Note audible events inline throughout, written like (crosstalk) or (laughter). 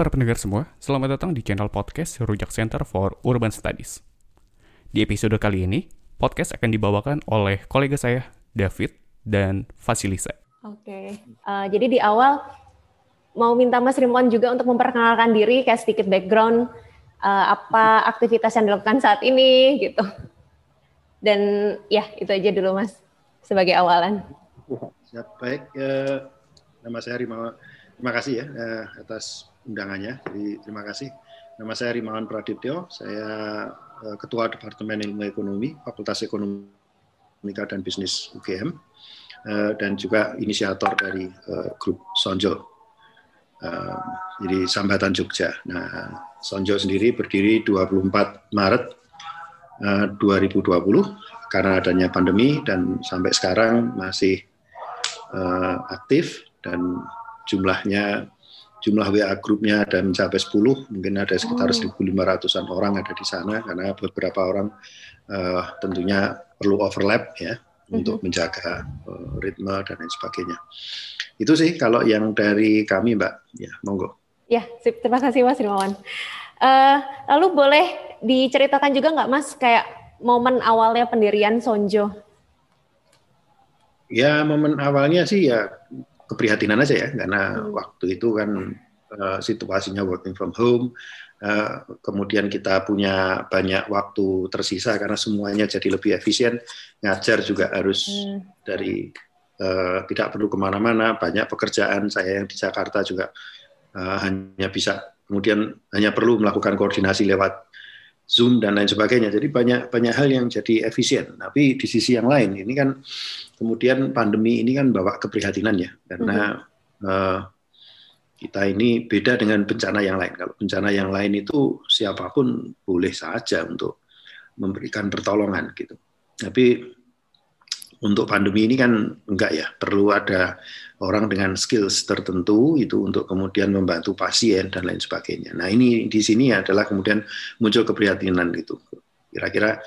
Para pendengar semua, selamat datang di channel podcast Rujak Center for Urban Studies. Di episode kali ini, podcast akan dibawakan oleh kolega saya, David, dan Fasilisa. Oke, uh, jadi di awal mau minta Mas Rimwan juga untuk memperkenalkan diri, kayak sedikit background, uh, apa aktivitas yang dilakukan saat ini, gitu. Dan ya, itu aja dulu Mas, sebagai awalan. Siap, baik. Uh, nama saya Rimawan. Terima kasih ya uh, atas undangannya. Jadi terima kasih. Nama saya Rimawan Pradiptyo. Saya uh, Ketua Departemen Ilmu Ekonomi, Fakultas Ekonomi dan Bisnis UGM. Eh, dan juga inisiator dari uh, grup Sonjo. Jadi Sambatan Jogja. Nah, Sonjo sendiri berdiri 24 Maret uh, 2020 karena adanya pandemi dan sampai sekarang masih aktif dan jumlahnya jumlah WA grupnya ada mencapai 10, mungkin ada sekitar 1.500-an orang ada di sana karena beberapa orang uh, tentunya perlu overlap ya untuk mhm. menjaga uh, ritme dan lain sebagainya. Itu sih kalau yang dari kami, Mbak. Ya, monggo. Ya, sip. terima kasih Mas Rimawan. Uh, lalu boleh diceritakan juga nggak Mas kayak momen awalnya pendirian Sonjo? Ya, momen awalnya sih ya keprihatinan aja ya, karena hmm. waktu itu kan uh, situasinya working from home, Eh, kemudian kita punya banyak waktu tersisa karena semuanya jadi lebih efisien ngajar juga harus hmm. dari uh, tidak perlu ke mana-mana banyak pekerjaan saya yang di Jakarta juga uh, hanya bisa kemudian hanya perlu melakukan koordinasi lewat Zoom dan lain sebagainya jadi banyak banyak hal yang jadi efisien tapi di sisi yang lain ini kan kemudian pandemi ini kan bawa keprihatinan ya karena hmm. uh, kita ini beda dengan bencana yang lain. Kalau bencana yang lain itu siapa pun boleh saja untuk memberikan pertolongan gitu. Tapi untuk pandemi ini kan enggak ya, perlu ada orang dengan skills tertentu itu untuk kemudian membantu pasien dan lain sebagainya. Nah ini di sini adalah kemudian muncul keprihatinan gitu. Kira-kira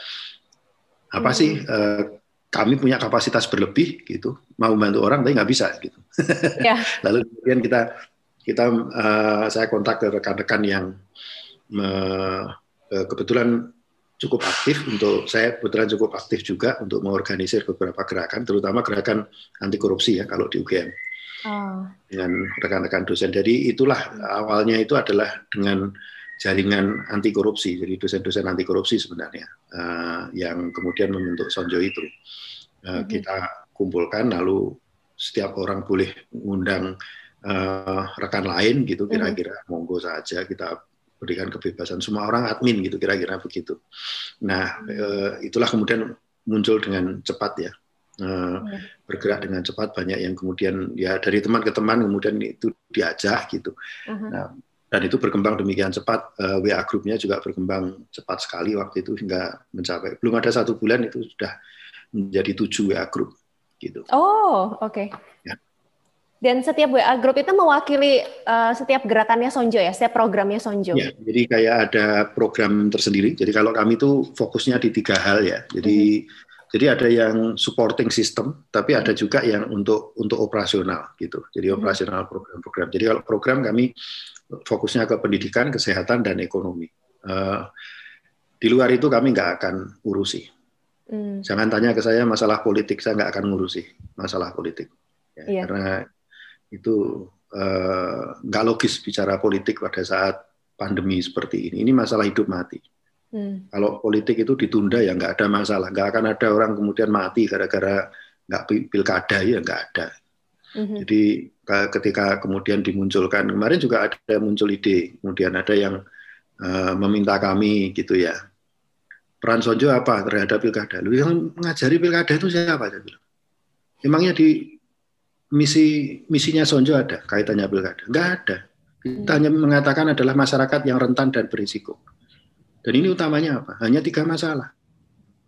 apa hmm. sih eh, kami punya kapasitas berlebih gitu, mau bantu orang tapi nggak bisa gitu. Ya. (laughs) Lalu kemudian kita kita uh, saya kontak ke rekan-rekan yang uh, kebetulan cukup aktif untuk saya kebetulan cukup aktif juga untuk mengorganisir beberapa gerakan terutama gerakan anti korupsi ya kalau di UGM oh. dengan rekan-rekan dosen jadi itulah awalnya itu adalah dengan jaringan anti korupsi jadi dosen-dosen anti korupsi sebenarnya uh, yang kemudian membentuk Sonjo itu uh, mm -hmm. kita kumpulkan lalu setiap orang boleh mengundang uh, rekan lain gitu mm-hmm. kira-kira hmm. monggo saja kita berikan kebebasan semua orang admin gitu kira-kira begitu. Nah uh, itulah kemudian muncul dengan cepat ya uh, hmm. bergerak dengan cepat banyak yang kemudian ya dari teman ke teman kemudian itu diajak gitu. Hmm. Nah dan itu berkembang demikian cepat uh, WA grupnya juga berkembang cepat sekali waktu itu hingga mencapai belum ada satu bulan itu sudah menjadi tujuh WA grup gitu. Oh oke. Okay. Dan setiap WA group itu mewakili uh, setiap gerakannya Sonjo ya, setiap programnya Sonjo. Ya, jadi kayak ada program tersendiri. Jadi kalau kami itu fokusnya di tiga hal ya. Jadi mm-hmm. jadi ada yang supporting system, tapi ada juga yang untuk untuk operasional gitu. Jadi mm-hmm. operasional program-program. Jadi kalau program kami fokusnya ke pendidikan, kesehatan dan ekonomi. Uh, di luar itu kami nggak akan urusi. Mm. Jangan tanya ke saya masalah politik, saya nggak akan ngurusi masalah politik. Ya, yeah. Karena itu eh, nggak uh, logis bicara politik pada saat pandemi seperti ini. Ini masalah hidup mati. Hmm. Kalau politik itu ditunda ya nggak ada masalah. Nggak akan ada orang kemudian mati gara-gara nggak pilkada ya nggak ada. Hmm. Jadi ketika kemudian dimunculkan kemarin juga ada muncul ide, kemudian ada yang uh, meminta kami gitu ya peran Sonjo apa terhadap pilkada? Lu yang mengajari pilkada itu siapa? Saya bilang. Emangnya di misi misinya Sonjo ada kaitannya pilkada? Enggak ada. Kita hanya mengatakan adalah masyarakat yang rentan dan berisiko. Dan ini utamanya apa? Hanya tiga masalah,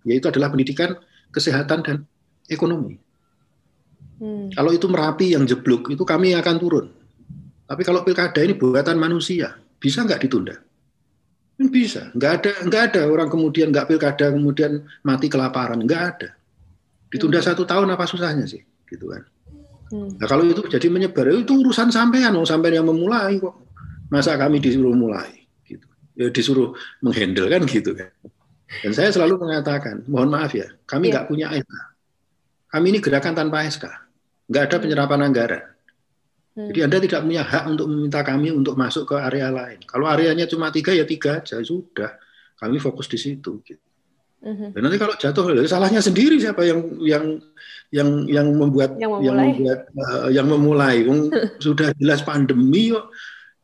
yaitu adalah pendidikan, kesehatan, dan ekonomi. Hmm. Kalau itu merapi yang jeblok, itu kami akan turun. Tapi kalau pilkada ini buatan manusia, bisa nggak ditunda? Bisa. Nggak ada, nggak ada orang kemudian nggak pilkada kemudian mati kelaparan, nggak ada. Ditunda hmm. satu tahun apa susahnya sih, gitu kan? Hmm. Nah, kalau itu jadi menyebar itu urusan sampean, oh, sampean yang memulai kok. Masa kami disuruh mulai gitu. Ya disuruh menghandle kan gitu kan. Dan saya selalu mengatakan, mohon maaf ya, kami Iya. nggak punya SK. Kami ini gerakan tanpa SK. Nggak ada penyerapan anggaran. Hmm. Jadi Anda tidak punya hak untuk meminta kami untuk masuk ke area lain. Kalau areanya cuma tiga, ya tiga aja. Sudah. Kami fokus di situ. gitu. Mhm. Dan nanti kalau jatuh, ya salahnya sendiri siapa yang yang yang yang membuat Yang memulai. membuat eh, yang memulai. Wong (laughs) sudah jelas pandemi kok.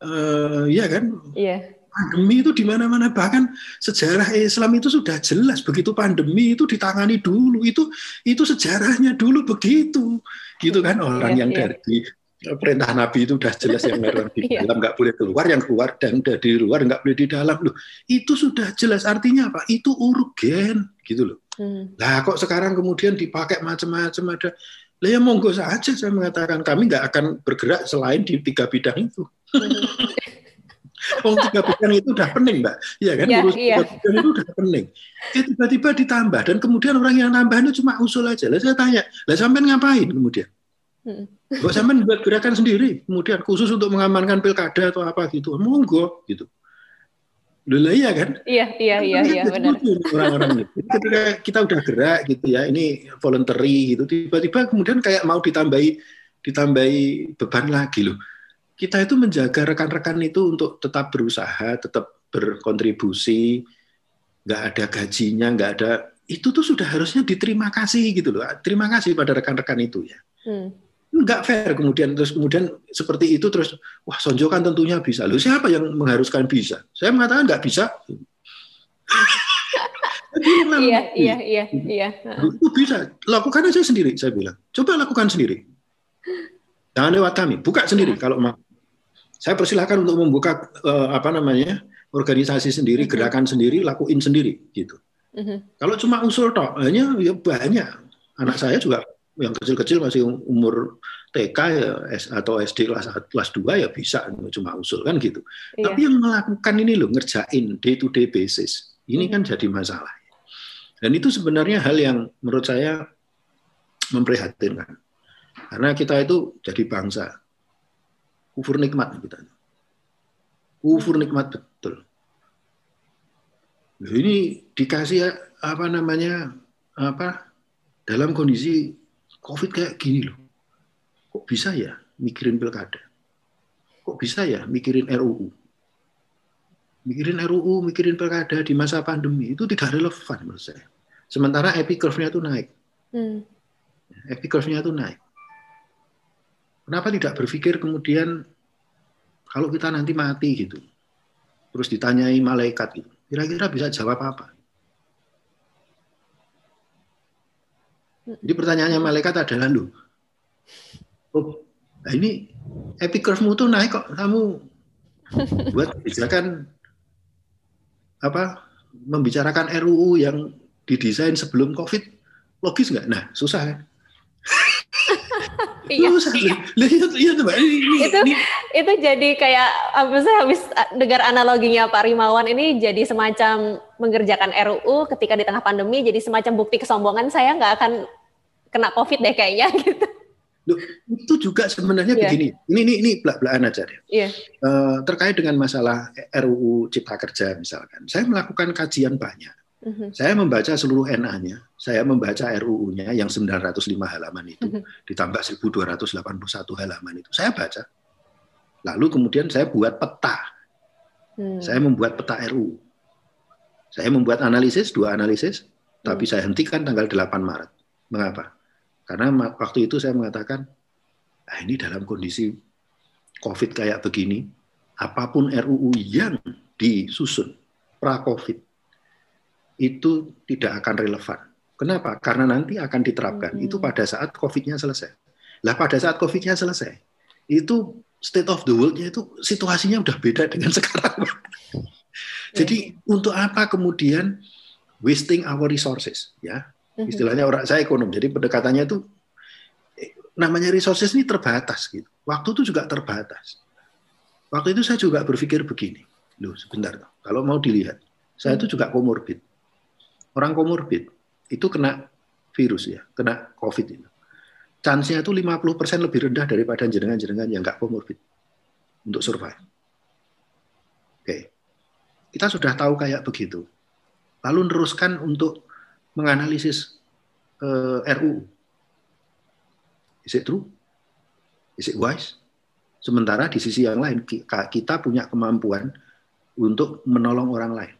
Eh, ya kan? Iya. pandemi itu di mana-mana bahkan sejarah Islam itu sudah jelas begitu pandemi itu ditangani dulu itu itu sejarahnya dulu begitu gitu kan orang Iya, yang iya. dari perintah Nabi itu sudah jelas yang orang di (laughs) Iya. dalam nggak boleh keluar yang keluar dan dari luar nggak boleh di dalam loh itu sudah jelas artinya apa itu urgen gitu loh Hmm. lah kok sekarang kemudian dipakai macam-macam ada lah ya monggo saja saya mengatakan kami nggak akan bergerak selain di tiga bidang itu (laughs) Oh tiga bidang itu udah pening mbak, iya kan? Iya, Urus iya. tiga bidang itu udah pening. Eh tiba-tiba ditambah dan kemudian orang yang nambahnya cuma usul aja. Lah saya tanya, lah sampean ngapain kemudian? Hmm. Kok sampean buat gerakan sendiri, kemudian khusus untuk mengamankan pilkada atau apa gitu? Monggo gitu. Lah iya kan? Iya, iya, iya, iya, benar. Orang-orang. Jadi ketika kita udah gerak gitu ya, ini voluntary gitu, tiba-tiba kemudian kayak mau ditambahi ditambahi beban lagi loh. Kita itu menjaga rekan-rekan itu untuk tetap berusaha, tetap berkontribusi, nggak ada gajinya, nggak ada itu tuh sudah harusnya diterima kasih gitu loh. Terima kasih pada rekan-rekan itu ya Hmm. Nggak fair. Kemudian terus kemudian seperti itu terus wah Sonjo kan tentunya bisa. Loh siapa yang mengharuskan bisa? Saya mengatakan nggak bisa. (laughs) Iya, iya, iya, iya. itu bisa. Lakukan aja sendiri saya bilang. Coba lakukan sendiri. Jangan lewat kami. Buka sendiri kalau mau. Saya persilahkan untuk membuka eh, apa namanya organisasi sendiri gerakan sendiri lakuin sendiri gitu. Mhm. kalau cuma usul tok, hanya ya banyak. Anak saya juga yang kecil-kecil masih umur TK ya, atau SD kelas 1, kelas 2 ya bisa cuma usul kan gitu. Iya. Tapi yang melakukan ini loh ngerjain day to day basis. Ini kan jadi masalah. Dan itu sebenarnya hal yang menurut saya memprihatinkan. Karena kita itu jadi bangsa kufur nikmat kita. Kufur nikmat betul. Loh, ini dikasih apa namanya apa dalam kondisi covid kayak gini loh. Kok bisa ya mikirin pilkada? Kok bisa ya mikirin RUU mikirin RUU mikirin pilkada di masa pandemi itu tidak relevan menurut saya. Sementara epic curve-nya itu naik. Hmm. epic curve-nya itu naik. Kenapa tidak berpikir kemudian kalau kita nanti mati gitu terus ditanyai malaikat gitu kira-kira bisa jawab apa Jadi pertanyaannya malaikat adalah lu, oh, nah ini epic curve-mu tuh naik kok kamu (laughs) buat kebijakan apa membicarakan RUU yang didesain sebelum COVID logis nggak? Nah susah kan? (laughs) Iya. Lah, iya, iya, Mbak. Ini, Itu- ini Itu jadi kayak apa sih habis dengar analoginya Pak Rimawan ini jadi semacam mengerjakan RUU ketika di tengah pandemi jadi semacam bukti kesombongan saya nggak akan kena COVID deh kayaknya (laughs) gitu. Loh, itu juga sebenarnya Iya. begini. Ini ini ini belak-belakan aja deh. Iya. Eh, terkait dengan masalah RUU Cipta Kerja misalkan, saya melakukan kajian banyak. Mhm. Saya membaca seluruh NA-nya, saya membaca RUU-nya yang 905 halaman itu, Mhm. ditambah 1281 halaman itu. Saya baca. Lalu kemudian saya buat peta. Hmm. Saya membuat peta RUU. Saya membuat analisis, dua analisis, tapi saya hentikan tanggal 8 Maret. Mengapa? Karena waktu itu saya mengatakan, ah ini dalam kondisi COVID kayak begini, apa pun RUU yang disusun pra-COVID, itu tidak akan relevan. Kenapa? Karena nanti akan diterapkan. Hmm. Itu pada saat COVID-nya selesai. Lah pada saat COVID-nya selesai, itu state of the world-nya itu situasinya udah beda dengan (laughs) sekarang. Jadi untuk apa kemudian wasting our resources ya? Mhm. Istilahnya orang saya ekonom. Jadi pendekatannya itu namanya resources ini terbatas gitu. Waktu itu juga terbatas. Waktu itu saya juga berpikir begini. Loh, sebentar. Kalau mau dilihat, saya itu juga komorbid. Orang komorbid itu kena virus ya, kena COVID itu. Chance-nya itu 50% lebih rendah daripada jenengan-jenengan yang nggak komorbid untuk survive. kita sudah tahu kayak begitu. Lalu teruskan untuk menganalisis uh, eh, RUU. Is it true? Is it wise? Sementara di sisi yang lain kita punya kemampuan untuk menolong orang lain,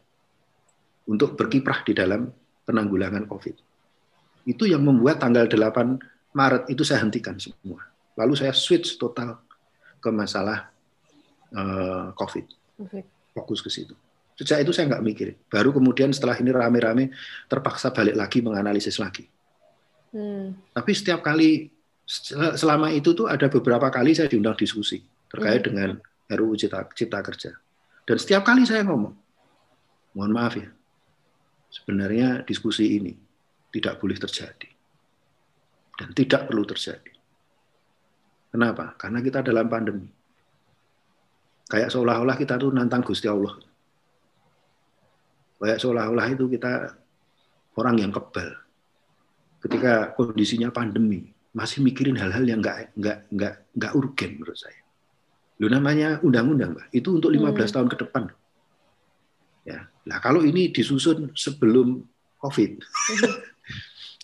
untuk berkiprah di dalam penanggulangan COVID. Itu yang membuat tanggal 8 Maret itu saya hentikan semua. Lalu saya switch total ke masalah uh, COVID. Fokus ke situ. Sejak itu saya nggak mikir. Baru kemudian setelah ini rame-rame terpaksa balik lagi menganalisis lagi. Hmm. Tapi setiap kali selama itu tuh ada beberapa kali saya diundang diskusi terkait hmm. dengan RUU Cipta, Cipta Kerja. Dan setiap kali saya ngomong, mohon maaf ya, sebenarnya diskusi ini tidak boleh terjadi. Dan tidak perlu terjadi. Kenapa? Karena kita dalam pandemi. Kayak seolah-olah kita tuh nantang Gusti Allah. Kayak seolah-olah itu kita orang yang kebal. Ketika kondisinya pandemi, masih mikirin hal-hal yang nggak nggak nggak nggak urgen menurut saya. Lu namanya undang-undang, Mbak. Itu untuk 15 hmm. tahun ke depan. Nah, kalau ini disusun sebelum Covid.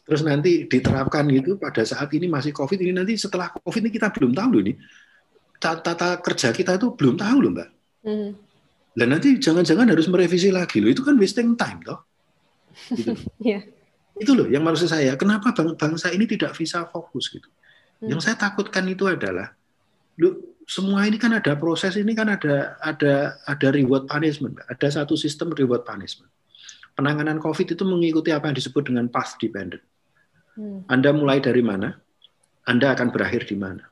Terus nanti diterapkan gitu pada saat ini masih Covid ini nanti setelah Covid ini kita belum tahu loh ini. Tata kerja kita itu belum tahu loh, Mbak. Hmm. Dan nanti jangan-jangan harus merevisi lagi loh. Itu kan wasting time toh. Gitu. (laughs) yeah. Itu loh yang maksud saya, kenapa bangsa ini tidak bisa fokus gitu. Hmm. Yang saya takutkan itu adalah, lu semua ini kan ada proses ini kan ada ada ada reward punishment, ada satu sistem reward punishment. Penanganan COVID itu mengikuti apa yang disebut dengan path dependent. Hmm. Anda mulai dari mana, Anda akan berakhir di mana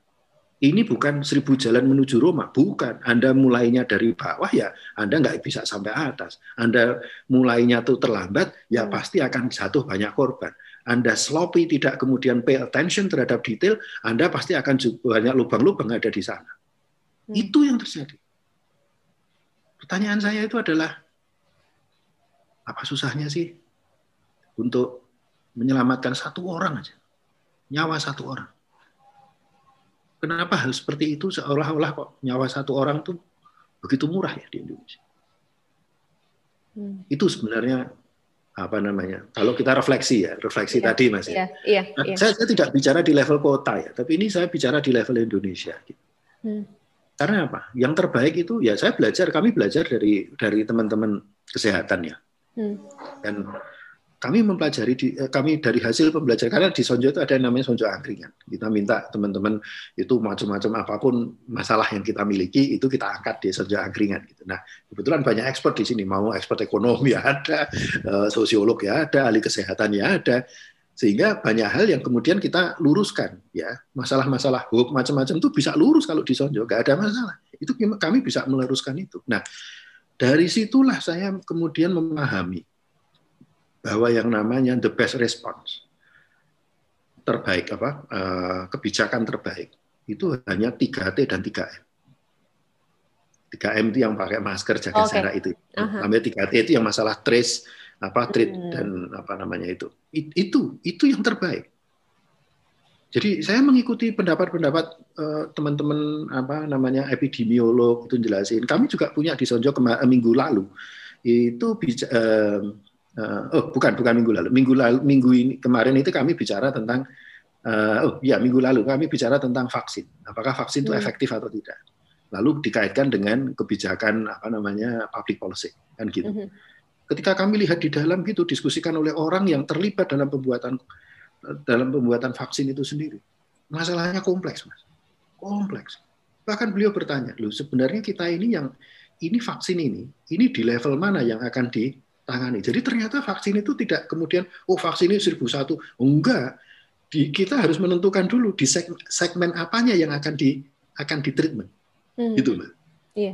ini bukan seribu jalan menuju Roma, bukan. Anda mulainya dari bawah ya, Anda nggak bisa sampai atas. Anda mulainya tuh terlambat, ya hmm. pasti akan jatuh banyak korban. Anda sloppy, tidak kemudian pay attention terhadap detail, Anda pasti akan banyak lubang-lubang ada di sana. Hmm. Itu yang terjadi. Pertanyaan saya itu adalah, apa susahnya sih untuk menyelamatkan satu orang aja, nyawa satu orang? Kenapa hal seperti itu seolah-olah kok nyawa satu orang tuh begitu murah ya di Indonesia? Hmm. Itu sebenarnya apa namanya? Kalau kita refleksi ya, refleksi iya, tadi mas ya. Iya, nah, iya. Saya, saya tidak bicara di level kota ya, tapi ini saya bicara di level Indonesia. Gitu. Hmm. Karena apa? Yang terbaik itu ya saya belajar, kami belajar dari dari teman-teman kesehatan ya. Hmm. Dan kami mempelajari di, eh, kami dari hasil pembelajaran karena di Sonjo itu ada yang namanya Sonjo Angkringan. Kita minta teman-teman itu macam-macam apa pun masalah yang kita miliki itu kita angkat di Sonjo Angkringan gitu. Nah, kebetulan banyak expert di sini, mau expert ekonomi ya (laughs) ada, eh, sosiolog ya ada, ahli kesehatan ya ada. Sehingga banyak hal yang kemudian kita luruskan ya. Masalah-masalah hoax macam-macam itu bisa lurus kalau di Sonjo, nggak ada masalah. Itu kami bisa meluruskan itu. Nah, dari situlah saya kemudian memahami bahwa yang namanya the best response terbaik apa uh, kebijakan terbaik itu hanya 3T dan 3M. 3M itu yang pakai masker jaga okay. jarak itu. Uh-huh. Namanya 3T itu yang masalah trace apa treat hmm. dan apa namanya itu. It, itu itu yang terbaik. Jadi saya mengikuti pendapat-pendapat uh, teman-teman apa namanya epidemiolog itu jelasin. Kami juga punya di Sonjo minggu lalu itu uh, Uh, oh bukan bukan minggu lalu minggu lalu minggu ini kemarin itu kami bicara tentang uh, oh ya minggu lalu kami bicara tentang vaksin apakah vaksin itu hmm. efektif atau tidak lalu dikaitkan dengan kebijakan apa namanya public policy kan gitu hmm. Ketika kami lihat di dalam gitu diskusikan oleh orang yang terlibat dalam pembuatan dalam pembuatan vaksin itu sendiri masalahnya kompleks mas kompleks bahkan beliau bertanya loh sebenarnya kita ini yang ini vaksin ini ini di level mana yang akan di tangani. Jadi ternyata vaksin itu tidak kemudian oh vaksin ini 1001. Enggak. Di, kita harus menentukan dulu di segmen, segmen apanya yang akan di akan di treatment. Hmm. Gitu, Mbak. Iya.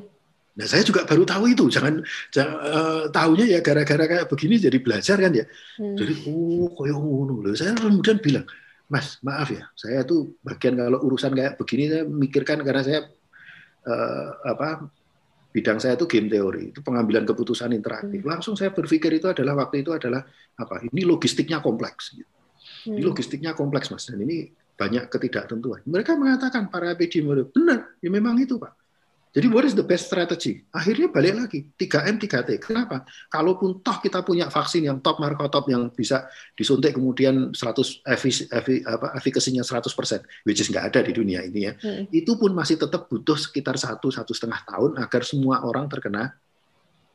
Nah, saya juga baru tahu itu. Jangan, jangan uh, tahunya ya gara-gara kayak begini jadi belajar kan ya. Hmm. Jadi oh koyo ngono loh. Saya kemudian bilang, "Mas, maaf ya. Saya tuh bagian kalau urusan kayak begini saya mikirkan karena saya uh, apa bidang saya itu game teori, itu pengambilan keputusan interaktif. Hmm. Langsung saya berpikir itu adalah waktu itu adalah apa? Ini logistiknya kompleks. Gitu. Hmm. Ini logistiknya kompleks mas, dan ini banyak ketidaktentuan. Mereka mengatakan para epidemiolog benar, ya memang itu pak. Jadi what is the best strategy? Akhirnya balik lagi 3M 3T. Kenapa? Kalaupun toh kita punya vaksin yang top markotop yang bisa disuntik kemudian 100 efis, efi, apa, efikasinya 100%, which is nggak ada di dunia ini ya. Hmm. Itu pun masih tetap butuh sekitar satu satu setengah tahun agar semua orang terkena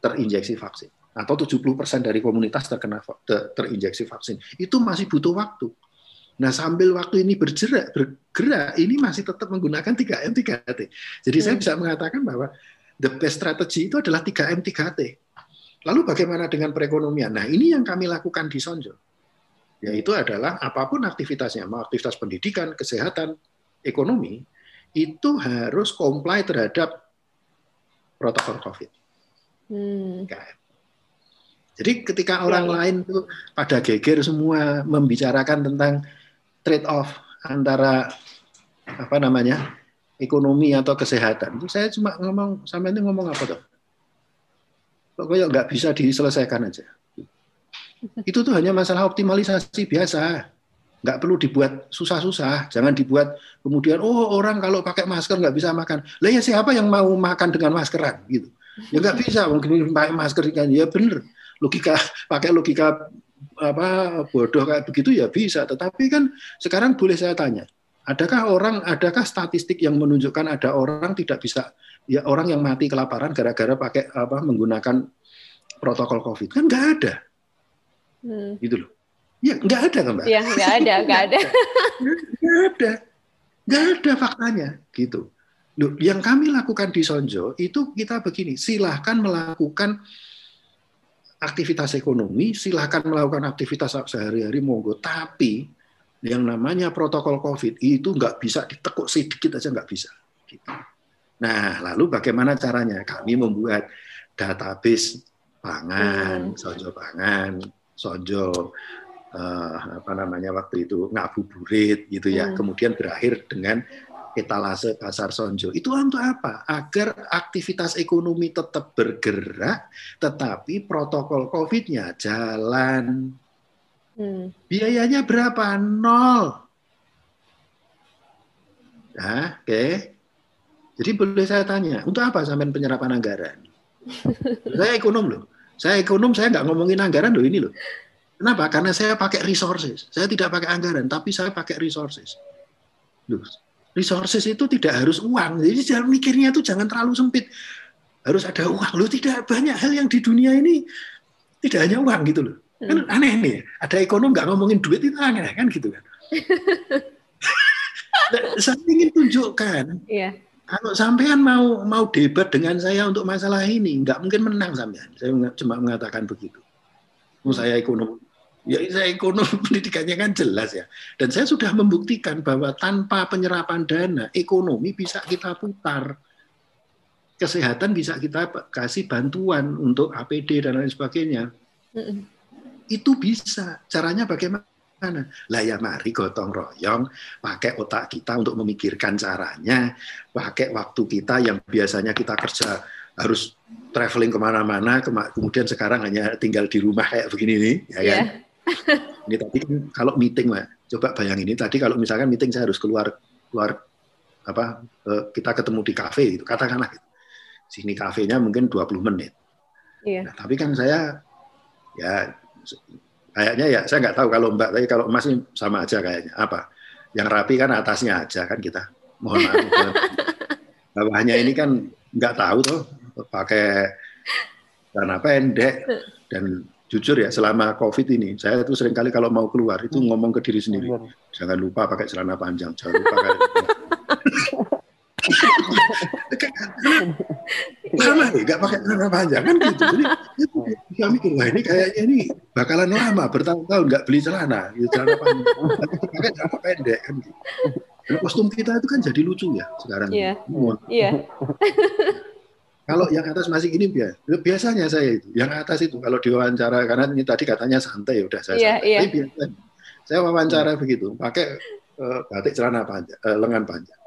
terinjeksi vaksin atau 70% dari komunitas terkena ter, terinjeksi vaksin. Itu masih butuh waktu. Nah, sambil waktu ini bergerak, bergerak, ini masih tetap menggunakan 3M, 3T. Jadi hmm. saya bisa mengatakan bahwa the best strategy itu adalah 3M, 3T. Lalu bagaimana dengan perekonomian? Nah, ini yang kami lakukan di Sonjo. Yaitu adalah apa pun aktivitasnya, mau aktivitas pendidikan, kesehatan, ekonomi, itu harus comply terhadap protokol COVID. Hmm. Jadi ketika orang ya, ya. lain itu pada geger semua membicarakan tentang trade off antara apa namanya ekonomi atau kesehatan. Saya cuma ngomong sama ini ngomong apa tuh? Pokoknya nggak bisa diselesaikan aja. Itu tuh hanya masalah optimalisasi biasa. Nggak perlu dibuat susah-susah. Jangan dibuat kemudian oh orang kalau pakai masker nggak bisa makan. Lah ya siapa yang mau makan dengan maskeran gitu? Ya nggak bisa mungkin pakai masker ya bener. Logika pakai logika apa bodoh kayak begitu ya bisa. Tetapi kan sekarang boleh saya tanya, adakah orang, adakah statistik yang menunjukkan ada orang tidak bisa, ya orang yang mati kelaparan gara-gara pakai apa menggunakan protokol COVID kan nggak ada, hmm. gitu loh. Ya nggak ada kan mbak? Ya nggak ada, (laughs) nggak ada. Nggak ada, nggak ada faktanya gitu. Loh, yang kami lakukan di Sonjo itu kita begini, silahkan melakukan aktivitas ekonomi, silahkan melakukan aktivitas sehari-hari, monggo. Tapi yang namanya protokol COVID itu nggak bisa ditekuk sedikit aja nggak bisa. Gitu. Nah, lalu bagaimana caranya? Kami membuat database pangan, hmm. sonjo pangan, sonjo uh, apa namanya waktu itu ngabuburit gitu ya. Hmm. Kemudian berakhir dengan etalase pasar sonjo. Itu untuk apa? Agar aktivitas ekonomi tetap bergerak, tetapi protokol COVID-nya jalan. Hmm. Biayanya berapa? Nol. Nah, oke. Okay. Jadi boleh saya tanya, untuk apa sampai penyerapan anggaran? (laughs) saya ekonom loh. Saya ekonom, saya nggak ngomongin anggaran loh ini loh. Kenapa? Karena saya pakai resources. Saya tidak pakai anggaran, tapi saya pakai resources. Loh, resources itu tidak harus uang. Jadi jangan mikirnya itu jangan terlalu sempit. Harus ada uang. Loh tidak banyak hal yang di dunia ini tidak hanya uang gitu loh. Kan hmm. aneh nih. Ada ekonom nggak ngomongin duit itu aneh kan gitu kan. (laughs) saya ingin tunjukkan. Iya. Kalau sampean mau mau debat dengan saya untuk masalah ini, nggak mungkin menang sampean. Saya cuma mengatakan begitu. Mau saya ekonom Ya saya ekonomi (laughs) pendidikannya kan jelas ya. Dan saya sudah membuktikan bahwa tanpa penyerapan dana, ekonomi bisa kita putar. Kesehatan bisa kita kasih bantuan untuk APD dan lain sebagainya. Itu bisa. Caranya bagaimana? Lah ya mari gotong royong, pakai otak kita untuk memikirkan caranya, pakai waktu kita yang biasanya kita kerja harus traveling ke mana-mana, kemudian sekarang hanya tinggal di rumah kayak begini nih, ya kan? Ini tadi kan kalau meeting lah, coba bayangin ini tadi kalau misalkan meeting saya harus keluar keluar apa kita ketemu di kafe gitu, katakanlah gitu. Sini kafenya mungkin 20 menit. Iya. Nah, tapi kan saya ya kayaknya ya saya nggak tahu kalau Mbak, tapi kalau Mas ini sama aja kayaknya. Apa? Yang rapi kan atasnya aja kan kita. Mohon maaf. (laughs) Bawahnya ini kan nggak tahu tuh pakai celana pendek dan jujur ya selama COVID ini saya itu sering kali kalau mau keluar itu hmm. ngomong ke diri sendiri. Jangan lupa pakai celana panjang jangan lupa pakai (laughs) lama nih nggak pakai celana panjang kan gitu. Jadi bisa mikir wah ini kayaknya ini bakalan lama bertahun-tahun nggak beli celana gitu, celana panjang. Pakai celana pendek kan gitu. Kostum kita itu kan jadi lucu ya sekarang. Iya. Yeah. iya kalau yang atas masih gini biasa. Biasanya saya itu, yang atas itu kalau diwawancara karena ini tadi katanya santai ya udah saya yeah, santai. Yeah. Tapi biasa, saya wawancara hmm. begitu, pakai uh, batik celana panjang, uh, lengan panjang.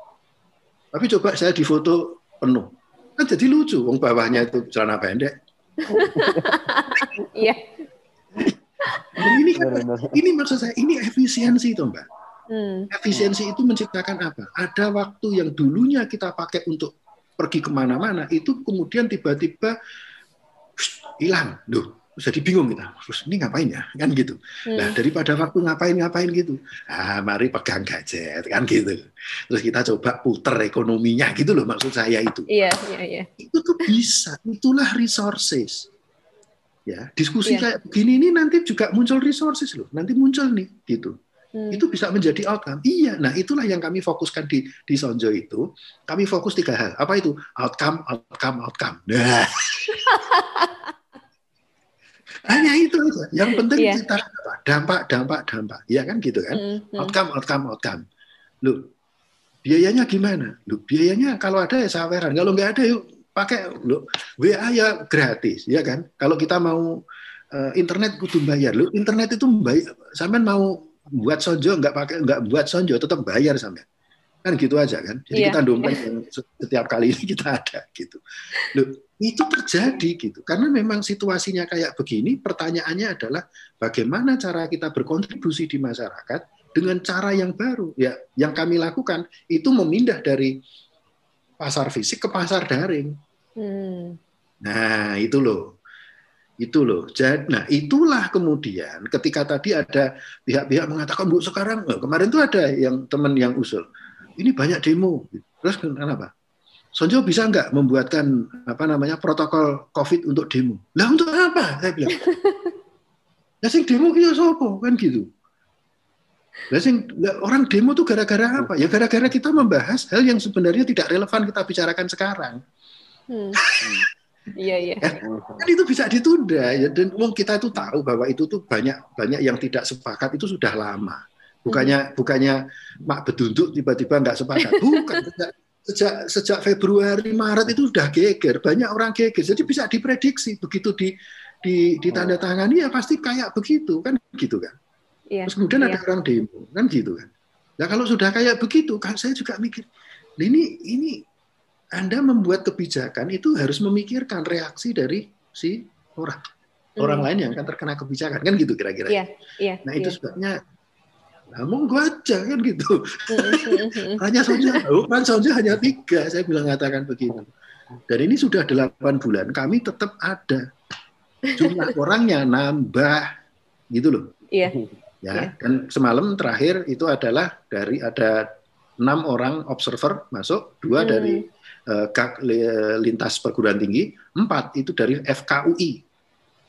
Tapi coba saya difoto penuh, kan jadi lucu. Wong bawahnya itu celana pendek. Iya. ini kan, ini maksud saya ini efisiensi itu mbak. Hmm. Efisiensi itu menciptakan apa? Ada waktu yang dulunya kita pakai untuk pergi ke mana-mana itu kemudian tiba-tiba hilang, loh jadi bingung kita. Terus ini ngapain ya? Kan gitu. Hmm. nah daripada waktu ngapain ngapain gitu. Ah mari pegang gadget kan gitu. Terus kita coba puter ekonominya gitu loh maksud saya itu. Iya iya iya. Itu tuh bisa itulah resources. Ya diskusi yeah. kayak begini ini nanti juga muncul resources loh nanti muncul nih gitu hmm. itu bisa menjadi outcome. Iya. Nah itulah yang kami fokuskan di di Sonjo itu. Kami fokus tiga hal. Apa itu? Outcome outcome outcome. Nah. (laughs) Hanya itu aja. Yang penting yeah. kita apa? Dampak dampak dampak. Ya kan gitu kan? Mm -hmm. outcome outcome outcome. Lu biayanya gimana? Lu biayanya kalau ada ya saweran. Kalau nggak ada yuk pakai. Lu WA ya gratis ya kan? Kalau kita mau uh, internet kudu bayar. Lu internet itu bayar sampean mau buat sonjo nggak pakai nggak buat sonjo tetap bayar sampean kan gitu aja kan? Jadi yeah. kita dompet yang setiap kali ini kita ada gitu. Lu itu terjadi gitu. Karena memang situasinya kayak begini pertanyaannya adalah bagaimana cara kita berkontribusi di masyarakat dengan cara yang baru. Ya yang kami lakukan itu memindah dari pasar fisik ke pasar daring. Hmm. nah itu loh itu loh jadi nah itulah kemudian ketika tadi ada pihak-pihak mengatakan bu sekarang kemarin tuh ada yang teman yang usul ini banyak demo terus kenapa Sonjo bisa nggak membuatkan apa namanya protokol COVID untuk demo? Lah untuk apa? Saya bilang. (laughs) Lah sing demo kaya sopo kan gitu. Lah sing orang demo tuh gara-gara apa? Ya gara-gara kita membahas hal yang sebenarnya tidak relevan kita bicarakan sekarang. Hmm. (laughs) Iya iya. Ya, kan itu bisa ditunda ya dan umum kita itu tahu bahwa itu tuh banyak banyak yang tidak sepakat itu sudah lama. Bukannya hmm. bukannya mak bedunduk tiba-tiba nggak sepakat. Bukan (laughs) sejak sejak Februari Maret itu sudah geger banyak orang geger jadi bisa diprediksi begitu di di ditandatangani ya pasti kayak begitu kan gitu kan iya, terus kemudian iya. ada orang demo kan gitu kan nah kalau sudah kayak begitu kan saya juga mikir ini ini anda membuat kebijakan itu harus memikirkan reaksi dari si orang orang hmm. lain yang akan terkena kebijakan kan gitu kira-kira iya, iya, nah itu iya. sebabnya nah, monggo aja kan gitu. (laughs) hanya saja, oh, kan saja hanya tiga, saya bilang katakan begini. Dan ini sudah delapan bulan, kami tetap ada. Jumlah (laughs) orangnya nambah, gitu loh. Iya. Ya, yeah. dan semalam terakhir itu adalah dari ada enam orang observer masuk, dua hmm. dari lintas perguruan tinggi, empat itu dari FKUI,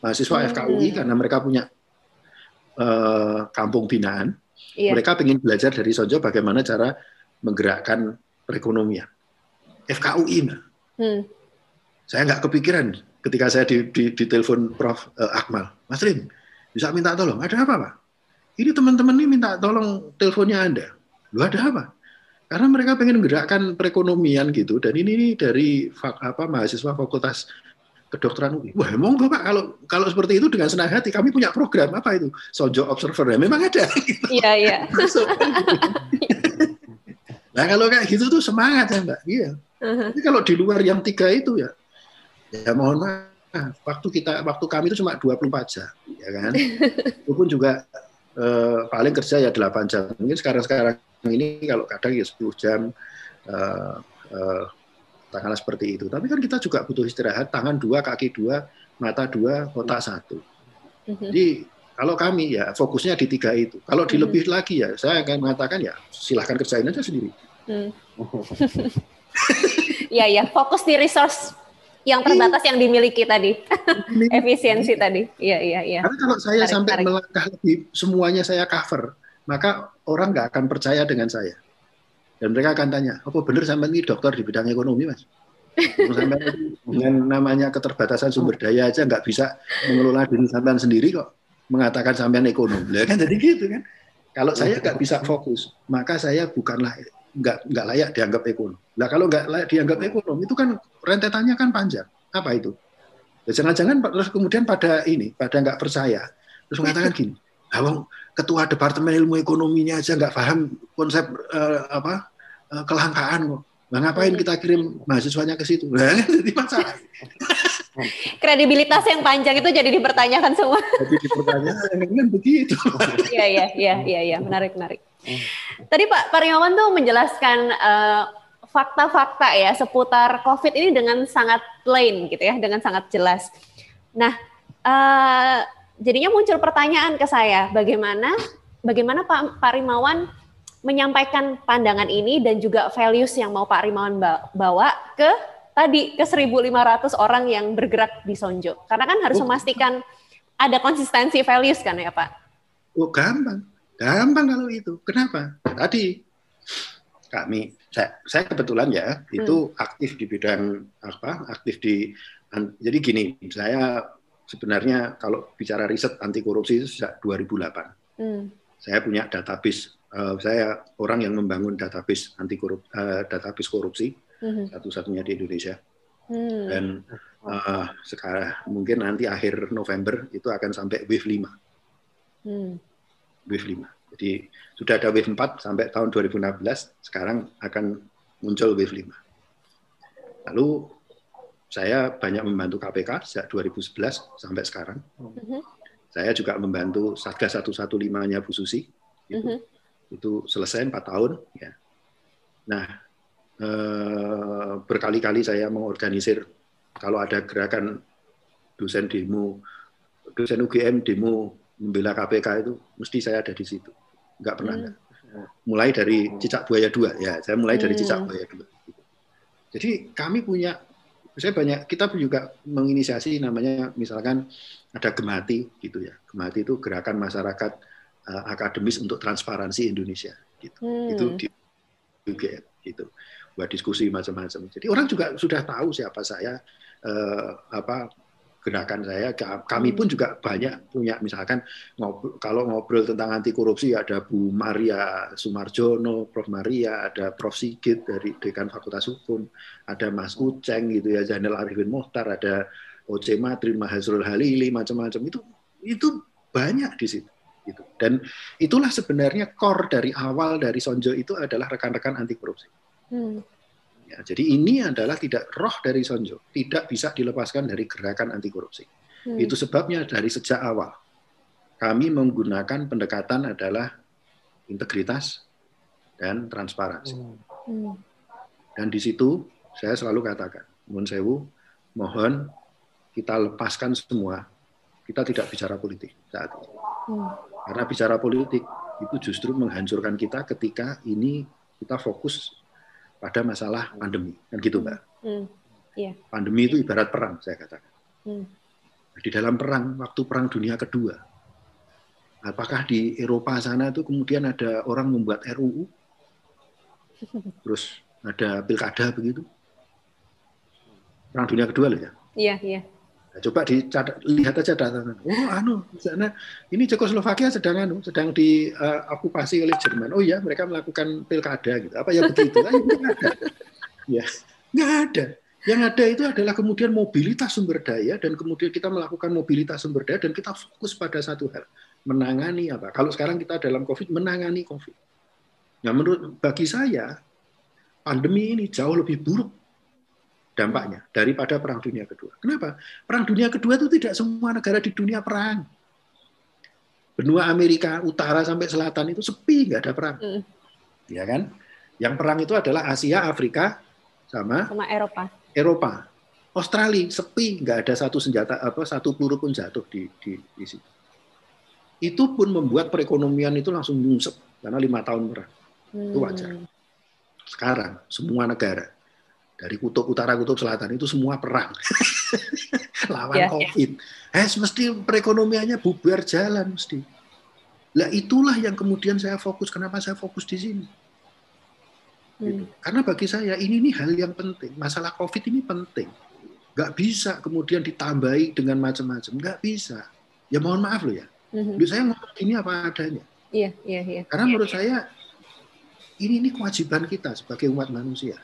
mahasiswa hmm. FKUI karena mereka punya uh, kampung binaan Iya. Mereka ingin belajar dari Sonjo bagaimana cara menggerakkan perekonomian. FKUI, Mbak. Hmm. Saya nggak kepikiran ketika saya di, di, di telepon Prof. Uh, Akmal. Mas Rim, bisa minta tolong. Ada apa, Pak? Ini teman-teman ini minta tolong teleponnya Anda. Lu ada apa? Karena mereka pengen menggerakkan perekonomian gitu. Dan ini, ini dari apa mahasiswa Fakultas kedokteran UI. Wah, monggo Pak, kalau kalau seperti itu dengan senang hati kami punya program apa itu? Sojo Observer. Ya, memang ada. Iya, iya. (laughs) Nah, kalau kayak gitu tuh semangat ya, Mbak. Iya. Uh-huh. Tapi kalau di luar yang tiga itu ya ya mohon maaf, waktu kita waktu kami itu cuma 24 jam, ya kan? (laughs) itu pun juga eh, paling kerja ya 8 jam. Mungkin sekarang-sekarang ini kalau kadang ya 10 jam eh, eh, katakanlah seperti itu. Tapi kan kita juga butuh istirahat, tangan dua, kaki dua, mata dua, otak satu. Mhm. Jadi kalau kami ya fokusnya di tiga itu. Kalau di lebih lagi ya saya akan mengatakan ya silahkan kerjain aja sendiri. Hmm. (laughs) ya ya fokus di resource yang terbatas yang dimiliki tadi, (laughs) efisiensi tadi. Iya iya iya. Tapi kalau saya tarik, sampai tarik. melangkah lebih semuanya saya cover, maka orang nggak akan percaya dengan saya. Dan mereka akan tanya, apa benar sampai ini dokter di bidang ekonomi, Mas? sampai dengan namanya keterbatasan sumber daya aja nggak bisa mengelola diri sampean sendiri kok mengatakan sampean ekonomi. Lah kan jadi gitu kan. Kalau saya nggak bisa fokus, maka saya bukanlah nggak nggak layak dianggap ekonom. Nah kalau nggak layak dianggap ekonom itu kan rentetannya kan panjang. Apa itu? Ya, jangan-jangan terus kemudian pada ini, pada nggak percaya, terus mengatakan gini, ketua departemen ilmu ekonominya aja nggak paham konsep uh, apa uh, kelangkaan kok. Nah, ngapain kita kirim mahasiswanya ke situ? Nah, (laughs) jadi masalah. Kredibilitas yang panjang itu jadi dipertanyakan semua. (laughs) Jadi dipertanyakan kan begitu. (laughs) Iya iya iya iya ya. menarik menarik. Tadi Pak Pariawan tuh menjelaskan uh, fakta-fakta ya seputar COVID ini dengan sangat plain gitu ya, dengan sangat jelas. Nah, uh, jadinya muncul pertanyaan ke saya, bagaimana bagaimana Pak, Pak Rimawan menyampaikan pandangan ini dan juga values yang mau Pak Rimawan bawa ke tadi ke 1.500 orang yang bergerak di Sonjo. Karena kan harus oh. memastikan ada konsistensi values kan ya Pak? Oh gampang, gampang kalau itu. Kenapa? Tadi kami, saya, saya kebetulan ya hmm. itu aktif di bidang apa? Aktif di jadi gini, saya sebenarnya kalau bicara riset anti korupsi itu sejak 2008. Hmm. Saya punya database, uh, saya orang yang membangun database anti korup, uh, database korupsi hmm. satu-satunya di Indonesia. Hmm. Dan uh, sekarang mungkin nanti akhir November itu akan sampai wave 5. Hmm. Wave 5. Jadi sudah ada wave 4 sampai tahun 2016, sekarang akan muncul wave 5. Lalu saya banyak membantu KPK sejak 2011 sampai sekarang. Hmm. Saya juga membantu Satgas 115-nya Bu Susi. Itu, hmm. itu selesai 4 tahun. Ya. Nah, Eh, berkali-kali saya mengorganisir kalau ada gerakan dosen demo, dosen UGM demo membela KPK itu mesti saya ada di situ. Enggak pernah hmm. Mulai dari cicak buaya dua ya, saya mulai dari cicak hmm. buaya dua. Jadi kami punya, saya banyak kita juga menginisiasi namanya misalkan ada Gemati gitu ya. Gemati itu gerakan masyarakat uh, akademis untuk transparansi Indonesia gitu. Hmm. Itu di UGM gitu buat diskusi macam-macam. Jadi orang juga sudah tahu siapa saya, eh, apa gerakan saya. Kami pun juga banyak punya, misalkan ngobrol, kalau ngobrol tentang anti korupsi ada Bu Maria Sumarjono, Prof Maria, ada Prof Sigit dari Dekan Fakultas Hukum, ada Mas Uceng gitu ya, Zainal Arifin Mohtar, ada OC Madrid, Mahazrul Halili, macam-macam itu itu banyak di situ. Gitu. Dan itulah sebenarnya core dari awal dari Sonjo itu adalah rekan-rekan anti korupsi. Hmm. Ya, jadi ini adalah tidak roh dari Sonjo, tidak bisa dilepaskan dari gerakan anti korupsi. Hmm. Itu sebabnya dari sejak awal kami menggunakan pendekatan adalah integritas dan transparansi. Hmm. hmm. Dan di situ saya selalu katakan, mohon sewu, mohon kita lepaskan semua. Kita tidak bicara politik saat ini. Hmm. Karena bicara politik itu justru menghancurkan kita ketika ini kita fokus pada masalah pandemi. Kan gitu mbak. Hmm. yeah. pandemi itu ibarat perang saya katakan. Hmm. di dalam perang waktu perang dunia kedua apakah di Eropa sana itu kemudian ada orang membuat RUU terus ada pilkada begitu? Perang dunia kedua loh ya? Iya iya Nah, coba dicatat, lihat aja data. Oh, anu, sana ini Cekoslovakia sedang anu, sedang diokupasi uh, oleh Jerman. Oh ya, mereka melakukan pilkada gitu. Apa ya begitu? Ah, nggak ada. (laughs) Ya, nggak ada. Yang ada itu adalah kemudian mobilitas sumber daya dan kemudian kita melakukan mobilitas sumber daya dan kita fokus pada satu hal, menangani apa? Kalau sekarang kita dalam COVID, menangani COVID. Nah, menurut bagi saya pandemi ini jauh lebih buruk dampaknya daripada perang dunia kedua. Kenapa? Perang dunia kedua itu tidak semua negara di dunia perang. Benua Amerika Utara sampai Selatan itu sepi, nggak ada perang. Hmm. Ya kan? Yang perang itu adalah Asia, Afrika, sama sama Eropa. Eropa. Australia sepi, nggak ada satu senjata apa satu peluru pun jatuh di di, di situ. Itu pun membuat perekonomian itu langsung nyungsep karena lima tahun perang. Hmm. Itu wajar. Sekarang semua negara dari kutub utara kutub selatan itu semua perang. (laughs) Lawan yeah, ya. covid. Yeah. eh mesti perekonomiannya bubar jalan mesti. Lah itulah yang kemudian saya fokus. Kenapa saya fokus di sini? Hmm. gitu. karena bagi saya ini nih hal yang penting. Masalah covid ini penting. Nggak bisa kemudian ditambahi dengan macam-macam. Nggak bisa. Ya mohon maaf loh ya. Mm-hmm. saya ngomong ini apa adanya? Iya iya iya. Karena menurut saya ini ini kewajiban kita sebagai umat manusia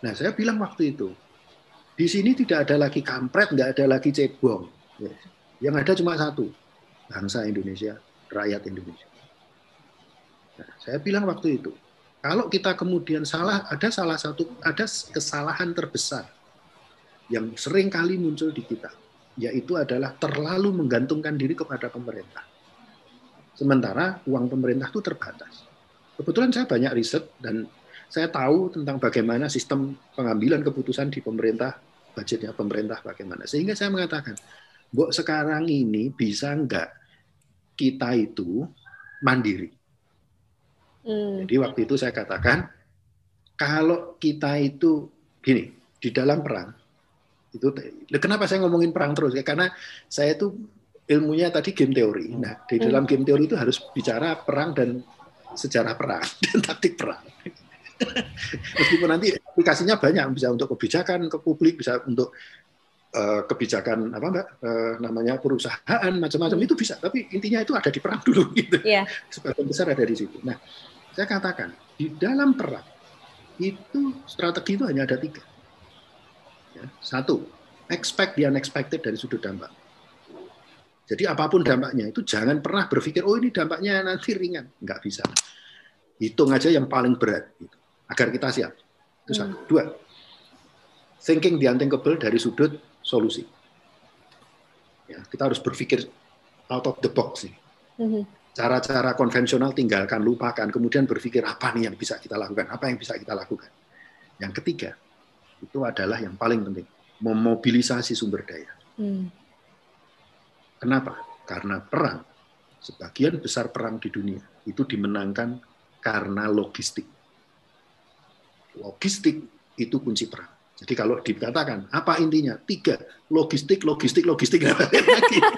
Nah, saya bilang waktu itu, di sini tidak ada lagi kampret, nggak ada lagi cebong. Yang ada cuma satu, bangsa Indonesia, rakyat Indonesia. Nah, saya bilang waktu itu, kalau kita kemudian salah, ada salah satu, ada kesalahan terbesar yang sering kali muncul di kita, yaitu adalah terlalu menggantungkan diri kepada pemerintah. Sementara uang pemerintah itu terbatas. Kebetulan saya banyak riset dan saya tahu tentang bagaimana sistem pengambilan keputusan di pemerintah, budgetnya pemerintah bagaimana. Sehingga saya mengatakan, Mbok sekarang ini bisa enggak kita itu mandiri. Hmm. Jadi waktu itu saya katakan, kalau kita itu gini, di dalam perang, itu kenapa saya ngomongin perang terus? Ya, karena saya itu ilmunya tadi game teori. Nah, di dalam game teori itu harus bicara perang dan sejarah perang (laughs) dan taktik perang. Meskipun nanti aplikasinya banyak, bisa untuk kebijakan ke publik, bisa untuk uh, kebijakan apa mbak uh, namanya perusahaan macam-macam itu bisa. Tapi intinya itu ada di perang dulu (laughs) gitu. Yeah. Sebagian besar ada di situ. Nah, saya katakan di dalam perang itu strategi itu hanya ada tiga. Ya, satu, expect the unexpected dari sudut dampak. Jadi apa pun dampaknya itu jangan pernah berpikir oh ini dampaknya nanti ringan, nggak bisa. Hitung aja yang paling berat. Gitu agar kita siap. Itu satu. Hmm. Dua, thinking the unthinkable dari sudut solusi. Ya, kita harus berpikir out of the box nih. Hmm. Cara-cara konvensional tinggalkan, lupakan, kemudian berpikir apa nih yang bisa kita lakukan, apa yang bisa kita lakukan. Yang ketiga, itu adalah yang paling penting, memobilisasi sumber daya. Hmm. Kenapa? Karena perang, sebagian besar perang di dunia itu dimenangkan karena logistik logistik itu kunci perang. Jadi kalau dikatakan apa intinya? Tiga, logistik, logistik, logistik. lagi. (laughs)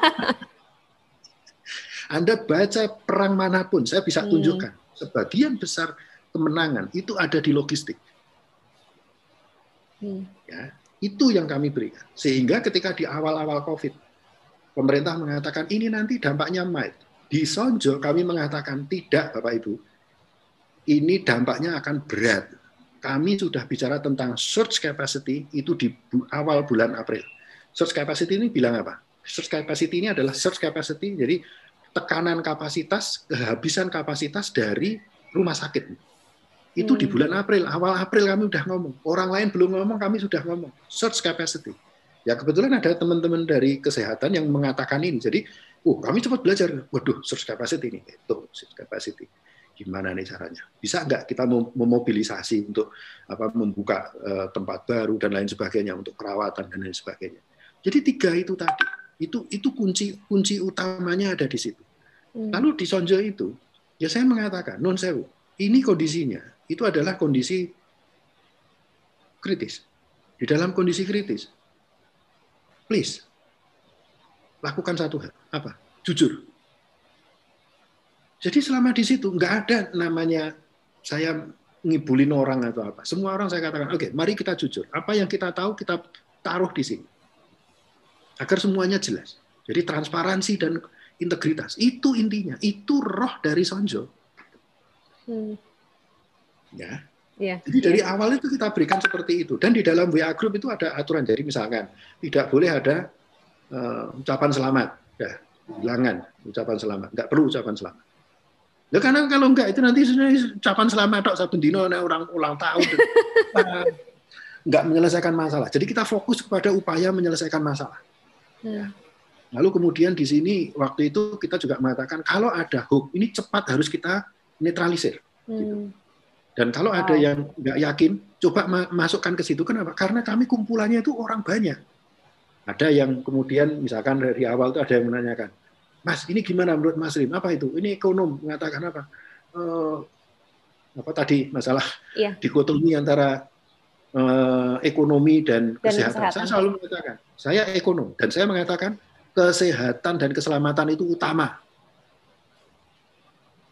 Anda baca perang mana pun, saya bisa hmm. tunjukkan. Sebagian besar kemenangan itu ada di logistik. Hmm. Ya, itu yang kami berikan. Sehingga ketika di awal-awal COVID, pemerintah mengatakan ini nanti dampaknya mild. Di Sonjo kami mengatakan tidak, Bapak Ibu. Ini dampaknya akan berat kami sudah bicara tentang search capacity itu di awal bulan April. Search capacity ini bilang apa? Search capacity ini adalah search capacity, jadi tekanan kapasitas, kehabisan kapasitas dari rumah sakit. Itu di hmm. bulan April, awal April kami sudah ngomong. Orang lain belum ngomong, kami sudah ngomong. Search capacity. Ya kebetulan ada teman-teman dari kesehatan yang mengatakan ini. Jadi, uh, kami cepat belajar. Waduh, search capacity ini. Itu search capacity gimana nih caranya? Bisa nggak kita memobilisasi untuk apa membuka uh, tempat baru dan lain sebagainya untuk perawatan dan lain sebagainya. Jadi tiga itu tadi itu itu kunci kunci utamanya ada di situ. Hmm. Lalu di Sonjo itu ya saya mengatakan non sewu ini kondisinya itu adalah kondisi kritis. Di dalam kondisi kritis, please lakukan satu hal apa? Jujur jadi selama di situ nggak ada namanya saya ngibulin orang atau apa. Semua orang saya katakan, oke, okay, mari kita jujur. Apa yang kita tahu kita taruh di sini. Agar semuanya jelas. Jadi transparansi dan integritas. Itu intinya. Itu roh dari Sonjo. Hmm. Ya. Ya, Jadi dari ya. awal itu kita berikan seperti itu. Dan di dalam WA Group itu ada aturan. Jadi misalkan tidak boleh ada uh, ucapan selamat. Ya, bilangan ucapan selamat. Nggak perlu ucapan selamat. Ya karena kalau enggak itu nanti ucapan selamat tok saben dino orang ulang tahun. (laughs) enggak menyelesaikan masalah. Jadi kita fokus kepada upaya menyelesaikan masalah. Hmm. Lalu kemudian di sini waktu itu kita juga mengatakan kalau ada hoax ini cepat harus kita netralisir. Hmm. Gitu. Dan kalau wow. ada yang nggak yakin, coba masukkan ke situ. Kenapa? Karena kami kumpulannya itu orang banyak. Ada yang kemudian misalkan dari awal itu ada yang menanyakan, Mas, ini gimana menurut Mas Rim? Apa itu? Ini ekonom mengatakan apa? Uh, apa tadi masalah iya. dikotomi antara uh, ekonomi dan, dan kesehatan. kesehatan. Saya selalu mengatakan, saya ekonom dan saya mengatakan kesehatan dan keselamatan itu utama.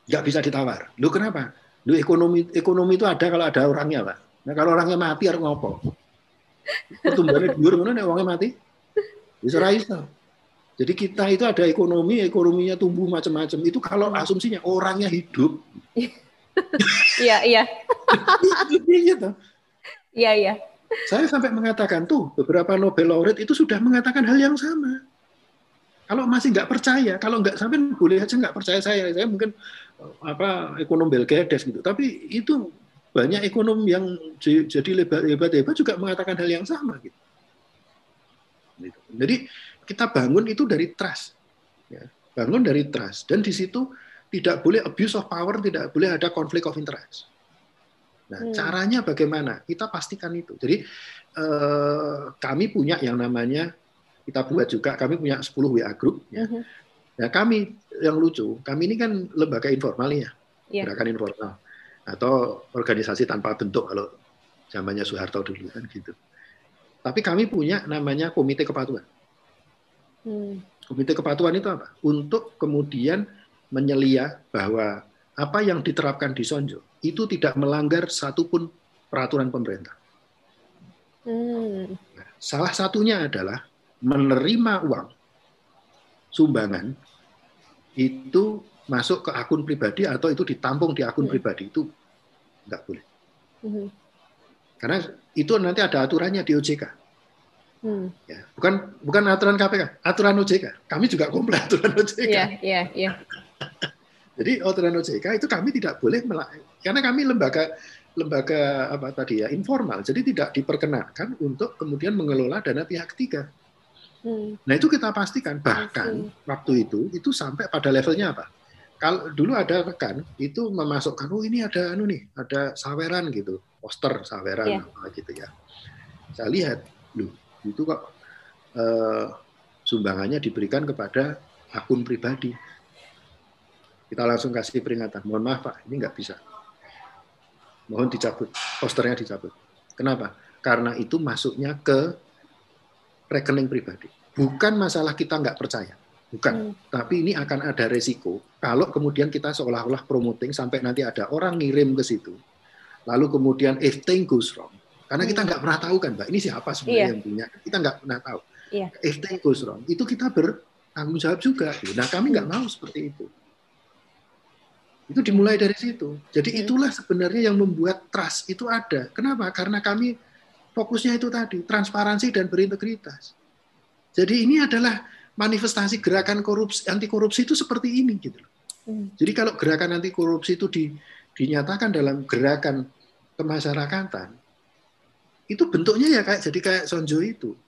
Nggak bisa ditawar. Lu kenapa? Lu ekonomi ekonomi itu ada kalau ada orangnya, Pak. Nah, kalau orangnya mati harus ngopo? Pertumbuhannya dhuwur ngono nek orangnya mati. Bisa ra jadi kita itu ada ekonomi, ekonominya tumbuh macam-macam. Itu kalau hmm. asumsinya orangnya hidup. (laughs) Iya, iya. (laughs) Gitu. Iya, iya. Saya sampai mengatakan tuh beberapa Nobel laureate itu sudah mengatakan hal yang sama. Kalau masih nggak percaya, kalau nggak sampai boleh aja nggak percaya saya, saya mungkin apa ekonom Belgedes gitu. Tapi itu banyak ekonom yang jadi hebat-hebat juga mengatakan hal yang sama gitu. Jadi kita bangun itu dari trust. Ya, bangun dari trust. Dan di situ tidak boleh abuse of power, tidak boleh ada conflict of interest. Nah, hmm. caranya bagaimana? Kita pastikan itu. Jadi eh, kami punya yang namanya kita buat juga kami punya 10 WA group ya. Hmm. Nah, kami yang lucu, kami ini kan lembaga informal ya. Yeah. Gerakan informal atau organisasi tanpa bentuk kalau zamannya Soeharto dulu kan gitu. Tapi kami punya namanya komite kepatuhan. Hmm. Komite kepatuhan itu apa? Untuk kemudian menyelia bahwa apa yang diterapkan di Sonjo itu tidak melanggar satupun peraturan pemerintah. Hmm. salah satunya adalah menerima uang sumbangan itu masuk ke akun pribadi atau itu ditampung di akun hmm. pribadi itu nggak boleh. Hmm. Karena itu nanti ada aturannya di OJK. Hmm. Ya, bukan bukan aturan KPK, aturan OJK. Kami juga komplain aturan OJK. Iya, iya, iya. (laughs) Jadi aturan OJK itu kami tidak boleh karena kami lembaga lembaga apa tadi ya informal, jadi tidak diperkenankan untuk kemudian mengelola dana pihak ketiga. Hmm. Nah itu kita pastikan bahkan waktu itu itu sampai pada levelnya apa? Kalau dulu ada rekan itu memasukkan oh ini ada anu nih ada saweran gitu poster saweran yeah. apa gitu ya. Saya lihat, loh itu kok eh, sumbangannya diberikan kepada akun pribadi kita langsung kasih peringatan. Mohon maaf Pak, ini nggak bisa. Mohon dicabut, posternya dicabut. Kenapa? Karena itu masuknya ke rekening pribadi. Bukan masalah kita nggak percaya. Bukan. Hmm. Tapi ini akan ada resiko kalau kemudian kita seolah-olah promoting sampai nanti ada orang ngirim ke situ. Lalu kemudian if thing goes wrong. Karena kita hmm. nggak pernah tahu kan, Mbak. Ini siapa sebenarnya yeah. yang punya? Kita nggak pernah tahu. Yeah. If thing goes wrong, itu kita bertanggung jawab juga. Nah, kami nggak mau seperti itu. Itu dimulai dari situ. Jadi hmm. itulah sebenarnya yang membuat trust itu ada. Kenapa? Karena kami fokusnya itu tadi, transparansi dan berintegritas. Jadi ini adalah manifestasi gerakan korupsi anti korupsi itu seperti ini gitu. Hmm. Jadi kalau gerakan anti korupsi itu di, dinyatakan dalam gerakan kemasyarakatan, itu bentuknya ya kayak jadi kayak Sonjo itu.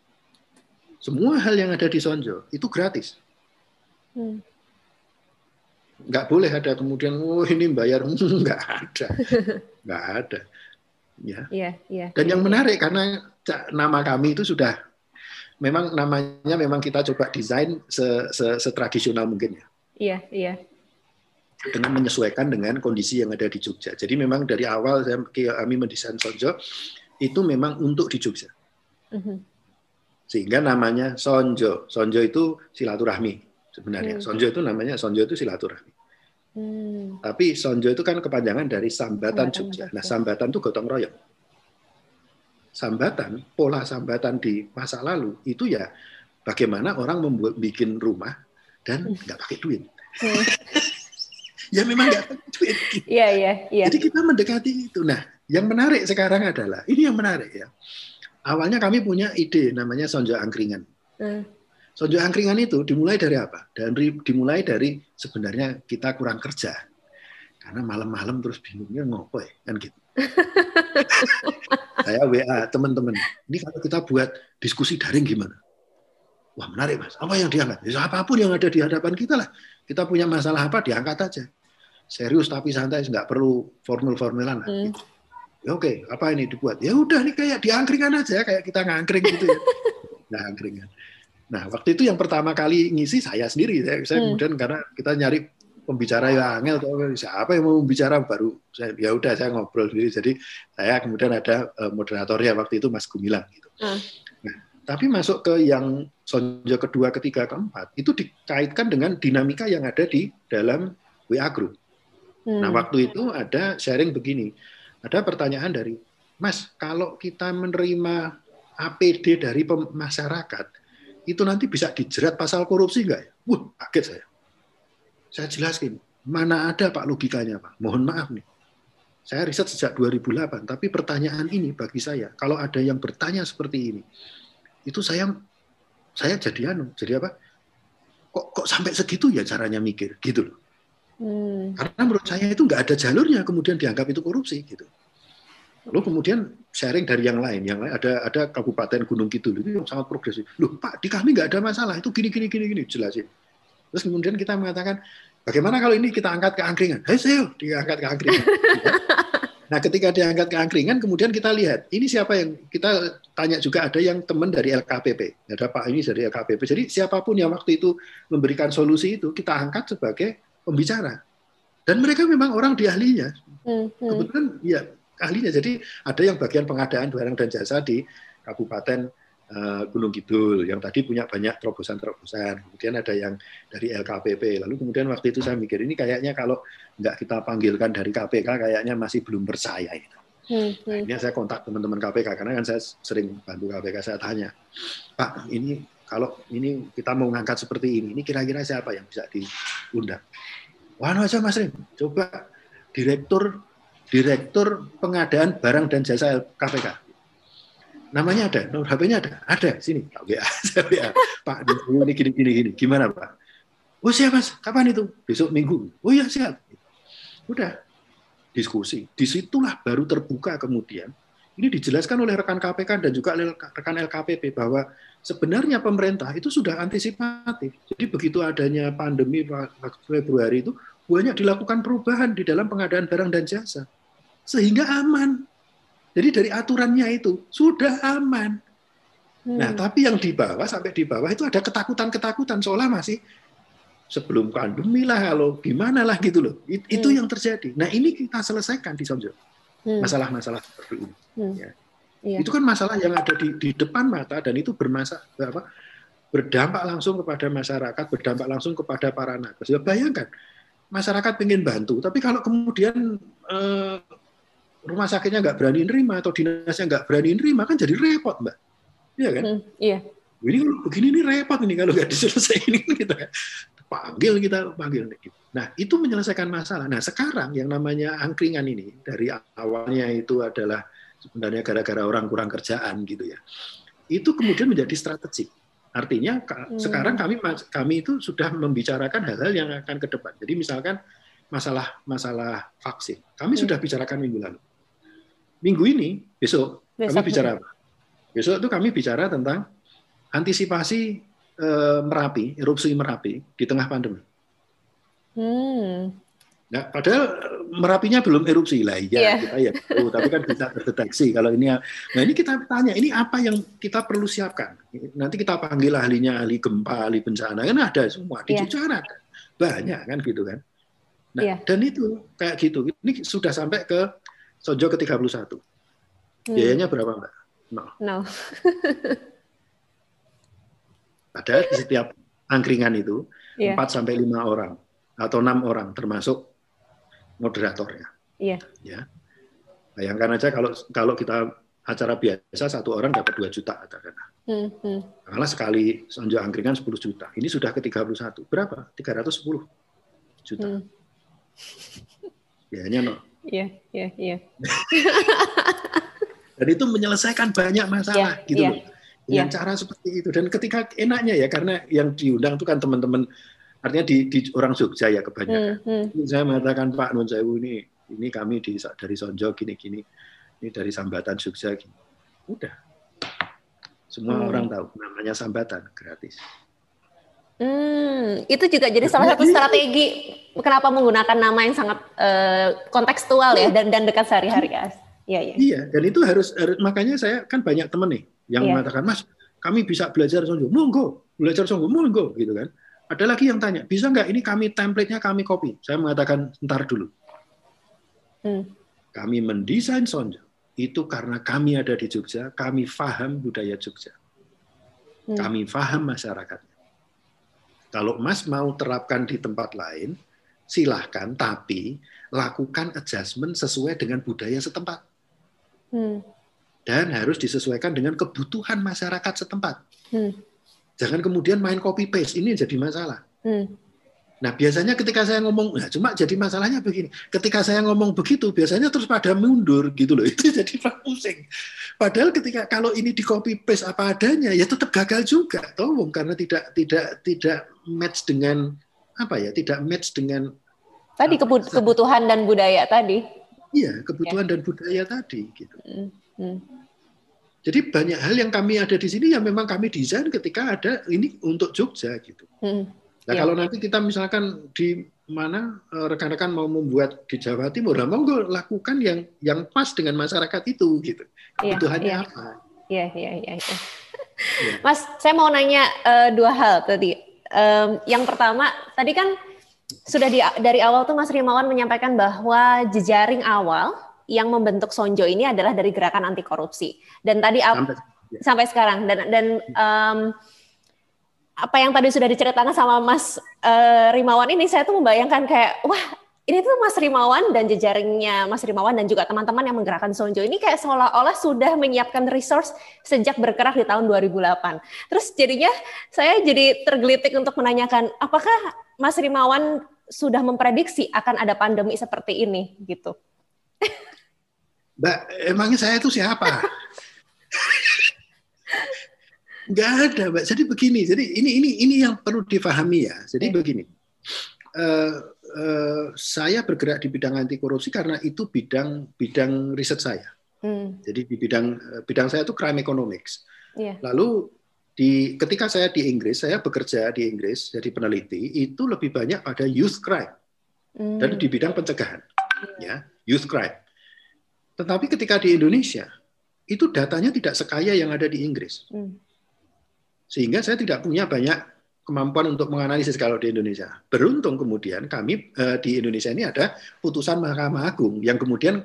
Semua hal yang ada di Sonjo itu gratis. Hmm. Nggak boleh ada kemudian oh ini bayar. (laughs) Nggak ada. Nggak ada. Ya. Yeah, yeah, dan yeah, yang menarik karena nama kami itu sudah memang namanya memang kita coba desain setradisional mungkin ya. Iya iya. Dengan menyesuaikan dengan kondisi yang ada di Jogja. Jadi memang dari awal saya kami mendesain Sonjo itu memang untuk di Jogja mm -hmm. sehingga namanya Sonjo Sonjo itu silaturahmi sebenarnya. Hmm. Sonjo itu namanya Sonjo itu silaturahmi. Hmm. Tapi Sonjo itu kan kepanjangan dari Sambatan, sambatan Jogja. Nah, Sambatan itu gotong royong. Sambatan, pola sambatan di masa lalu itu ya bagaimana orang membuat bikin rumah dan hmm. nggak pakai duit. Hmm. (laughs) ya memang nggak pakai duit. Iya, iya, iya. Jadi kita mendekati itu. Nah, yang menarik sekarang adalah ini yang menarik ya. Awalnya kami punya ide namanya Sonjo Angkringan. Hmm Sonjo angkringan itu dimulai dari apa? Dan dimulai dari sebenarnya kita kurang kerja. Karena malam-malam terus bingungnya ngopo ya, kan gitu. (laughs) Saya WA teman-teman, ini kalau kita buat diskusi daring gimana? Wah menarik mas, apa yang diangkat? Ya, apa pun yang ada di hadapan kita lah. Kita punya masalah apa, diangkat aja. Serius tapi santai, nggak perlu formul-formulan lah. Hmm. Gitu. Ya oke, apa ini dibuat? Ya udah nih kayak diangkringan aja, kayak kita ngangkring gitu ya. (laughs) Nah, angkringan. Nah, waktu itu yang pertama kali ngisi saya sendiri. Saya, saya hmm. kemudian karena kita nyari pembicara ya angel siapa yang mau bicara baru saya ya udah saya ngobrol sendiri jadi saya kemudian ada uh, moderatornya waktu itu Mas Gumilang gitu. Hmm. Nah, tapi masuk ke yang sonjo kedua, ketiga, keempat itu dikaitkan dengan dinamika yang ada di dalam WA group. Hmm. Nah, waktu itu ada sharing begini. Ada pertanyaan dari Mas, kalau kita menerima APD dari masyarakat, itu nanti bisa dijerat pasal korupsi enggak ya? Wah, kaget saya. Saya jelaskan, mana ada Pak logikanya Pak. Mohon maaf nih. Saya riset sejak 2008, tapi pertanyaan ini bagi saya, kalau ada yang bertanya seperti ini, itu saya saya jadi anu, jadi apa? Kok kok sampai segitu ya caranya mikir gitu loh. Hmm. Karena menurut saya itu nggak ada jalurnya kemudian dianggap itu korupsi gitu. Lalu kemudian sharing dari yang lain, yang lain ada ada Kabupaten Gunung Kidul itu yang sangat progresif. Loh Pak, di kami nggak ada masalah, itu gini gini gini gini jelasin. Terus kemudian kita mengatakan, bagaimana kalau ini kita angkat ke angkringan? Hei saya diangkat ke angkringan. (laughs) Nah, ketika diangkat ke angkringan, kemudian kita lihat ini siapa yang kita tanya juga ada yang teman dari LKPP, ada Pak ini dari LKPP. Jadi siapa pun yang waktu itu memberikan solusi itu kita angkat sebagai pembicara. Dan mereka memang orang di ahlinya. Hmm, hmm. Kebetulan ya ahlinya. Jadi ada yang bagian pengadaan barang dan jasa di Kabupaten uh, Gunung Kidul yang tadi punya banyak terobosan-terobosan. Kemudian ada yang dari LKPP. Lalu kemudian waktu itu saya mikir ini kayaknya kalau nggak kita panggilkan dari KPK kayaknya masih belum percaya itu. Hmm, hmm. Akhirnya saya kontak teman-teman KPK karena kan saya sering bantu KPK saya tanya, Pak ini kalau ini kita mau ngangkat seperti ini, ini kira-kira siapa yang bisa diundang? Wah, aja Mas Rim, coba direktur direktur pengadaan barang dan jasa KPK. Namanya ada, nomor HP-nya ada, ada sini. WA, Pak, (laughs) ini gini gini gini, gimana Pak? Oh siap Mas, kapan itu? Besok Minggu. Oh iya siap. Udah diskusi. Di situlah baru terbuka kemudian ini dijelaskan oleh rekan KPK dan juga rekan LKPP bahwa sebenarnya pemerintah itu sudah antisipatif. Jadi begitu adanya pandemi Februari itu banyak dilakukan perubahan di dalam pengadaan barang dan jasa sehingga aman. Jadi dari aturannya itu sudah aman. Hmm. Nah, tapi yang di bawah sampai di bawah itu ada ketakutan-ketakutan seolah masih sebelum pandemi lah kalau gimana lah gitu loh. It, hmm. Itu yang terjadi. Nah, ini kita selesaikan di Sonjo. Hmm. Masalah-masalah seperti ini. Hmm. Ya. Iya. Itu kan masalah yang ada di, di depan mata dan itu bermasa apa, berdampak langsung kepada masyarakat, berdampak langsung kepada para nakes. Ya, bayangkan, masyarakat ingin bantu, tapi kalau kemudian eh, rumah sakitnya nggak berani nerima atau dinasnya nggak berani nerima kan jadi repot mbak iya kan hmm, iya ini begini ini repot ini kalau nggak diselesaikan kita kan panggil kita panggil. Nah itu menyelesaikan masalah. Nah sekarang yang namanya angkringan ini dari awalnya itu adalah sebenarnya gara-gara orang kurang kerjaan gitu ya itu kemudian menjadi strategi. Artinya hmm. sekarang kami kami itu sudah membicarakan hal-hal yang akan ke depan. Jadi misalkan masalah masalah vaksin. Kami hmm. sudah bicarakan minggu lalu. Minggu ini besok, besok kami bicara apa? Besok itu kami bicara tentang antisipasi eh, Merapi, erupsi Merapi di tengah pandemi. Hmm. Nah, padahal Merapinya belum erupsi lah, iya yeah. kita ya, oh, tapi kan bisa terdeteksi kalau ini. Nah ini kita tanya, ini apa yang kita perlu siapkan? Nanti kita panggil ahlinya, ahli gempa, ahli bencana, kan ada semua di yeah. Jogja ada banyak kan gitu kan. Nah, yeah. dan itu kayak gitu. Ini sudah sampai ke Sojo ke 31. Hmm. Biayanya berapa, Mbak? No. no. (laughs) Padahal di setiap angkringan itu yeah. 4 sampai 5 orang atau 6 orang termasuk moderatornya. Iya. Yeah. Ya. Bayangkan aja kalau kalau kita acara biasa satu orang dapat 2 juta katakanlah. Hmm, hmm. Karena sekali sonjo angkringan 10 juta. Ini sudah ke 31. Berapa? 310 juta. Hmm. Biayanya no. Iya, iya, iya. (laughs) Dan itu menyelesaikan banyak masalah yeah, gitu yeah, loh. Dengan yeah. cara seperti itu. Dan ketika enaknya ya karena yang diundang itu kan teman-teman artinya di, di orang Jogja ya kebanyakan. Hmm, hmm. Saya mengatakan Pak Nun Sewu ini ini kami di, dari Sonjo gini-gini. Ini dari Sambatan Jogja gini. Udah. Semua hmm. orang tahu namanya Sambatan gratis. Hmm, itu juga jadi salah satu (laughs) strategi kenapa menggunakan nama yang sangat uh, kontekstual ya dan dan dekat sehari-hari ya. Iya, iya. Iya, dan itu harus, harus makanya saya kan banyak teman nih yang yeah. mengatakan, "Mas, kami bisa belajar Sonjo." Monggo, belajar Sonjo, monggo gitu kan. Ada lagi yang tanya, "Bisa nggak ini kami template-nya kami copy?" Saya mengatakan, "Ntar dulu." Hmm. Kami mendesain Sonjo itu karena kami ada di Jogja, kami paham budaya Jogja. Hmm. Kami paham masyarakat kalau Mas mau terapkan di tempat lain, silahkan, tapi lakukan adjustment sesuai dengan budaya setempat. Hmm. Dan harus disesuaikan dengan kebutuhan masyarakat setempat. Hmm. Jangan kemudian main copy paste, ini jadi masalah. Hmm. Nah biasanya ketika saya ngomong, nah cuma jadi masalahnya begini. Ketika saya ngomong begitu, biasanya terus pada mundur gitu loh. (laughs) Itu jadi pusing. Padahal ketika kalau ini di copy paste apa adanya, ya tetap gagal juga, toh karena tidak tidak tidak match dengan apa ya, tidak match dengan tadi kebut kebutuhan dan budaya tadi. Iya, kebutuhan ya. dan budaya tadi gitu. Hmm. Hmm. Jadi banyak hal yang kami ada di sini yang memang kami desain ketika ada ini untuk Jogja gitu. Hmm Nah, Iya. kalau nanti kita misalkan di mana eh, rekan-rekan mau membuat di Jawa Timur, nah, monggo lakukan yang yang pas dengan masyarakat itu gitu. Iya, Kebutuhannya iya. apa? Iya, iya, iya. Mas, saya mau nanya eh, dua hal tadi. Em, yang pertama, tadi kan sudah di, dari awal tuh Mas Rimawan menyampaikan bahwa jejaring awal yang membentuk Sonjo ini adalah dari gerakan anti korupsi. Dan tadi Sampai sampai sekarang dan dan em, apa yang tadi sudah diceritakan sama Mas eh, Rimawan ini saya tuh membayangkan kayak wah ini tuh Mas Rimawan dan jejaringnya Mas Rimawan dan juga teman-teman yang menggerakkan Sonjo ini kayak seolah-olah sudah menyiapkan resource sejak bergerak di tahun 2008. Terus jadinya saya jadi tergelitik untuk menanyakan apakah Mas Rimawan sudah memprediksi akan ada pandemi seperti ini gitu. Mbak, emangnya saya itu siapa? Nggak ada, Mbak. Jadi begini. Jadi ini ini ini yang perlu difahami ya. Jadi Oke. begini. Eh, eh, saya bergerak di bidang anti korupsi karena itu bidang bidang riset saya. Hmm, Jadi di bidang eh, bidang saya itu crime economics. iya. Lalu di ketika saya di Inggris, saya bekerja di Inggris jadi peneliti itu lebih banyak pada youth crime Hmm, dan di bidang pencegahan, ya youth crime. Tetapi ketika di Indonesia itu datanya tidak sekaya yang ada di Inggris, hmm, sehingga saya tidak punya banyak kemampuan untuk menganalisis kalau di Indonesia. Beruntung kemudian kami eh, di Indonesia ini ada putusan Mahkamah Agung yang kemudian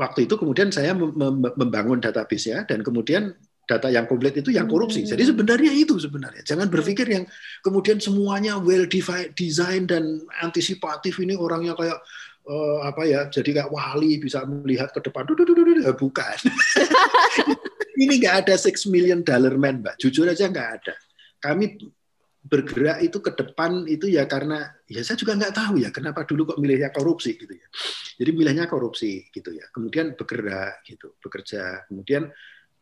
waktu itu kemudian saya mem- mem- membangun database-nya dan kemudian data yang komplit itu yang korupsi. Hmm. Jadi sebenarnya itu sebenarnya. Jangan berpikir yang kemudian semuanya well design dan antisipatif ini orangnya kayak eh, apa ya jadi kayak wali bisa melihat ke depan. Duh, duh, duh. Eh, Bukan. (laughs) ini nggak ada six million dollar man, Mbak. Jujur aja nggak ada. Kami bergerak itu ke depan itu ya karena ya saya juga nggak tahu ya kenapa dulu kok milihnya korupsi gitu ya. Jadi milihnya korupsi gitu ya. Kemudian bergerak gitu, bekerja. Kemudian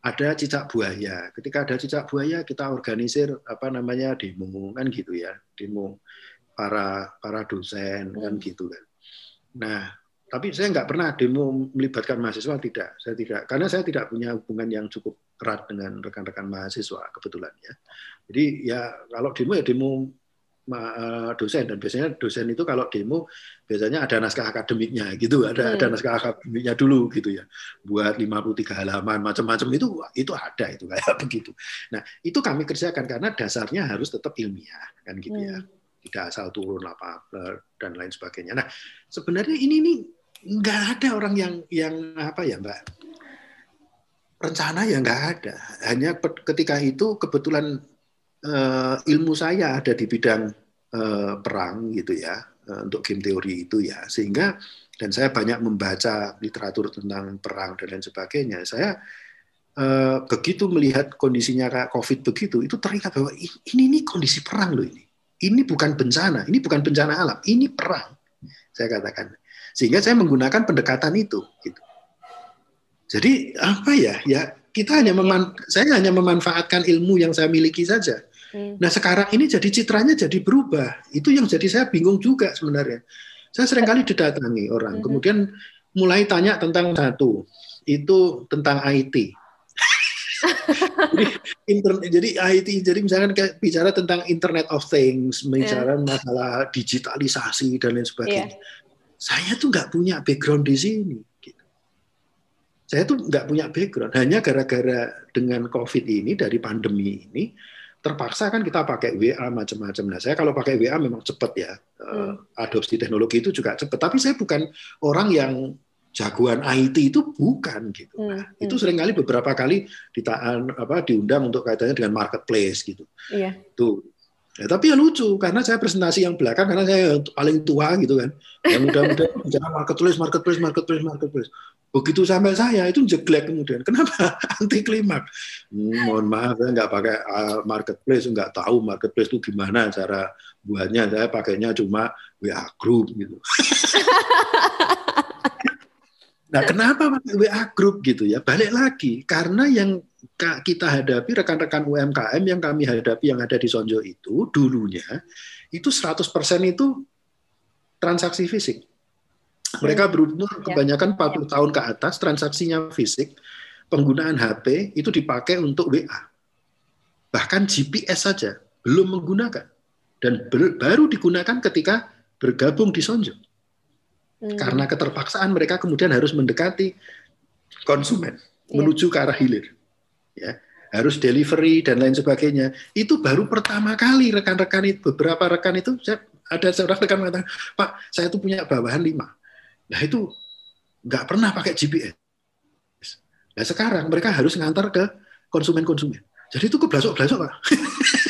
ada cicak buaya. Ketika ada cicak buaya kita organisir apa namanya demo kan gitu ya. Demo para para dosen kan gitu kan. Nah, tapi saya nggak pernah demo melibatkan mahasiswa tidak. Saya tidak karena saya tidak punya hubungan yang cukup erat dengan rekan-rekan mahasiswa kebetulan ya. Jadi ya kalau demo ya demo eh, dosen dan biasanya dosen itu kalau demo biasanya ada naskah akademiknya gitu, ada ada Hmm. naskah akademiknya dulu gitu ya. Buat 53 halaman macam-macam itu itu ada itu kayak (laughs) begitu. Nah, itu kami kerjakan karena dasarnya harus tetap ilmiah kan gitu ya. Hmm. Tidak asal turun apa dan lain sebagainya. Nah, sebenarnya ini nih nggak ada orang yang yang apa ya, Mbak? Rencana ya nggak ada. Hanya ketika itu kebetulan eh, ilmu saya ada di bidang eh, perang gitu ya eh, untuk game teori itu ya sehingga dan saya banyak membaca literatur tentang perang dan lain sebagainya saya eh, begitu melihat kondisinya covid begitu itu teringat bahwa ini ini kondisi perang loh ini ini bukan bencana ini bukan bencana alam ini perang saya katakan sehingga saya menggunakan pendekatan itu gitu jadi apa ya ya kita hanya meman saya hanya memanfaatkan ilmu yang saya miliki saja Hmm. Nah sekarang ini jadi citranya jadi berubah. Itu yang jadi saya bingung juga sebenarnya. Saya sering kali didatangi orang, Mhm. kemudian mulai tanya tentang satu, itu tentang IT. Jadi, inter- jadi IT, jadi misalkan kayak bicara tentang Internet of Things, bicara masalah digitalisasi dan lain sebagainya. Saya tuh nggak punya background di sini. gitu. Saya tuh nggak punya background. Hanya gara-gara dengan COVID ini dari pandemi ini terpaksa kan kita pakai WA macam-macam. Nah, saya kalau pakai WA memang cepat ya. Eh, Adopsi teknologi itu juga cepat. Tapi saya bukan orang yang jagoan IT itu bukan gitu. Hmm, Nah, itu sering kali beberapa kali ditaan apa diundang untuk kaitannya dengan marketplace gitu. Iya. Tuh. Ya, tapi ya lucu karena saya presentasi yang belakang karena saya paling tua gitu kan. Yang muda-muda (laughs) bicara marketplace, marketplace, marketplace, marketplace. Begitu sampai saya itu jeglek kemudian. (laughs) Kenapa? Anti klimak. Hmm, mohon maaf saya nggak pakai uh, marketplace, nggak tahu marketplace itu gimana cara buatnya. Saya pakainya cuma WA group gitu. (laughs) Nah, kenapa pakai WA group gitu ya? Balik lagi karena yang kita hadapi rekan-rekan UMKM yang kami hadapi yang ada di Sonjo itu dulunya itu 100% itu transaksi fisik. Mereka berumur Ya. kebanyakan 40 tahun ke atas, transaksinya fisik, penggunaan HP itu dipakai untuk WA. Bahkan GPS saja belum menggunakan. dan baru digunakan ketika bergabung di Sonjo. Hmm. Karena keterpaksaan mereka kemudian harus mendekati konsumen yeah. menuju ke arah hilir. Ya, harus delivery dan lain sebagainya. Itu baru pertama kali rekan-rekan itu beberapa rekan itu saya ada seorang rekan mengatakan, "Pak, saya itu punya bawahan lima. Nah, itu nggak pernah pakai GPS. Nah, sekarang mereka harus ngantar ke konsumen-konsumen. Jadi itu keblasok-blasok, Pak. (laughs)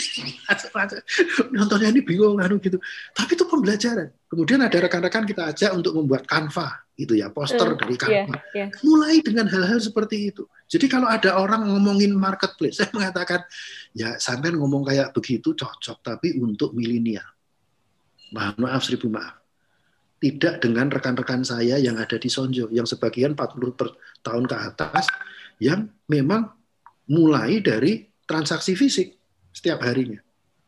Nontonnya ini bingung, anu gitu. Tapi itu pembelajaran. Kemudian ada rekan-rekan kita ajak untuk membuat kanva, gitu ya, poster uh, dari kanva. Yeah, yeah. Mulai dengan hal-hal seperti itu. Jadi kalau ada orang ngomongin marketplace, (laughs) saya mengatakan, ya sampai ngomong kayak begitu cocok, tapi untuk milenial. Maaf, maaf, seribu maaf. Tidak dengan rekan-rekan saya yang ada di Sonjo, yang sebagian 40 per tahun ke atas, yang memang mulai dari transaksi fisik setiap harinya.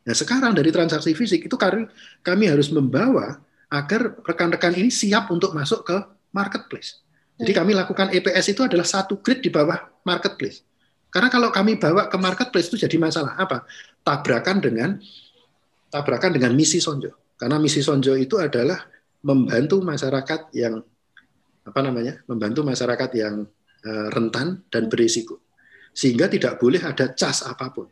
Nah sekarang dari transaksi fisik itu kami, harus membawa agar rekan-rekan ini siap untuk masuk ke marketplace. Jadi kami lakukan EPS itu adalah satu grid di bawah marketplace. Karena kalau kami bawa ke marketplace itu jadi masalah apa? Tabrakan dengan tabrakan dengan misi Sonjo. Karena misi Sonjo itu adalah membantu masyarakat yang apa namanya? membantu masyarakat yang eh, rentan dan berisiko sehingga tidak boleh ada cas apa pun.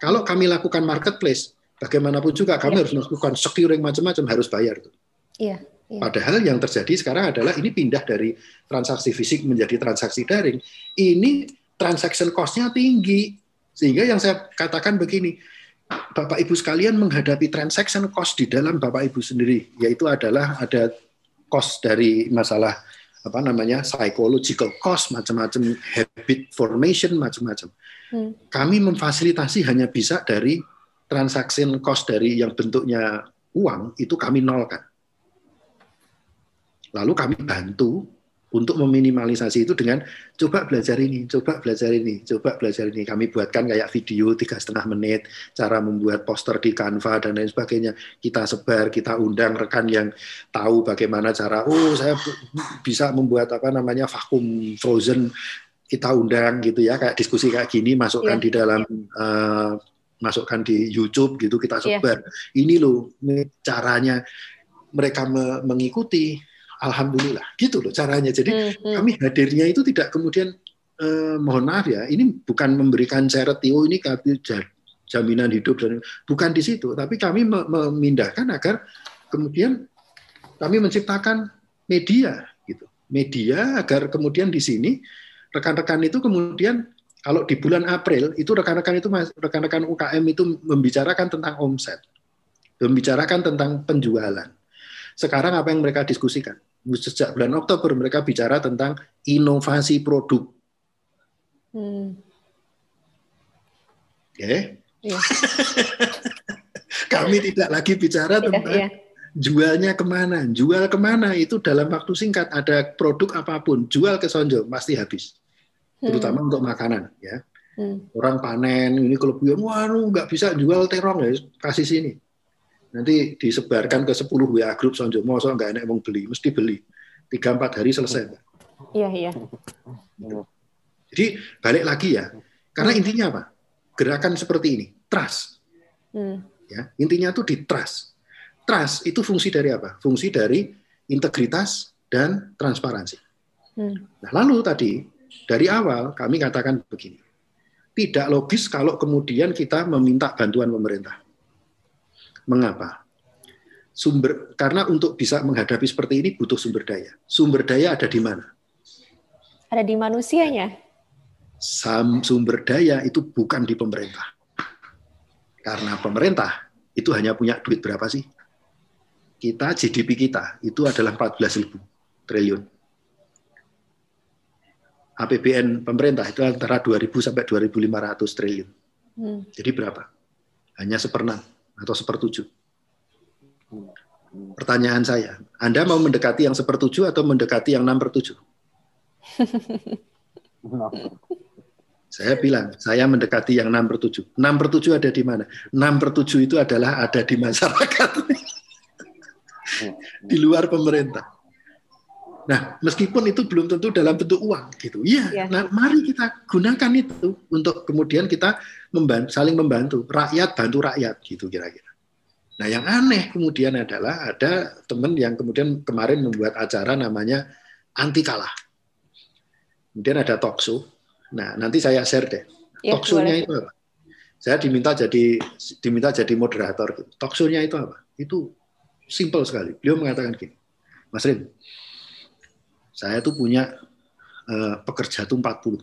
Kalau kami lakukan marketplace, bagaimanapun juga kami ya. harus melakukan securing macam-macam harus bayar tuh. Iya, iya. Padahal yang terjadi sekarang adalah ini pindah dari transaksi fisik menjadi transaksi daring. Ini transaction cost-nya tinggi. Sehingga yang saya katakan begini, Bapak Ibu sekalian menghadapi transaction cost di dalam Bapak Ibu sendiri, yaitu adalah ada cost dari masalah apa namanya psychological cost macam-macam habit formation macam-macam hmm. kami memfasilitasi hanya bisa dari transaction cost dari yang bentuknya uang itu kami nolkan lalu kami bantu untuk meminimalisasi itu dengan coba belajar ini, coba belajar ini, coba belajar ini. Kami buatkan kayak video tiga setengah menit, cara membuat poster di Canva dan lain sebagainya. Kita sebar, kita undang rekan yang tahu bagaimana cara. Oh, saya bisa membuat apa namanya vakum frozen. Kita undang gitu ya, kayak diskusi kayak gini, masukkan yeah. di dalam uh, masukkan di YouTube gitu kita iya. sebar. Yeah. Ini loh ini caranya mereka mengikuti alhamdulillah gitu loh caranya. Jadi hmm, hmm. kami hadirnya itu tidak kemudian eh, mohon maaf ya, ini bukan memberikan charity oh ini kami jaminan hidup dan bukan di situ, tapi kami memindahkan agar kemudian kami menciptakan media gitu. Media agar kemudian di sini rekan-rekan itu kemudian kalau di bulan April itu rekan-rekan itu rekan-rekan UKM itu membicarakan tentang omset, membicarakan tentang penjualan. Sekarang apa yang mereka diskusikan? sejak bulan Oktober mereka bicara tentang inovasi produk. Hmm. Oke. Okay. Iya. (laughs) Kami tidak lagi bicara iya, tentang yeah, jualnya ke mana, jual ke mana itu dalam waktu singkat ada produk apa pun jual ke Sonjo pasti habis, terutama hmm. untuk makanan ya. Hmm. Orang panen ini kelebihan, waduh nggak bisa jual terong ya kasih sini nanti disebarkan ke 10 WA grup Sonjo Moso nggak enak mau beli, mesti beli. Tiga empat hari selesai. Iya, iya. Jadi balik lagi ya. Karena intinya apa? Gerakan seperti ini, trust. Hmm. Ya, intinya tuh di trust. Trust itu fungsi dari apa? Fungsi dari integritas dan transparansi. Hmm. Nah, lalu tadi dari awal kami katakan begini. Tidak logis kalau kemudian kita meminta bantuan pemerintah Mengapa? Sumber karena untuk bisa menghadapi seperti ini butuh sumber daya. Sumber daya ada di mana? Ada di manusianya. Sam, sumber daya itu bukan di pemerintah. Karena pemerintah itu hanya punya duit berapa sih? Kita GDP kita itu adalah 14.000 triliun. APBN pemerintah itu antara 2.000 sampai 2.500 triliun. Hmm. Jadi berapa? Hanya seperenam atau sepertujuh. Pertanyaan saya, Anda mau mendekati yang sepertujuh atau mendekati yang enam per tujuh? (laughs) Saya bilang, saya mendekati yang enam per tujuh. Enam per tujuh ada di mana? Enam per tujuh itu adalah ada di masyarakat. (laughs) di luar pemerintah. Nah, meskipun itu belum tentu dalam bentuk uang, gitu. Iya. Ya. Nah, mari kita gunakan itu untuk kemudian kita membantu, saling membantu. Rakyat bantu rakyat, gitu kira-kira. Nah, yang aneh kemudian adalah ada teman yang kemudian kemarin membuat acara namanya anti kalah. Kemudian ada talk show. Nah, nanti saya share deh. Ya, boleh. itu apa? Saya diminta jadi diminta jadi moderator. show-nya itu apa? Itu simple sekali. Beliau mengatakan gini, Mas Rin, saya tuh punya eh, pekerja tuh 40.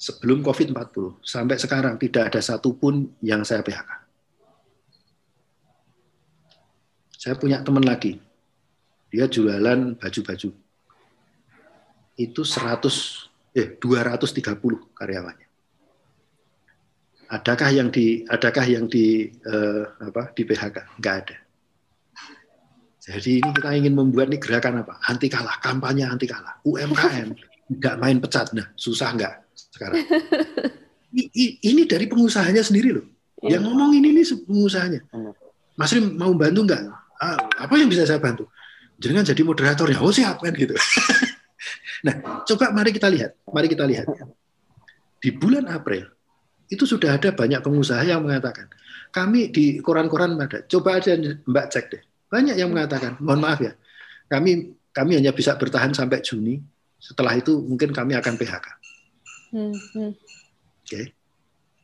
Sebelum COVID 40, sampai sekarang tidak ada satupun yang saya PHK. Saya punya teman lagi, dia jualan baju-baju. Itu 100 eh 230 karyawannya. Adakah yang di adakah yang di eh, apa di PHK? Enggak ada. Jadi ini kita ingin membuat nih gerakan apa? Anti kalah, kampanye anti kalah. UMKM nggak main pecat. Nah, susah nggak sekarang? (laughs) I- i- Ini dari pengusahanya sendiri loh. Iya. Yang ngomong ini nih pengusahanya. Mas Rim mau bantu nggak? Ah, apa yang bisa saya bantu? Jangan jadi moderatornya. Oh siap kan gitu. (laughs) nah, coba mari kita lihat. Mari kita lihat. Di bulan April itu sudah ada banyak pengusaha yang mengatakan kami di koran-koran ada. Coba aja Mbak cek deh. Banyak yang mengatakan, mohon maaf ya, kami kami hanya bisa bertahan sampai Juni. Setelah itu mungkin kami akan PHK. Hmm, hmm. Oke.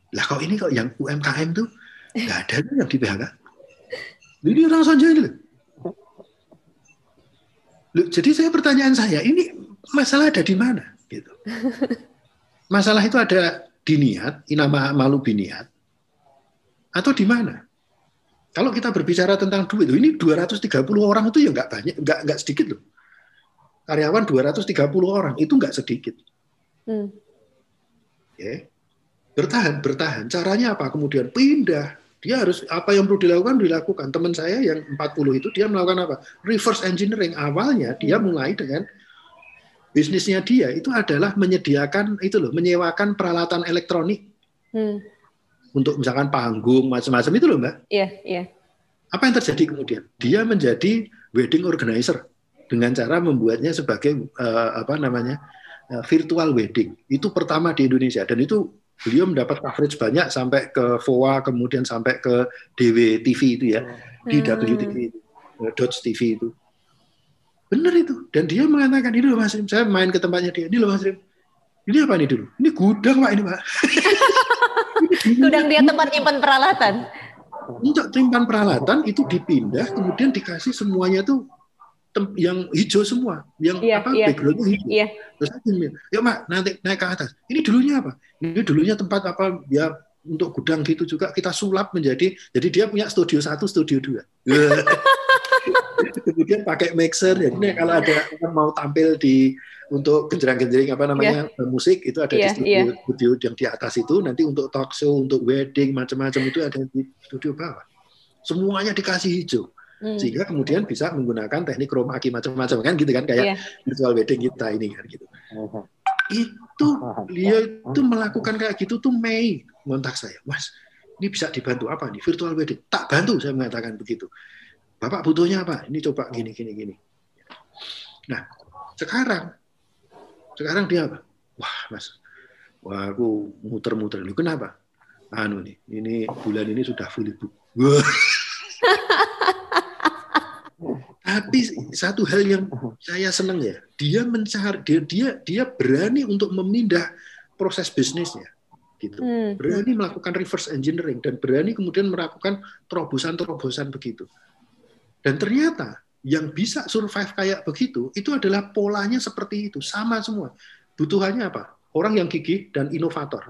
Lah kok ini kok yang UMKM tuh nggak ada tuh yang di PHK? Ini orang saja ini. Loh, Jadi saya pertanyaan saya, ini masalah ada di mana? Gitu. Masalah itu ada di niat, inama malu biniat, atau di mana? Kalau kita berbicara tentang duit, loh, ini 230 orang itu ya nggak banyak, nggak nggak sedikit loh. Karyawan 230 orang itu nggak sedikit. Hmm. Oke. Bertahan, bertahan. Caranya apa? Kemudian pindah. Dia harus apa yang perlu dilakukan dilakukan. Teman saya yang 40 itu dia melakukan apa? Reverse engineering. Awalnya dia mulai dengan bisnisnya dia itu adalah menyediakan itu loh, menyewakan peralatan elektronik Hmm. Untuk misalkan panggung macam-macam itu loh, Mbak. Iya, iya. Apa yang terjadi kemudian? Dia menjadi wedding organizer dengan cara membuatnya sebagai eh, apa namanya eh, virtual wedding. Itu pertama di Indonesia dan itu beliau mendapat coverage banyak sampai ke VOA kemudian sampai ke DW TV itu ya di Hmm. WTV itu, eh, Dodge TV itu. Benar itu. Dan dia mengatakan ini loh Mas Rim, saya main ke tempatnya dia. Ini loh Mas Rim. Ini apa nih dulu? Ini gudang Pak ini Pak. (laughs) (laughs) Gudang dia tempat nyimpan peralatan. untuk timpan peralatan itu dipindah kemudian dikasih semuanya tuh tem- yang hijau semua yang Iya, apa iya. backgroundnya hijau Iya. terus yuk mak nanti naik ke atas ini dulunya apa ini dulunya tempat apa ya untuk gudang gitu juga kita sulap menjadi jadi dia punya studio satu studio dua (laughs) kemudian pakai mixer jadi kalau ada orang mau tampil di untuk genjreng-genjreng apa namanya musik itu ada Iya, di studio, studio yang di atas itu. Nanti untuk talk show untuk wedding macam-macam itu ada di studio bawah. Semuanya dikasih hijau. Hmm. sehingga kemudian bisa menggunakan teknik chroma key macam-macam kan gitu kan? Kayak Iya. virtual wedding kita ini kan gitu. Itu beliau itu melakukan kayak gitu tuh Mei ngontak saya. Mas ini bisa dibantu apa nih? Virtual wedding. Tak bantu saya mengatakan begitu. Bapak butuhnya apa? Ini coba gini gini gini. Nah sekarang sekarang dia apa? Wah mas. Wah aku muter-muter. Ini kenapa? Anu nih ini bulan ini sudah book Wah. (laughs) tapi satu hal yang saya senang ya dia mencari dia dia dia berani untuk memindah proses bisnisnya gitu. Hmm. berani melakukan reverse engineering dan berani kemudian melakukan terobosan-terobosan begitu. Dan ternyata yang bisa survive kayak begitu itu adalah polanya seperti itu. Sama semua. Butuhannya apa? Orang yang gigih dan inovator.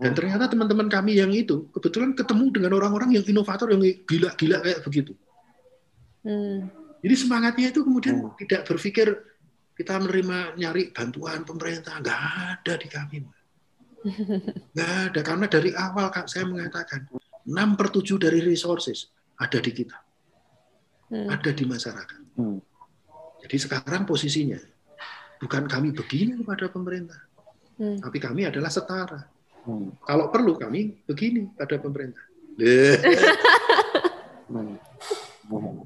Dan ternyata teman-teman kami yang itu kebetulan ketemu dengan orang-orang yang inovator yang gila-gila kayak begitu. Hmm. jadi semangatnya itu kemudian tidak berpikir kita menerima nyari bantuan pemerintah. Nggak ada di kami (laughs) nggak ada. Karena dari awal Kak, saya mengatakan 6 per 7 dari resources ada di kita Hmm. ada di masyarakat Hmm. jadi sekarang posisinya bukan kami begini kepada pemerintah Hmm. tapi kami adalah setara Hmm. kalau perlu kami begini pada pemerintah Hmm. Hmm.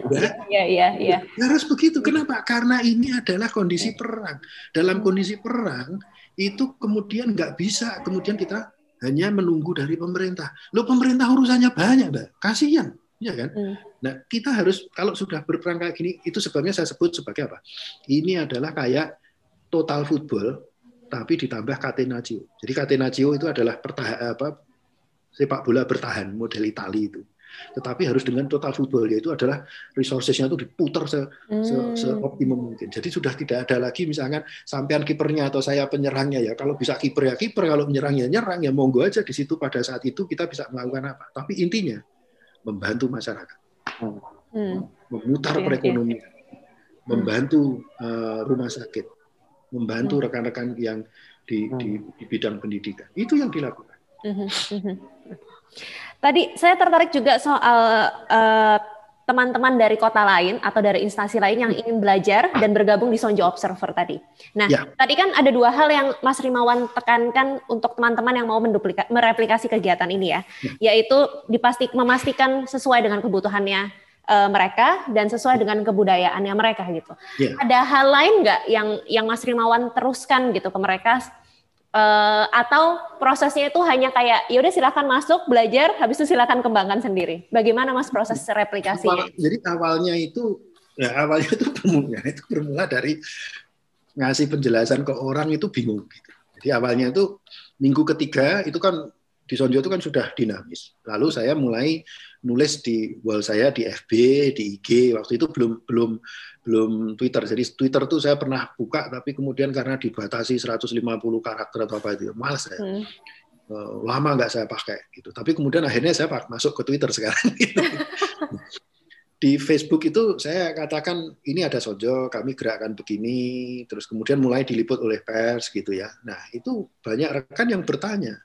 (laughs) Iya, iya, iya. harus begitu kenapa karena ini adalah kondisi perang dalam kondisi perang itu kemudian nggak bisa kemudian kita hanya menunggu dari pemerintah. Lo pemerintah urusannya banyak, Mbak. Kasihan, ya kan? Hmm. Nah, kita harus kalau sudah berperang kayak gini, itu sebabnya saya sebut sebagai apa? Ini adalah kayak total football tapi ditambah catenaccio. Jadi catenaccio itu adalah pertahan apa sepak bola bertahan model Itali itu. Tetapi harus dengan total football yaitu adalah resourcesnya itu diputar se, se, Hmm. seoptimum mungkin. Jadi sudah tidak ada lagi misalkan sampean kipernya atau saya penyerangnya ya. Kalau bisa kiper ya kiper, kalau menyerangnya nyerang ya monggo aja di situ pada saat itu kita bisa melakukan apa. Tapi intinya membantu masyarakat, Hmm. memutar Oke, oke, perekonomian, membantu eh, rumah sakit, membantu Hmm. rekan-rekan yang di, di, di bidang pendidikan. Itu yang dilakukan. Tadi saya tertarik juga soal eh, teman-teman dari kota lain atau dari instansi lain yang ingin belajar dan bergabung di Sonjo Observer tadi. Nah, Ya. tadi kan ada dua hal yang Mas Rimawan tekankan untuk teman-teman yang mau menduplika- mereplikasi kegiatan ini ya, yaitu dipastik memastikan sesuai dengan kebutuhannya eh, mereka dan sesuai dengan kebudayaannya mereka gitu. Ya. Ada hal lain nggak yang yang Mas Rimawan teruskan gitu ke mereka Eh, atau prosesnya itu hanya kayak ya udah silakan masuk belajar habis itu silakan kembangkan sendiri bagaimana mas proses replikasinya Awal- jadi awalnya itu ya awalnya itu bermula (laughs) itu bermula dari ngasih penjelasan ke orang itu bingung gitu. Jadi awalnya itu minggu ketiga itu kan di Sonjo itu kan sudah dinamis. Lalu saya mulai nulis di wall saya di FB, di IG. Waktu itu belum belum belum Twitter. Jadi Twitter tuh saya pernah buka tapi kemudian karena dibatasi 150 karakter atau apa itu, malas saya. Hmm. Eh, lama nggak saya pakai gitu. Tapi kemudian akhirnya saya masuk ke Twitter sekarang. (laughs) gitu. Di Facebook itu saya katakan ini ada Sojo, kami gerakan begini, terus kemudian mulai diliput oleh pers gitu ya. Nah itu banyak rekan yang bertanya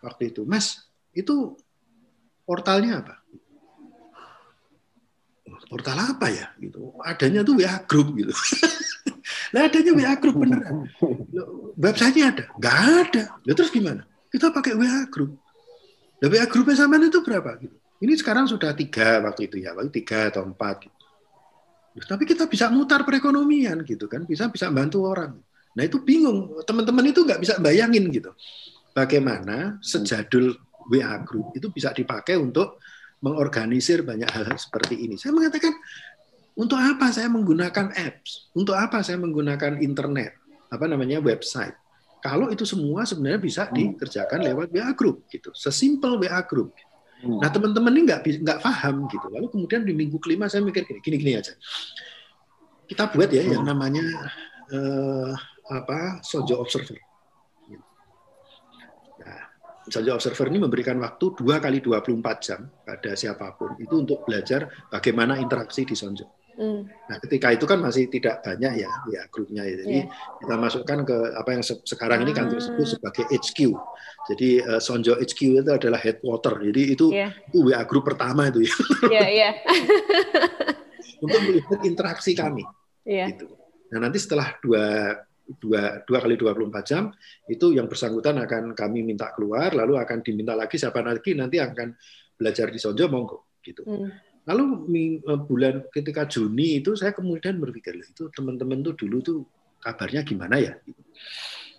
waktu itu, Mas itu portalnya apa? Portal apa ya? Gitu. Adanya tuh WA Group gitu. (laughs) Lah adanya WA Group beneran. Website-nya ada? Nggak ada. Lah terus gimana? Kita pakai WA Group. Lah WA Groupnya sama itu berapa? Gitu. Ini sekarang sudah tiga waktu itu ya, waktu tiga atau empat. Gitu. Tapi kita bisa mutar perekonomian gitu kan, bisa bisa bantu orang. Nah itu bingung, teman-teman itu nggak bisa bayangin gitu. Bagaimana sejadul WA Group itu bisa dipakai untuk mengorganisir banyak hal seperti ini. Saya mengatakan, untuk apa saya menggunakan apps? Untuk apa saya menggunakan internet? Apa namanya website? Kalau itu semua sebenarnya bisa dikerjakan lewat WA Group gitu. Sesimpel WA Group. Nah teman-teman ini nggak nggak paham gitu. Lalu kemudian di minggu kelima saya mikir gini, gini, gini aja. Kita buat ya yang namanya eh, apa Sojo Observer. Sojo Observer ini memberikan waktu dua kali 24 jam pada siapa pun itu untuk belajar bagaimana interaksi di Sonjo. Hmm. Nah, ketika itu kan masih tidak banyak ya, ya grupnya ya. Jadi Iya. kita masukkan ke apa yang se- sekarang ini kan disebut sebagai HQ. Jadi eh, Sonjo HQ itu adalah headquarter. Jadi itu, Iya. itu WA group pertama itu ya Iya, iya. (laughs) untuk melihat interaksi kami. Iya. Gitu. Nah nanti setelah dua dua dua kali 24 jam itu yang bersangkutan akan kami minta keluar, lalu akan diminta lagi siapa lagi nanti akan belajar di Sonjo monggo gitu. Hmm. Lalu eh, bulan ketika Juni itu saya kemudian berpikir "Loh, itu teman-teman tuh dulu tuh kabarnya gimana ya? Gitu.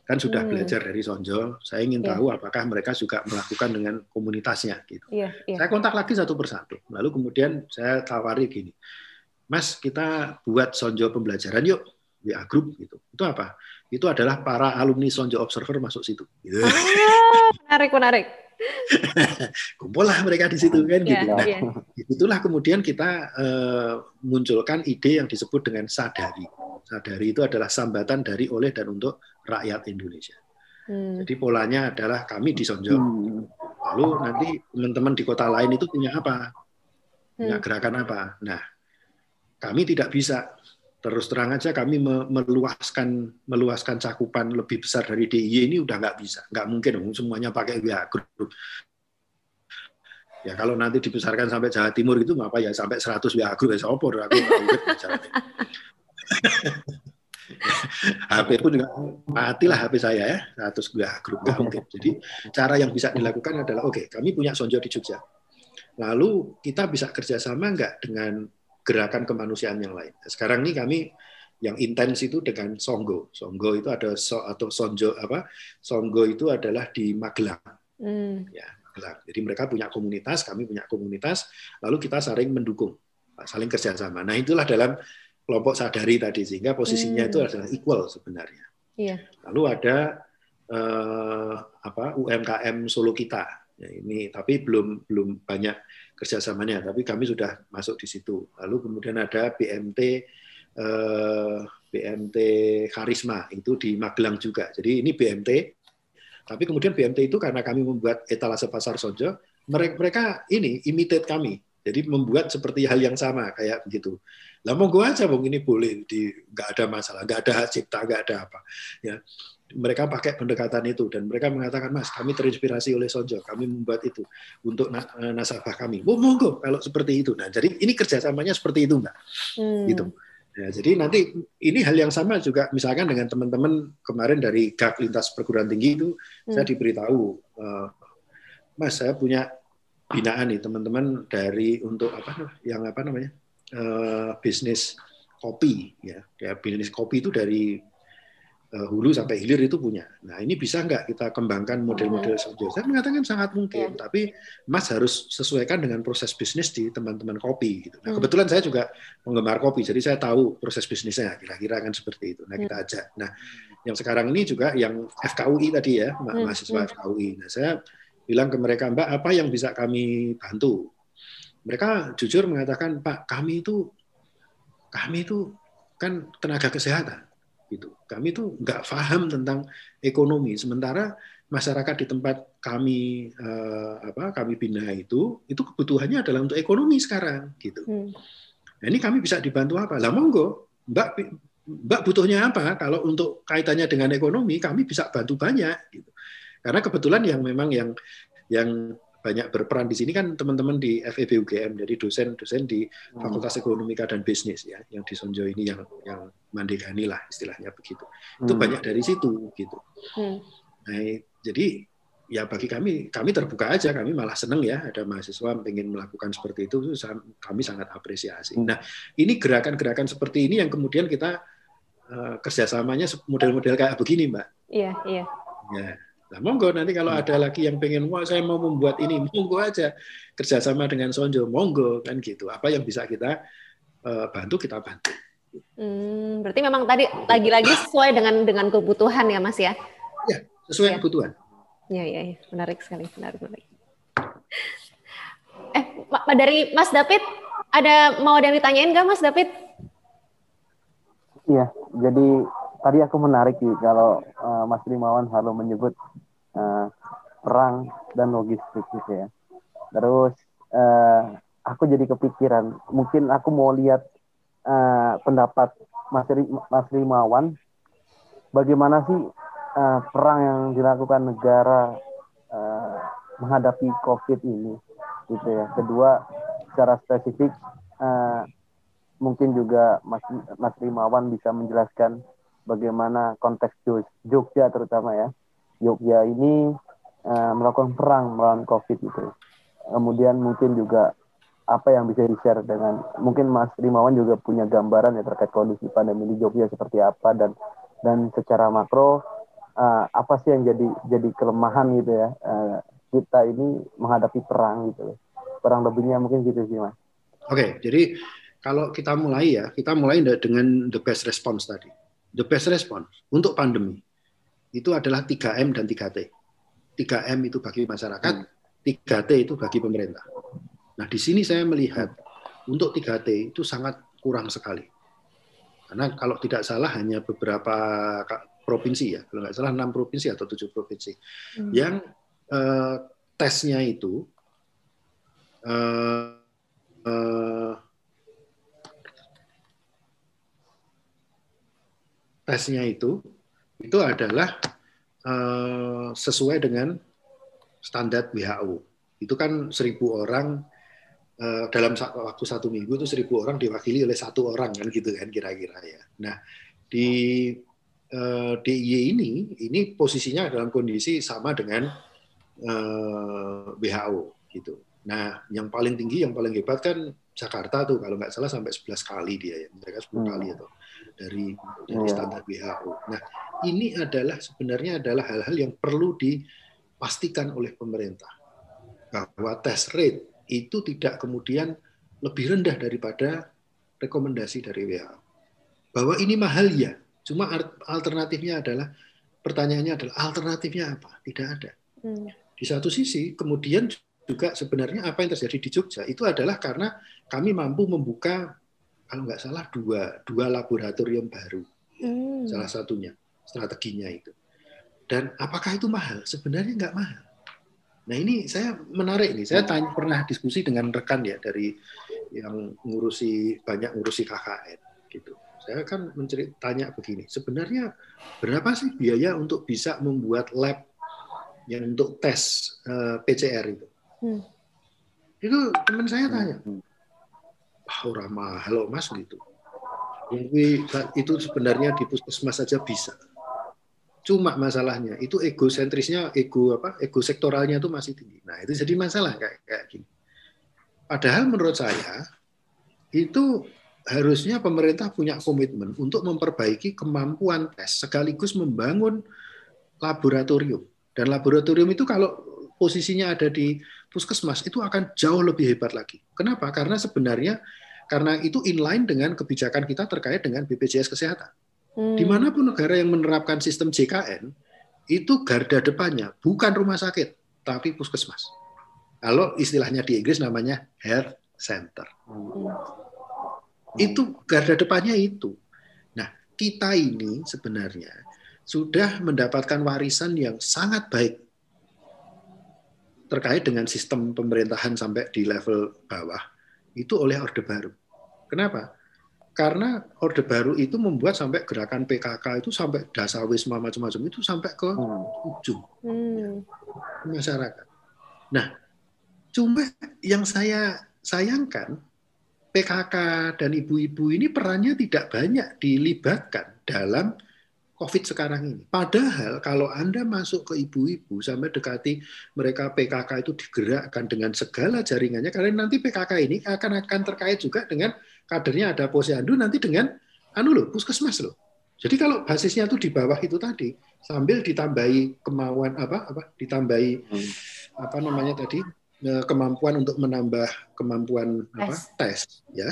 Kan sudah Hmm. belajar dari Sonjo, saya ingin Iya. tahu apakah mereka juga melakukan dengan komunitasnya gitu. Iya, iya. Saya kontak lagi satu persatu. Lalu kemudian saya tawari gini, Mas kita buat Sonjo pembelajaran yuk WA group gitu. Itu apa? Itu adalah para alumni Sonjo Observer masuk situ. Gitu. Ah, menarik, menarik. (laughs) Kumpul lah mereka di situ kan Iya, gitu. Nah, iya. itulah kemudian kita eh, munculkan ide yang disebut dengan sadari. Sadari itu adalah sambatan dari oleh dan untuk rakyat Indonesia. Hmm. Jadi polanya adalah kami di Sonjo. Lalu nanti teman-teman di kota lain itu punya apa? Punya Hmm. gerakan apa? Nah, kami tidak bisa terus terang aja kami me- meluaskan meluaskan cakupan lebih besar dari DIY ini udah nggak bisa, nggak mungkin semuanya pakai WA group. Ya kalau nanti dibesarkan sampai Jawa Timur itu ngapa ya sampai 100 WA group ya opor aku. HP (laughs) pun juga matilah HP saya ya 100 WA group nggak mungkin. Jadi cara yang bisa dilakukan adalah oke kami punya Sonjo di Jogja. Lalu kita bisa kerjasama nggak dengan gerakan kemanusiaan yang lain. Sekarang ini kami yang intens itu dengan Songgo. Songgo itu ada so, atau Sonjo apa? Songgo itu adalah di Magelang. Hmm. Ya, Magelang. Jadi mereka punya komunitas, kami punya komunitas, lalu kita saling mendukung, saling kerjasama. Nah itulah dalam kelompok sadari tadi sehingga posisinya Hmm. itu adalah equal sebenarnya. Iya. Lalu ada eh, apa UMKM Solo kita. Ya, ini tapi belum belum banyak kerjasamanya, tapi kami sudah masuk di situ. Lalu kemudian ada BMT eh, BMT Karisma itu di Magelang juga. Jadi ini BMT, tapi kemudian BMT itu karena kami membuat etalase pasar Sonjo, mereka mereka ini imitate kami. Jadi membuat seperti hal yang sama kayak begitu. Lah monggo aja, bung ini boleh di nggak ada masalah, nggak ada hak cipta, nggak ada apa. Ya, mereka pakai pendekatan itu dan mereka mengatakan mas kami terinspirasi oleh Sonjo kami membuat itu untuk eh, nasabah kami. Oh, monggo kalau seperti itu. Nah jadi ini kerjasamanya seperti itu mbak. Hmm. gitu. Ya, jadi nanti ini hal yang sama juga misalkan dengan teman-teman kemarin dari GAK lintas perguruan tinggi itu saya Hmm. diberitahu eh, mas saya punya binaan nih teman-teman dari untuk apa yang apa namanya eh, bisnis kopi ya. Ya bisnis kopi itu dari hulu sampai hilir itu punya. Nah ini bisa nggak kita kembangkan model-model Sonjo? Saya mengatakan sangat mungkin, tapi Mas harus sesuaikan dengan proses bisnis di teman-teman kopi. Gitu. Nah Hmm. kebetulan saya juga penggemar kopi, jadi saya tahu proses bisnisnya kira-kira kan seperti itu. Nah kita ajak. Nah yang sekarang ini juga yang FKUI tadi ya, ma- Hmm, mahasiswa hmm. FKUI. Nah saya bilang ke mereka, Mbak apa yang bisa kami bantu? Mereka jujur mengatakan, Pak kami itu kami itu kan tenaga kesehatan. Kami itu nggak paham tentang ekonomi. Sementara masyarakat di tempat kami eh, apa kami bina itu itu kebutuhannya adalah untuk ekonomi sekarang gitu. Hmm. Nah, ini kami bisa dibantu apa? Lah monggo, Mbak Mbak butuhnya apa? Kalau untuk kaitannya dengan ekonomi kami bisa bantu banyak gitu. Karena kebetulan yang memang yang yang banyak berperan di sini kan teman-teman di FEB UGM, jadi dosen-dosen di Fakultas Ekonomika dan Bisnis ya, yang di Sonjo ini yang yang mandegani lah istilahnya begitu. Itu Hmm. banyak dari situ gitu. Hmm. Nah, jadi ya bagi kami kami terbuka aja, kami malah seneng ya ada mahasiswa pengen melakukan seperti itu, kami sangat apresiasi. Hmm. Nah, ini gerakan-gerakan seperti ini yang kemudian kita eh, kerjasamanya model-model kayak begini, Mbak. Iya, iya. Ya. Nah, monggo nanti kalau Hmm. ada lagi yang pengen, wah saya mau membuat ini, monggo aja kerjasama dengan Sonjo, monggo kan gitu. Apa yang bisa kita eh, bantu kita bantu. Hmm, berarti memang tadi lagi-lagi sesuai dengan dengan kebutuhan ya, Mas ya. Sesuai Ya. kebutuhan. Iya, iya, iya. menarik sekali, menarik, menarik. Eh, Ma- dari Mas David, ada mau ada yang ditanyain nggak, Mas David? Iya, jadi tadi aku menarik sih kalau eh, Mas Rimawan selalu menyebut eh, perang dan logistik gitu ya. Terus eh, aku jadi kepikiran, mungkin aku mau lihat eh, pendapat Mas, Ri- Mas Rimawan, bagaimana sih eh, perang yang dilakukan negara eh, menghadapi COVID ini, gitu ya. Kedua, secara spesifik eh, mungkin juga Mas Mas Rimawan bisa menjelaskan bagaimana konteks Jog- Jogja terutama ya. Jogja ini eh, melakukan perang melawan COVID itu. Kemudian mungkin juga apa yang bisa di-share dengan mungkin Mas Rimawan juga punya gambaran ya terkait kondisi pandemi di Jogja seperti apa dan dan secara makro eh, apa sih yang jadi jadi kelemahan gitu ya eh, kita ini menghadapi perang gitu. Perang lebihnya mungkin gitu sih Mas. Oke, jadi kalau kita mulai ya, kita mulai dengan the best response tadi. The best response untuk pandemi itu adalah 3M dan 3T. 3M itu bagi masyarakat, 3T itu bagi pemerintah. Nah, di sini saya melihat untuk 3T itu sangat kurang sekali. Karena kalau tidak salah hanya beberapa provinsi ya, kalau nggak salah 6 provinsi atau 7 provinsi Hmm. yang eh, tesnya itu eh, eh, tesnya itu itu adalah eh, sesuai dengan standar WHO. Itu kan seribu orang eh, dalam waktu satu minggu itu seribu orang diwakili oleh satu orang kan gitu kan kira-kira ya. Nah di eh, DIY ini ini posisinya dalam kondisi sama dengan eh, WHO gitu. Nah yang paling tinggi yang paling hebat kan Jakarta tuh kalau nggak salah sampai 11 kali dia ya mereka 10 Hmm. kali atau dari dari Iya. standar WHO. Nah ini adalah sebenarnya adalah hal-hal yang perlu dipastikan oleh pemerintah bahwa tes rate itu tidak kemudian lebih rendah daripada rekomendasi dari WHO. Bahwa ini mahal ya, cuma alternatifnya adalah pertanyaannya adalah alternatifnya apa? Tidak ada. Hmm. Di satu sisi kemudian juga sebenarnya apa yang terjadi di Jogja itu adalah karena kami mampu membuka kalau nggak salah dua dua laboratorium baru. Hmm. salah satunya strateginya itu. Dan apakah itu mahal? Sebenarnya nggak mahal. Nah ini saya menarik nih. Saya tanya, pernah diskusi dengan rekan ya dari yang ngurusi banyak ngurusi KKN gitu. Saya kan tanya begini sebenarnya berapa sih biaya untuk bisa membuat lab yang untuk tes uh, eh, PCR itu? Hmm. Itu teman saya tanya, hmm. Orang mahal mas gitu. Itu sebenarnya di puskesmas saja bisa. Cuma masalahnya itu egosentrisnya, ego apa, ego sektoralnya itu masih tinggi. Nah itu jadi masalah kayak kayak gini. Padahal menurut saya itu harusnya pemerintah punya komitmen untuk memperbaiki kemampuan tes sekaligus membangun laboratorium. Dan laboratorium itu kalau posisinya ada di puskesmas itu akan jauh lebih hebat lagi. Kenapa? Karena sebenarnya karena itu inline dengan kebijakan kita terkait dengan BPJS Kesehatan. Hmm. Di mana pun negara yang menerapkan sistem JKN, itu garda depannya bukan rumah sakit, tapi puskesmas. Kalau istilahnya di Inggris namanya health center. Hmm. Itu garda depannya itu. Nah, kita ini sebenarnya sudah mendapatkan warisan yang sangat baik terkait dengan sistem pemerintahan sampai di level bawah itu oleh Orde Baru. Kenapa? Karena Orde Baru itu membuat sampai gerakan PKK itu sampai dasawisma macam-macam itu sampai ke hmm. ujung hmm. masyarakat. Nah, cuma yang saya sayangkan PKK dan ibu-ibu ini perannya tidak banyak dilibatkan dalam COVID sekarang ini. Padahal kalau Anda masuk ke ibu-ibu sampai dekati mereka PKK itu digerakkan dengan segala jaringannya, karena nanti PKK ini akan akan terkait juga dengan kadernya ada posyandu nanti dengan anu loh, puskesmas loh. Jadi kalau basisnya itu di bawah itu tadi sambil ditambahi kemauan apa apa ditambahi hmm. apa namanya tadi e, kemampuan untuk menambah kemampuan apa tes ya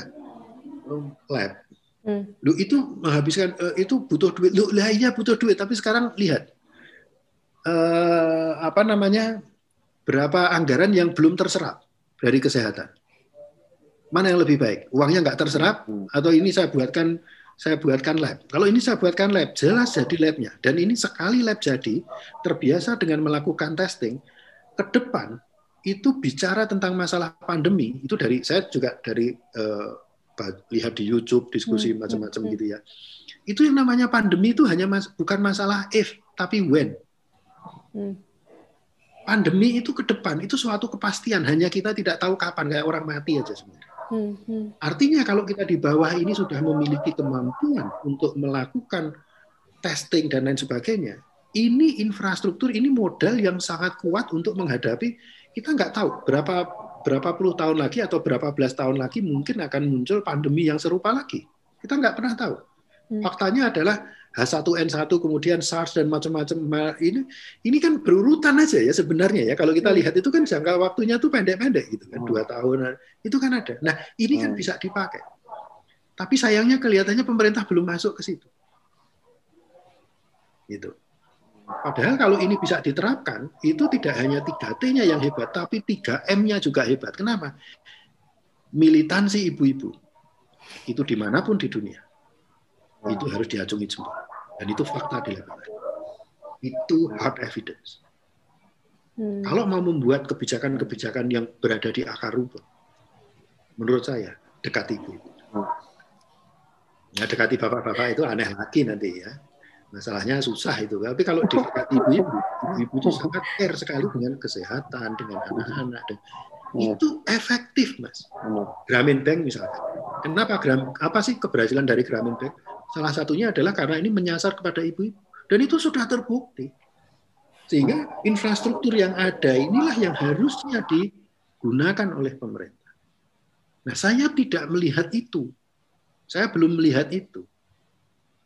lab Hmm. Lu itu menghabiskan uh, itu butuh duit. Lu lah iya butuh duit, tapi sekarang lihat uh, apa namanya berapa anggaran yang belum terserap dari kesehatan. Mana yang lebih baik? Uangnya nggak terserap hmm. atau ini saya buatkan saya buatkan lab. Kalau ini saya buatkan lab, jelas jadi labnya. Dan ini sekali lab jadi, terbiasa dengan melakukan testing, ke depan itu bicara tentang masalah pandemi itu dari saya juga dari uh, lihat di YouTube diskusi hmm. macam-macam hmm. gitu ya. Itu yang namanya pandemi itu hanya mas, bukan masalah if tapi when. Hmm. Pandemi itu ke depan itu suatu kepastian hanya kita tidak tahu kapan kayak orang mati aja sebenarnya. Hmm. Hmm. Artinya kalau kita di bawah ini sudah memiliki kemampuan untuk melakukan testing dan lain sebagainya, ini infrastruktur ini modal yang sangat kuat untuk menghadapi kita nggak tahu berapa berapa puluh tahun lagi atau berapa belas tahun lagi mungkin akan muncul pandemi yang serupa lagi. Kita nggak pernah tahu. Hmm. Faktanya adalah H1N1 kemudian SARS dan macam-macam ini ini kan berurutan aja ya sebenarnya ya kalau kita hmm. lihat itu kan jangka waktunya tuh pendek-pendek gitu kan hmm. dua tahun itu kan ada. Nah ini kan bisa dipakai. Tapi sayangnya kelihatannya pemerintah belum masuk ke situ. Gitu. Padahal kalau ini bisa diterapkan, itu tidak hanya 3T-nya yang hebat, tapi 3M-nya juga hebat. Kenapa? Militansi ibu-ibu. Itu di mana pun di dunia. Itu harus diacungi jempol. Dan itu fakta di lapangan. Itu hard evidence. Hmm. Kalau mau membuat kebijakan-kebijakan yang berada di akar rumput, menurut saya dekati ibu-ibu. Ya dekati bapak-bapak itu aneh lagi nanti ya masalahnya susah itu. Tapi kalau di ibu-ibu, ibu itu sangat care sekali dengan kesehatan, dengan anak-anak. Dan iya. itu efektif, Mas. Iya. Gramin Bank misalnya. Kenapa Gram, apa sih keberhasilan dari Gramin Bank? Salah satunya adalah karena ini menyasar kepada ibu-ibu. Dan itu sudah terbukti. Sehingga infrastruktur yang ada inilah yang harusnya digunakan oleh pemerintah. Nah, saya tidak melihat itu. Saya belum melihat itu.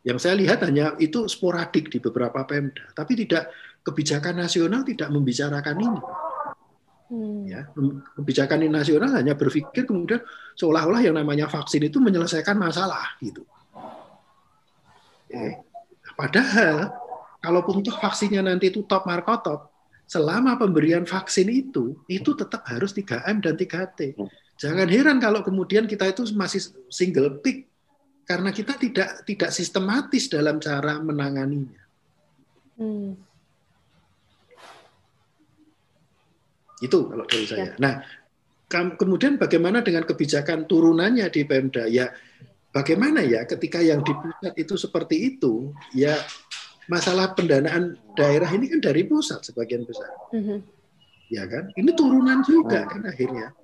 Yang saya lihat hanya itu sporadik di beberapa Pemda, tapi tidak kebijakan nasional tidak membicarakan ini. Hmm. Ya, kebijakan nasional hanya berpikir kemudian seolah-olah yang namanya vaksin itu menyelesaikan masalah gitu. Ya. Padahal kalaupun toh vaksinnya nanti itu top markotop, selama pemberian vaksin itu itu tetap harus 3M dan 3T. Jangan heran kalau kemudian kita itu masih single pick karena kita tidak tidak sistematis dalam cara menanganinya. Hmm. Itu kalau dari saya. Ya. Nah, kam- kemudian bagaimana dengan kebijakan turunannya di Pemda? Ya, bagaimana ya ketika yang di pusat itu seperti itu, ya masalah pendanaan daerah ini kan dari pusat sebagian besar, Mhm. ya kan? Ini turunan juga kan akhirnya.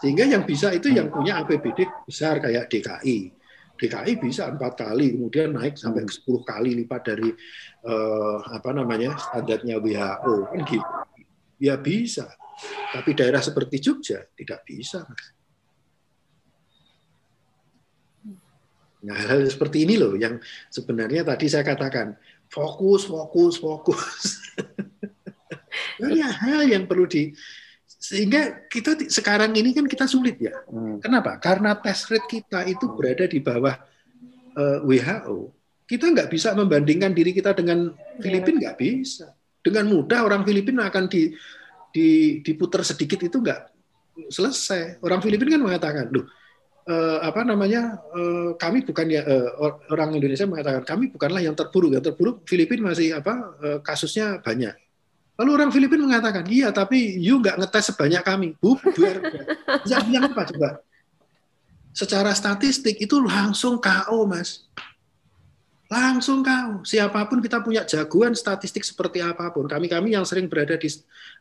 Sehingga yang bisa itu yang punya APBD besar kayak DKI. DKI bisa empat kali, kemudian naik sampai 10 kali lipat dari eh, apa namanya standarnya WHO kan gitu. Ya bisa, tapi daerah seperti Jogja tidak bisa. Nah, hal seperti ini loh yang sebenarnya tadi saya katakan fokus, fokus, fokus. (laughs) Banyak hal yang perlu di sehingga kita sekarang ini kan kita sulit ya. Hmm. Kenapa? Karena test rate kita itu berada di bawah eh, WHO. Kita nggak bisa membandingkan diri kita dengan Filipina nggak bisa. Dengan mudah orang Filipina akan di, di diputar sedikit itu nggak selesai. Orang Filipina kan mengatakan, loh eh, apa namanya eh, kami bukan ya or- orang Indonesia mengatakan kami bukanlah yang terburuk yang terburuk Filipina masih apa eh, kasusnya banyak lalu orang Filipina mengatakan iya tapi you nggak ngetes sebanyak kami. Bubar bisa bilang apa coba? Secara statistik itu langsung KO mas. Langsung KO siapa pun kita punya jagoan statistik seperti apa pun kami kami yang sering berada di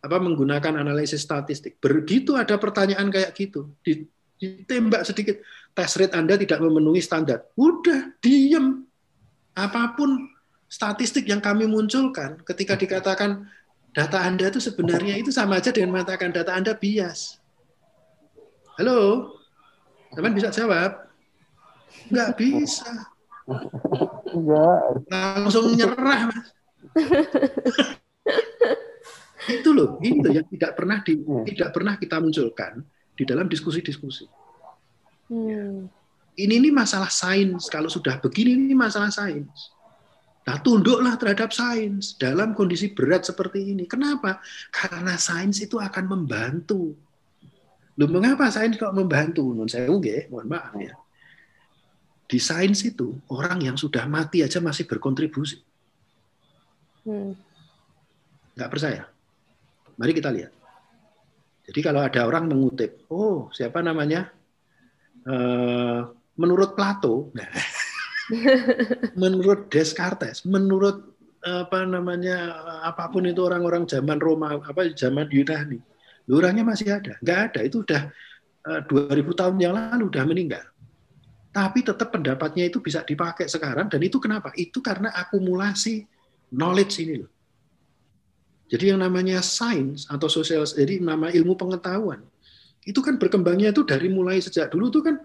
apa menggunakan analisis statistik begitu ada pertanyaan kayak gitu di ditembak sedikit tes rate Anda tidak memenuhi standar. Udah, diem. Apa pun statistik yang kami munculkan ketika dikatakan data Anda itu sebenarnya itu sama aja dengan mengatakan data Anda bias. Halo? Teman bisa jawab? Nggak bisa. Enggak. Langsung nyerah, Mas. (laughs) itu loh, loh yang tidak pernah di, tidak pernah kita munculkan di dalam diskusi-diskusi. Hmm. ini ini masalah sains. Kalau sudah begini ini masalah sains. Nah, tunduklah terhadap sains dalam kondisi berat seperti ini. Kenapa? Karena sains itu akan membantu. Loh, mengapa sains kok membantu? Nun saya nggih, mohon maaf ya. Di sains itu orang yang sudah mati aja masih berkontribusi. Hmm. Nggak percaya? Mari kita lihat. Jadi kalau ada orang mengutip, oh siapa namanya? Eh, menurut Plato, nah, menurut Descartes, menurut apa namanya apa pun itu orang-orang zaman Roma, apa zaman Yunani, orangnya masih ada, nggak ada. Itu udah eh, 2000 tahun yang lalu udah meninggal. Tapi tetap pendapatnya itu bisa dipakai sekarang dan itu kenapa? Itu karena akumulasi knowledge ini loh. Jadi yang namanya sains atau sosial, jadi nama ilmu pengetahuan itu kan berkembangnya itu dari mulai sejak dulu tuh kan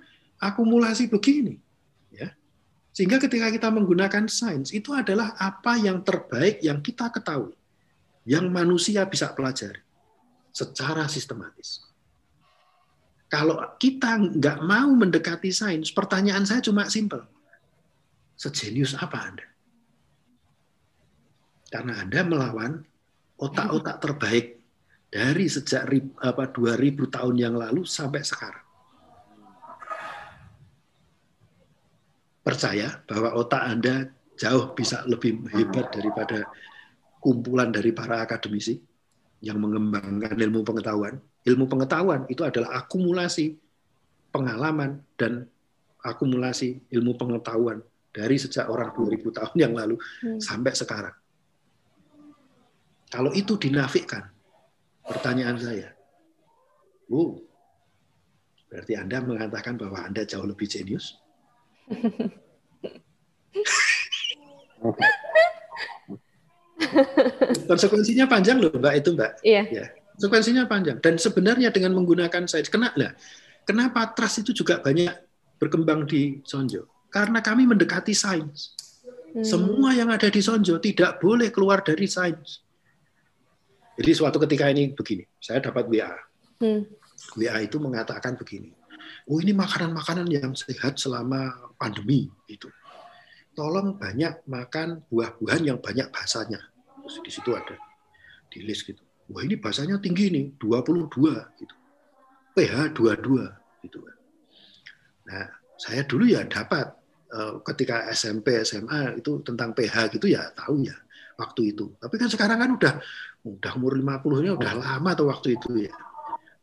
akumulasi begini, ya. Sehingga ketika kita menggunakan sains itu adalah apa yang terbaik yang kita ketahui, yang manusia bisa pelajari secara sistematis. Kalau kita nggak mau mendekati sains, pertanyaan saya cuma simpel. Sejenius apa Anda? Karena Anda melawan otak-otak terbaik dari sejak apa 2000 tahun yang lalu sampai sekarang. Percaya bahwa otak Anda jauh bisa lebih hebat daripada kumpulan dari para akademisi yang mengembangkan ilmu pengetahuan. Ilmu pengetahuan itu adalah akumulasi pengalaman dan akumulasi ilmu pengetahuan dari sejak orang 2000 tahun yang lalu Hmm. sampai sekarang. Kalau itu dinafikan, pertanyaan saya, oh, berarti Anda mengatakan bahwa Anda jauh lebih jenius? (laughs) Konsekuensinya panjang loh, Mbak itu, Mbak. Iya. Ya, konsekuensinya panjang. Dan sebenarnya dengan menggunakan sains, kena lah. Kenapa trust itu juga banyak berkembang di Sonjo? Karena kami mendekati sains. Hmm. Semua yang ada di Sonjo tidak boleh keluar dari sains. Jadi suatu ketika ini begini, saya dapat WA. Hmm. WA itu mengatakan begini, oh ini makanan-makanan yang sehat selama pandemi itu. Tolong banyak makan buah-buahan yang banyak bahasanya. Terus di situ ada di list gitu. Wah ini bahasanya tinggi nih, 22 gitu. pH 22 gitu kan. Nah, saya dulu ya dapat eh, ketika SMP, SMA itu tentang pH gitu ya tahu ya waktu itu. Tapi kan sekarang kan udah udah umur 50-nya udah lama tuh waktu itu ya.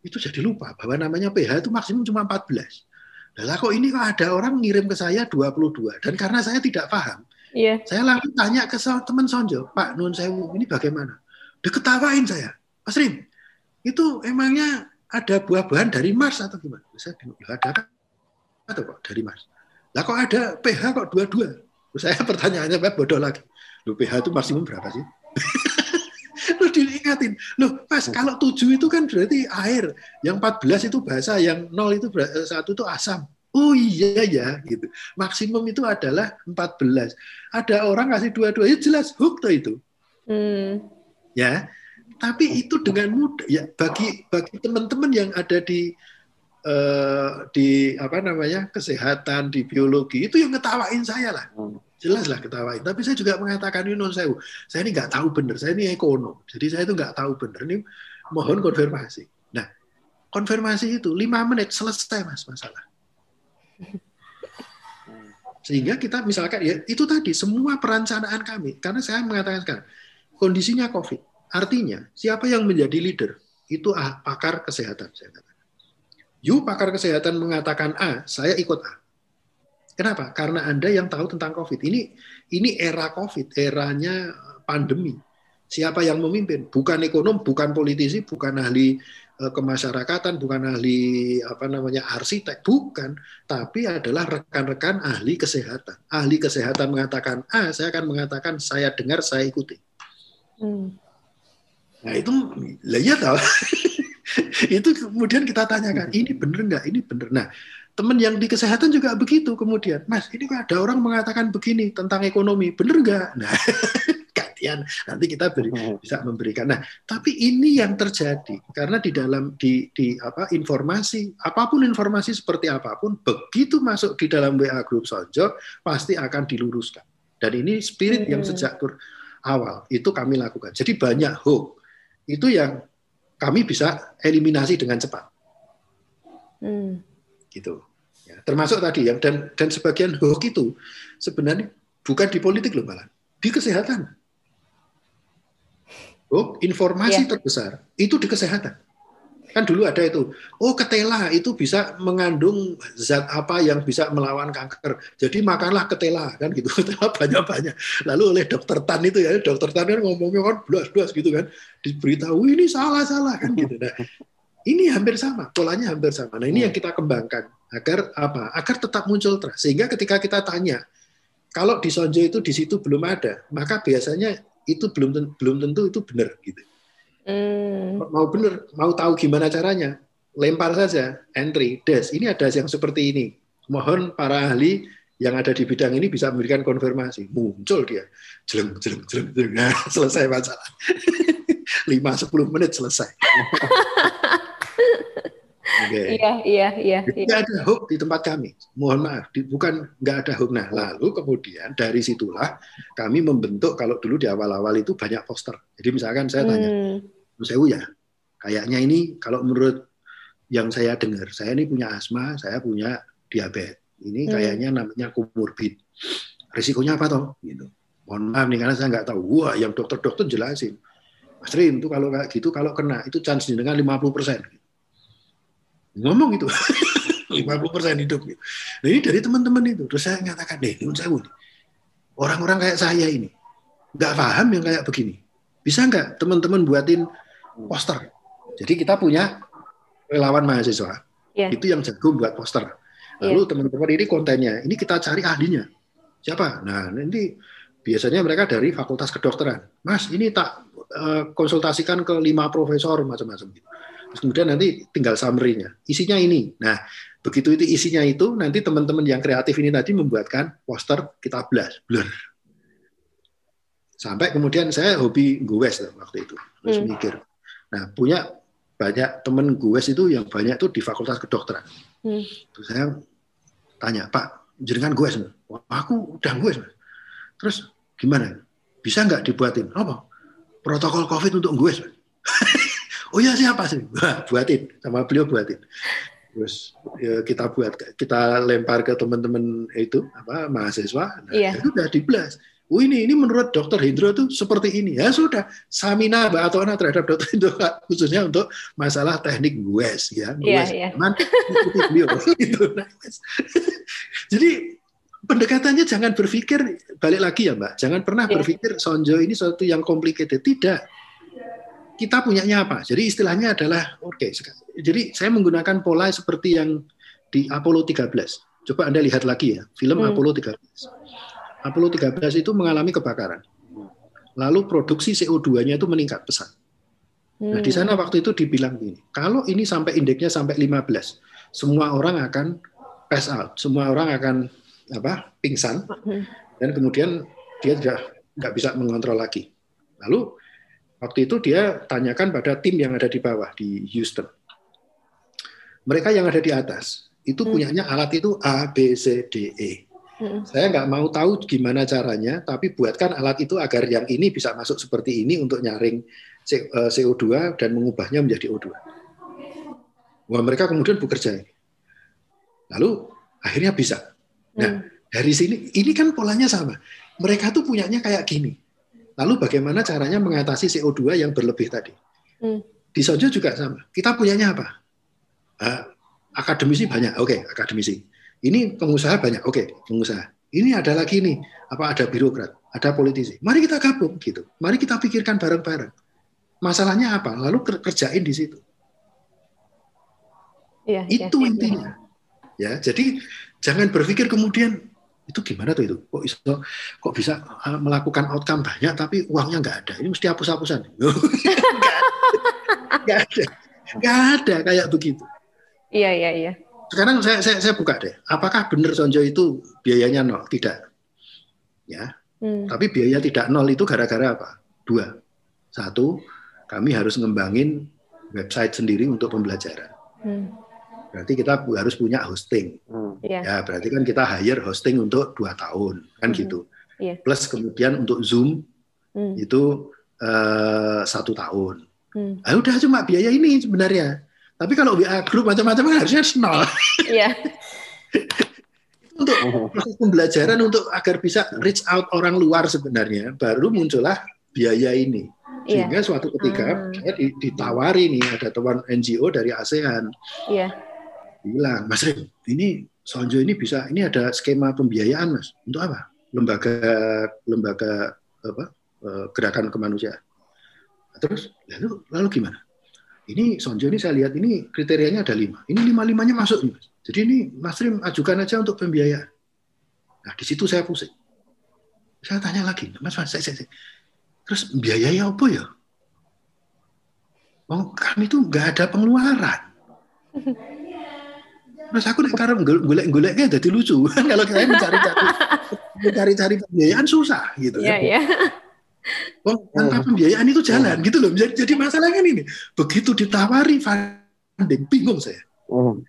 Itu jadi lupa bahwa namanya pH itu maksimum cuma 14. Nah, kok ini kok ada orang ngirim ke saya 22 dan karena saya tidak paham, Iya. saya langsung tanya ke teman Sonjo, Pak Nun Sewu, ini bagaimana? Dia ketawain saya, Mas Rim, itu emangnya ada buah-buahan dari Mars atau gimana? Saya bingung, "Lah, ada kan? Atau kok dari Mars? Lah kok ada pH kok dua-dua? Terus Saya (laughs) pertanyaannya bodoh lagi. Lu pH itu maksimum berapa sih? (laughs) Diingatin, loh Mas kalau 7 itu kan berarti air, yang 14 itu bahasa, yang 0 itu eh, satu itu asam. Oh iya ya gitu. Maksimum itu adalah 14. Ada orang kasih dua-dua, ya jelas hook tuh itu Hmm. ya tapi itu dengan mudah ya bagi bagi teman-teman yang ada di eh, di apa namanya kesehatan di biologi itu yang ngetawain saya lah Hmm. Jelas lah ketawain tapi saya juga mengatakan ini non sewu saya ini nggak tahu benar. Saya ini ekonom. Jadi saya itu nggak tahu benar. Ini mohon konfirmasi. Nah konfirmasi itu lima menit selesai mas masalah. Sehingga kita misalkan ya itu tadi semua perencanaan kami. Karena saya mengatakan sekarang kondisinya COVID. Artinya siapa yang menjadi leader? Itu ah, pakar kesehatan saya katakan. You pakar kesehatan mengatakan A, saya ikut A. Kenapa? Karena Anda yang tahu tentang COVID. Ini ini era COVID, eranya pandemi. Siapa yang memimpin? Bukan ekonom, bukan politisi, bukan ahli eh, kemasyarakatan, bukan ahli apa namanya arsitek, bukan, tapi adalah rekan-rekan ahli kesehatan. Ahli kesehatan mengatakan A, saya akan mengatakan saya dengar, saya ikuti. Hmm. Nah itu, lah iya tahu. (laughs) itu kemudian kita tanyakan, ini bener nggak? Ini bener. Nah, teman yang di kesehatan juga begitu kemudian, Mas, ini kok ada orang mengatakan begini tentang ekonomi, bener nggak? Nah, (laughs) gantian nanti kita beri, bisa memberikan. Nah, tapi ini yang terjadi karena di dalam di, di apa informasi apa pun informasi seperti apa pun begitu masuk di dalam WA grup Sonjo pasti akan diluruskan. Dan ini spirit yang Hmm. sejak tur awal itu kami lakukan. Jadi banyak hoax itu yang kami bisa eliminasi dengan cepat Hmm. Gitu. Ya, termasuk tadi yang dan dan sebagian hoax itu sebenarnya bukan di politik loh malah di kesehatan. Oh, informasi Iya. terbesar itu di kesehatan. Kan dulu ada itu, oh ketela itu bisa mengandung zat apa yang bisa melawan kanker. Jadi makanlah ketela kan gitu. (laughs) Ketela banyak-banyak. Lalu oleh dokter Tan itu ya, dokter Tan kan ngomongnya kan blas-blas gitu kan. Diberitahu ini salah-salah kan gitu. Nah, ini hampir sama, polanya hampir sama. Nah, ini yang kita kembangkan agar apa? Agar tetap muncul trust. Sehingga ketika kita tanya, kalau di Sonjo itu di situ belum ada, maka biasanya itu belum belum tentu itu benar gitu. Hmm. Mau benar, mau tahu gimana caranya, lempar saja entry des. Ini ada yang seperti ini. Mohon para ahli yang ada di bidang ini bisa memberikan konfirmasi. Muncul dia, jeleng jeleng jeleng, jeleng. Nah, (laughs) selesai masalah. (laughs) 5 10 menit selesai. (laughs) Oke. Iya, iya, iya. iya. Nggak ada hook di tempat kami. Mohon maaf, di- bukan nggak ada hook. Nah, lalu kemudian dari situlah kami membentuk kalau dulu di awal-awal itu banyak poster. Jadi misalkan saya tanya, Hmm. "Mas Sewu ya, kayaknya ini kalau menurut yang saya dengar, saya ini punya asma, saya punya diabetes. Ini Hmm. kayaknya namanya komorbid. Risikonya apa toh? Gitu. Mohon maaf nih karena saya nggak tahu. Wah, yang dokter-dokter jelasin. Mas Rim, itu kalau kayak gitu, kalau kena, itu chance dengan 50%. Ngomong itu. (laughs) 50% hidup. Gitu. Nah, ini dari teman-teman itu. Terus saya nyatakan, deh, nih. Orang-orang kayak saya ini, nggak paham yang kayak begini. Bisa nggak teman-teman buatin poster? Jadi kita punya relawan mahasiswa, Iya. itu yang jago buat poster. Lalu teman-teman ini kontennya, ini kita cari ahlinya. Siapa? Nah, nanti biasanya mereka dari fakultas kedokteran. Mas, ini tak eh, konsultasikan ke lima profesor macam-macam gitu. Terus kemudian nanti tinggal summary-nya. Isinya ini. Nah, begitu itu isinya itu, nanti teman-teman yang kreatif ini tadi membuatkan poster kita blast, blur. Sampai kemudian saya hobi gues waktu itu, terus Hmm. mikir. Nah, punya banyak temen gues itu yang banyak tuh di fakultas kedokteran. Hmm. Terus saya tanya, Pak, gues? Mas?" Wah, aku udah. Mas." Terus gimana? Bisa nggak dibuatin? Apa? Protokol COVID untuk gues. (laughs) Mas." oh iya siapa sih? Wah, buatin, sama beliau buatin. Terus ya, kita buat, kita lempar ke teman-teman itu apa mahasiswa. Nah, Iya. ya sudah diblas. Oh ini ini menurut dokter Hendro tuh seperti ini ya sudah samina atau terhadap dokter Hendro (laughs) khususnya untuk masalah teknik gues ya gues aman ikuti beliau (laughs) gitu. Nah, (laughs) jadi pendekatannya jangan berpikir balik lagi ya mbak jangan pernah Iya. berpikir sonjo ini sesuatu yang complicated tidak kita punyanya apa jadi istilahnya adalah oke jadi saya menggunakan pola seperti yang di Apollo 13 coba anda lihat lagi ya film Hmm. Apollo 13 Apollo 13 itu mengalami kebakaran. Lalu produksi CO2-nya itu meningkat pesat. Nah, di Hmm. sana waktu itu dibilang gini, kalau ini sampai indeksnya sampai 15, semua orang akan pass out, semua orang akan apa? pingsan Hmm. dan kemudian dia tidak nggak bisa mengontrol lagi. Lalu waktu itu dia tanyakan pada tim yang ada di bawah di Houston. Mereka yang ada di atas itu Hmm. punyanya alat itu A, B, C, D, E. Hmm. Saya nggak mau tahu gimana caranya, tapi buatkan alat itu agar yang ini bisa masuk seperti ini untuk nyaring C- eh, CO2 dan mengubahnya menjadi O2. Wah, mereka kemudian bekerja. Lalu akhirnya bisa. Nah, Hmm. dari sini ini kan polanya sama. Mereka tuh punyanya kayak gini. Lalu bagaimana caranya mengatasi CO2 yang berlebih tadi? Hmm. Di Sojo juga sama. Kita punyanya apa? Ah, akademisi banyak. Oke, akademisi. Ini pengusaha banyak. Oke, pengusaha. Ini ada lagi nih, apa ada birokrat, ada politisi. Mari kita gabung gitu. Mari kita pikirkan bareng-bareng. Masalahnya apa? Lalu ker- kerjain di situ. Iya, Itu iya. intinya. Ya, jadi jangan berpikir kemudian itu gimana tuh itu? Kok bisa kok bisa uh, melakukan outcome banyak tapi uangnya nggak ada? Ini mesti hapus-hapusan. (laughs) Nggak ada. Nggak ada kayak begitu. Iya, iya, iya. Sekarang saya, saya, saya buka deh. Apakah benar Sonjo itu biayanya nol? Tidak. Ya, Hmm. tapi biaya tidak nol itu gara-gara apa? Dua. Satu, kami harus ngembangin website sendiri untuk pembelajaran. Hmm. Berarti kita harus punya hosting. Hmm. Iya. Ya, berarti kan kita hire hosting untuk dua tahun, kan Mhm. gitu. Iya. Plus kemudian untuk Zoom Hmm. itu eh, satu tahun. Hmm. Ah, udah cuma biaya ini sebenarnya. Tapi kalau WA group macam-macam kan harusnya nol. Iya. (laughs) untuk proses pembelajaran untuk agar bisa reach out orang luar sebenarnya baru muncullah biaya ini Iya. sehingga suatu ketika Ah. saya di- ditawari nih ada teman NGO dari ASEAN Iya. Bilang Mas Rim ini Sonjo ini bisa ini ada skema pembiayaan Mas untuk apa? Lembaga lembaga apa eh, gerakan kemanusiaan. Terus lalu lalu gimana? Ini Sonjo ini saya lihat ini kriterianya ada lima. Ini lima limanya masuk nih Mas. Jadi ini Mas Rim ajukan aja untuk pembiayaan. Nah di situ saya pusing. Saya tanya lagi Mas Mas saya, saya, saya. terus biayanya apa ya? Oh, kami tuh nggak ada pengeluaran (laughs) Terus aku nek karep golek-goleknya jadi lucu. Kan (laughs) kalau kita mencari-cari mencari-cari pembiayaan susah gitu Iya, kan. iya. (laughs) Oh, tanpa pembiayaan itu jalan gitu loh. Jadi, jadi masalahnya ini begitu ditawari funding bingung saya. Hmm.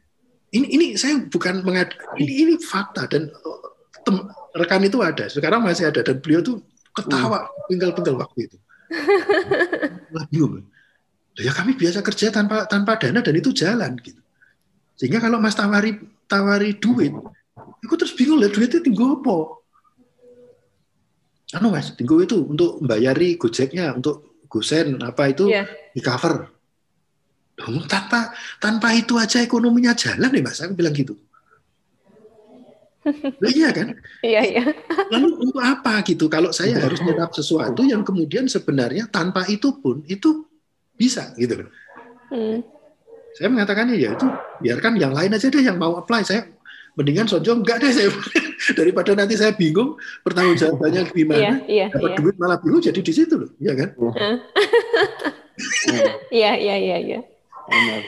Ini ini saya bukan mengad ini ini fakta dan oh, tem- rekan itu ada. Sekarang masih ada dan beliau tuh ketawa pinggal-pinggal waktu itu. (laughs) Bingung. Lah, Ya kami biasa kerja tanpa tanpa dana dan itu jalan gitu. Sehingga kalau Mas tawari tawari duit, aku terus bingung lah duitnya tinggal apa? Anu Mas, tinggal itu untuk membayari Gojeknya, untuk Gosen apa itu Iya. di cover. Tanpa tanpa itu aja ekonominya jalan nih Mas, aku bilang gitu. (laughs) Lah iya kan? Iya, iya. Lalu untuk apa gitu? Kalau saya harus nyerap sesuatu yang kemudian sebenarnya tanpa itu pun itu bisa gitu. Hmm. Saya mengatakannya ya itu biarkan yang lain aja deh yang mau apply. Saya mendingan sonjo enggak deh saya (laughs) daripada nanti saya bingung pertanggung jawabannya Iya, gimana. iya, Dapat iya. duit malah bingung jadi di situ loh, ya kan? Iya, iya, iya, iya. Benar.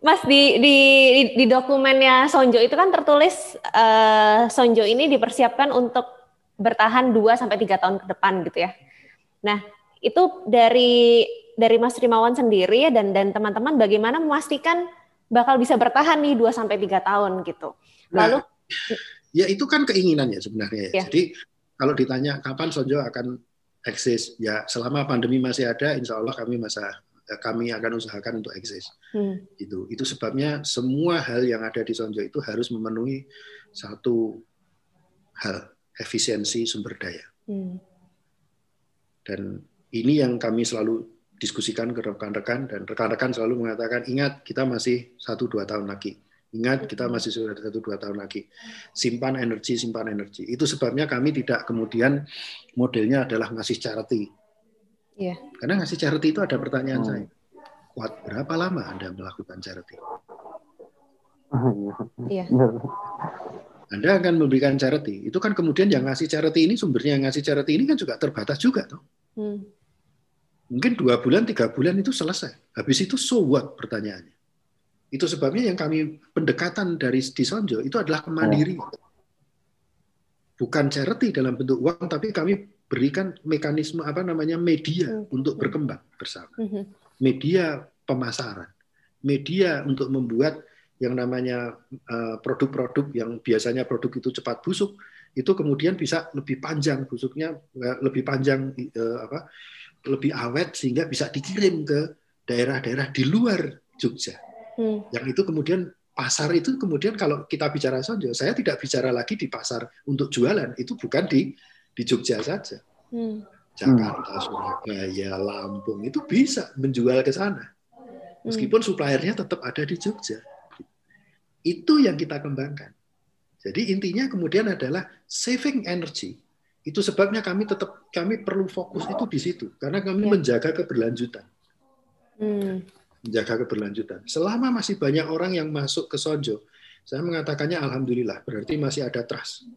Mas di di di, di dokumennya Sonjo itu kan tertulis eh, Sonjo ini dipersiapkan untuk bertahan 2 sampai 3 tahun ke depan gitu ya. Nah, itu dari dari Mas Rimawan sendiri ya dan dan teman-teman bagaimana memastikan bakal bisa bertahan nih 2 sampai 3 tahun gitu. Nah, Lalu ya itu kan keinginannya sebenarnya. Ya. Jadi kalau ditanya kapan Sonjo akan eksis, ya selama pandemi masih ada, insya Allah kami masa kami akan usahakan untuk eksis. hmm, Itu itu sebabnya semua hal yang ada di Sonjo itu harus memenuhi satu hal efisiensi sumber daya. hmm, Dan ini yang kami selalu diskusikan ke rekan-rekan dan rekan-rekan selalu mengatakan ingat kita masih satu dua tahun lagi. Ingat kita masih sudah satu dua tahun lagi. Simpan energi, simpan energi. Itu sebabnya kami tidak kemudian modelnya adalah ngasih charity. Iya. Karena ngasih charity itu ada pertanyaan Hmm. saya. Kuat berapa lama Anda melakukan charity? iya, Bener. Anda akan memberikan charity. Itu kan kemudian yang ngasih charity ini sumbernya yang ngasih charity ini kan juga terbatas juga toh. hmm, Mungkin dua bulan, tiga bulan itu selesai. Habis itu so what pertanyaannya. Itu sebabnya yang kami pendekatan dari di Sonjo itu adalah kemandirian. Bukan charity dalam bentuk uang, tapi kami berikan mekanisme apa namanya media Hmm. untuk berkembang bersama. hmm, Media pemasaran, media untuk membuat yang namanya eh, produk-produk yang biasanya produk itu cepat busuk, itu kemudian bisa lebih panjang busuknya, eh, lebih panjang eh, apa, lebih awet sehingga bisa dikirim ke daerah-daerah di luar Jogja hmm, yang itu kemudian pasar itu kemudian kalau kita bicara Sonjo, saya tidak bicara lagi di pasar untuk jualan, itu bukan di di Jogja saja. hmm, Jakarta, Surabaya, Lampung itu bisa menjual ke sana. hmm. Meskipun suppliernya tetap ada di Jogja. Itu yang kita kembangkan. Jadi intinya kemudian adalah saving energy. Itu sebabnya kami tetap kami perlu fokus itu di situ karena kami Ya. menjaga keberlanjutan hmm, menjaga keberlanjutan. Selama masih banyak orang yang masuk ke Sonjo, saya mengatakannya alhamdulillah, berarti masih ada trust.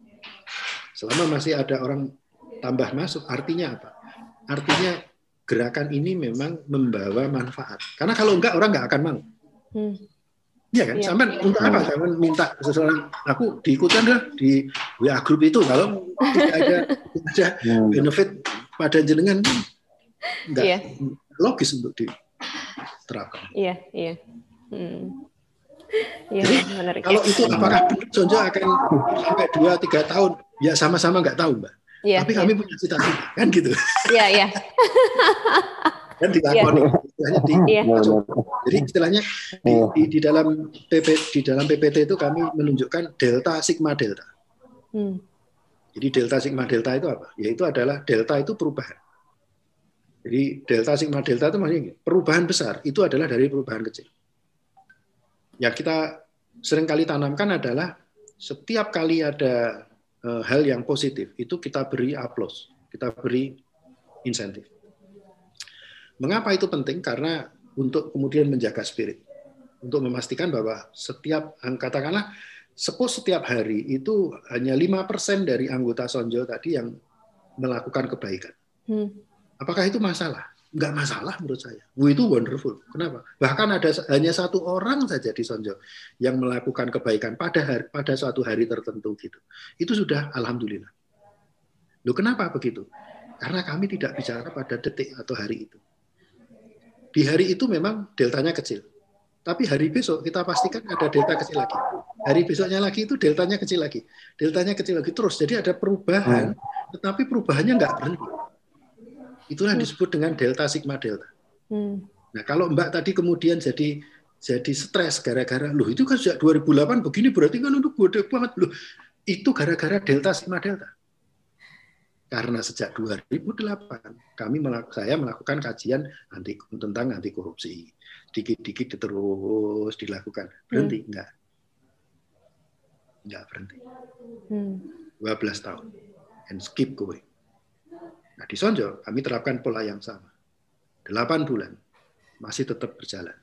Selama masih ada orang tambah masuk, artinya apa? Artinya gerakan ini memang membawa manfaat. Karena kalau enggak orang enggak akan mau. hmm, Iya kan? Iya. Sampai untuk apa? Sampai minta seseorang, aku diikutan dah di WA grup itu. Kalau tidak ada, (laughs) tidak ada Hmm. benefit pada jenengan, enggak Iya. logis untuk diterapkan. iya, iya. Hmm. Iya, Jadi, menarik. Kalau itu apakah benar Sonjo akan sampai 2 3 tahun? Ya sama-sama nggak tahu, Mbak. Iya, Tapi iya. kami punya cita-cita, kan gitu. Iya, iya. Kan dilakoni istilahnya di Iya. Bener. Jadi istilahnya di, Iya. di, di dalam PP di dalam PPT itu kami menunjukkan delta sigma delta. Hmm, Jadi delta sigma delta itu apa? Yaitu adalah delta itu perubahan. Jadi delta sigma delta itu maksudnya perubahan besar itu adalah dari perubahan kecil. Yang kita sering kali tanamkan adalah setiap kali ada eh, hal yang positif itu kita beri aplaus, kita beri insentif. Mengapa itu penting? Karena untuk kemudian menjaga spirit, untuk memastikan bahwa setiap katakanlah suppose setiap hari itu hanya 5% dari anggota Sonjo tadi yang melakukan kebaikan. hmm, Apakah itu masalah? Enggak masalah menurut saya. Itu wonderful. Kenapa? Bahkan ada hanya satu orang saja di Sonjo yang melakukan kebaikan pada hari, pada suatu hari tertentu gitu. Itu sudah alhamdulillah. Loh kenapa begitu? Karena kami tidak bicara pada detik atau hari itu. Di hari itu memang deltanya kecil. Tapi hari besok kita pastikan ada delta kecil lagi. Hari besoknya lagi itu deltanya kecil lagi. Deltanya kecil lagi terus. Jadi ada perubahan, tetapi perubahannya nggak berhenti. Itulah yang disebut dengan delta sigma delta. hmm, Nah, kalau Mbak tadi kemudian jadi jadi stres gara-gara loh itu kan sejak 2008 begini berarti kan untuk gede banget loh. Itu gara-gara delta sigma delta. Karena sejak 2008 kami saya melakukan kajian anti tentang anti korupsi. Dikit-dikit terus dilakukan. Berhenti enggak? Enggak berhenti. hmm, 12 tahun and keep going. Nah, di Sonjo kami terapkan pola yang sama. 8 bulan masih tetap berjalan.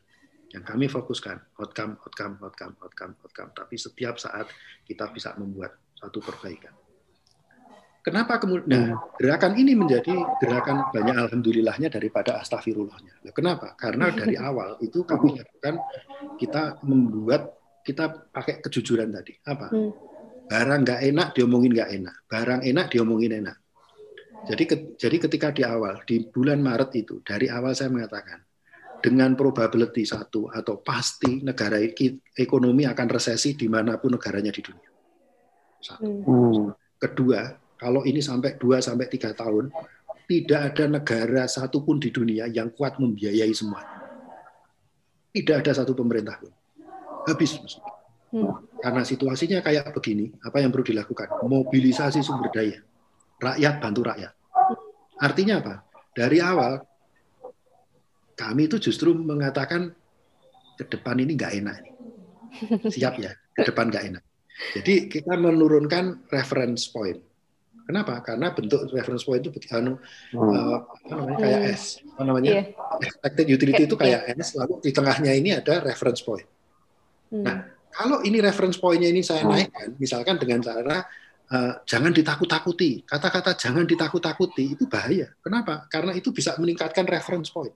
Yang kami fokuskan outcome, outcome, outcome, outcome, outcome. Tapi setiap saat kita bisa membuat satu perbaikan. Kenapa kemudian nah, gerakan ini menjadi gerakan banyak alhamdulillahnya daripada astaghfirullahnya. Nah, kenapa? Karena dari (laughs) awal itu kami lakukan kita membuat kita pakai kejujuran tadi. Apa? Hmm. Barang nggak enak diomongin nggak enak, barang enak diomongin enak. Jadi jadi ketika di awal di bulan Maret itu dari awal saya mengatakan dengan probability satu atau pasti negara ekonomi akan resesi di mana pun negaranya di dunia. Satu. Hmm. Kedua, kalau ini sampai 2 sampai tiga tahun, tidak ada negara satupun di dunia yang kuat membiayai semua. Tidak ada satu pemerintah pun. Habis. Hmm. Karena situasinya kayak begini, apa yang perlu dilakukan? Mobilisasi sumber daya rakyat bantu rakyat. Artinya apa? Dari awal kami itu justru mengatakan ke depan ini nggak enak ini. Siap ya, ke depan nggak enak. Jadi kita menurunkan reference point. Kenapa? Karena bentuk reference point itu anu, hmm. uh, apa namanya kayak hmm. S. Apa namanya? Yeah. Expected utility itu kayak yeah. S, lalu di tengahnya ini ada reference point. Hmm. Nah, kalau ini reference point-nya ini saya hmm. naikkan, misalkan dengan cara uh, jangan ditakut-takuti. Kata-kata jangan ditakut-takuti itu bahaya. Kenapa? Karena itu bisa meningkatkan reference point.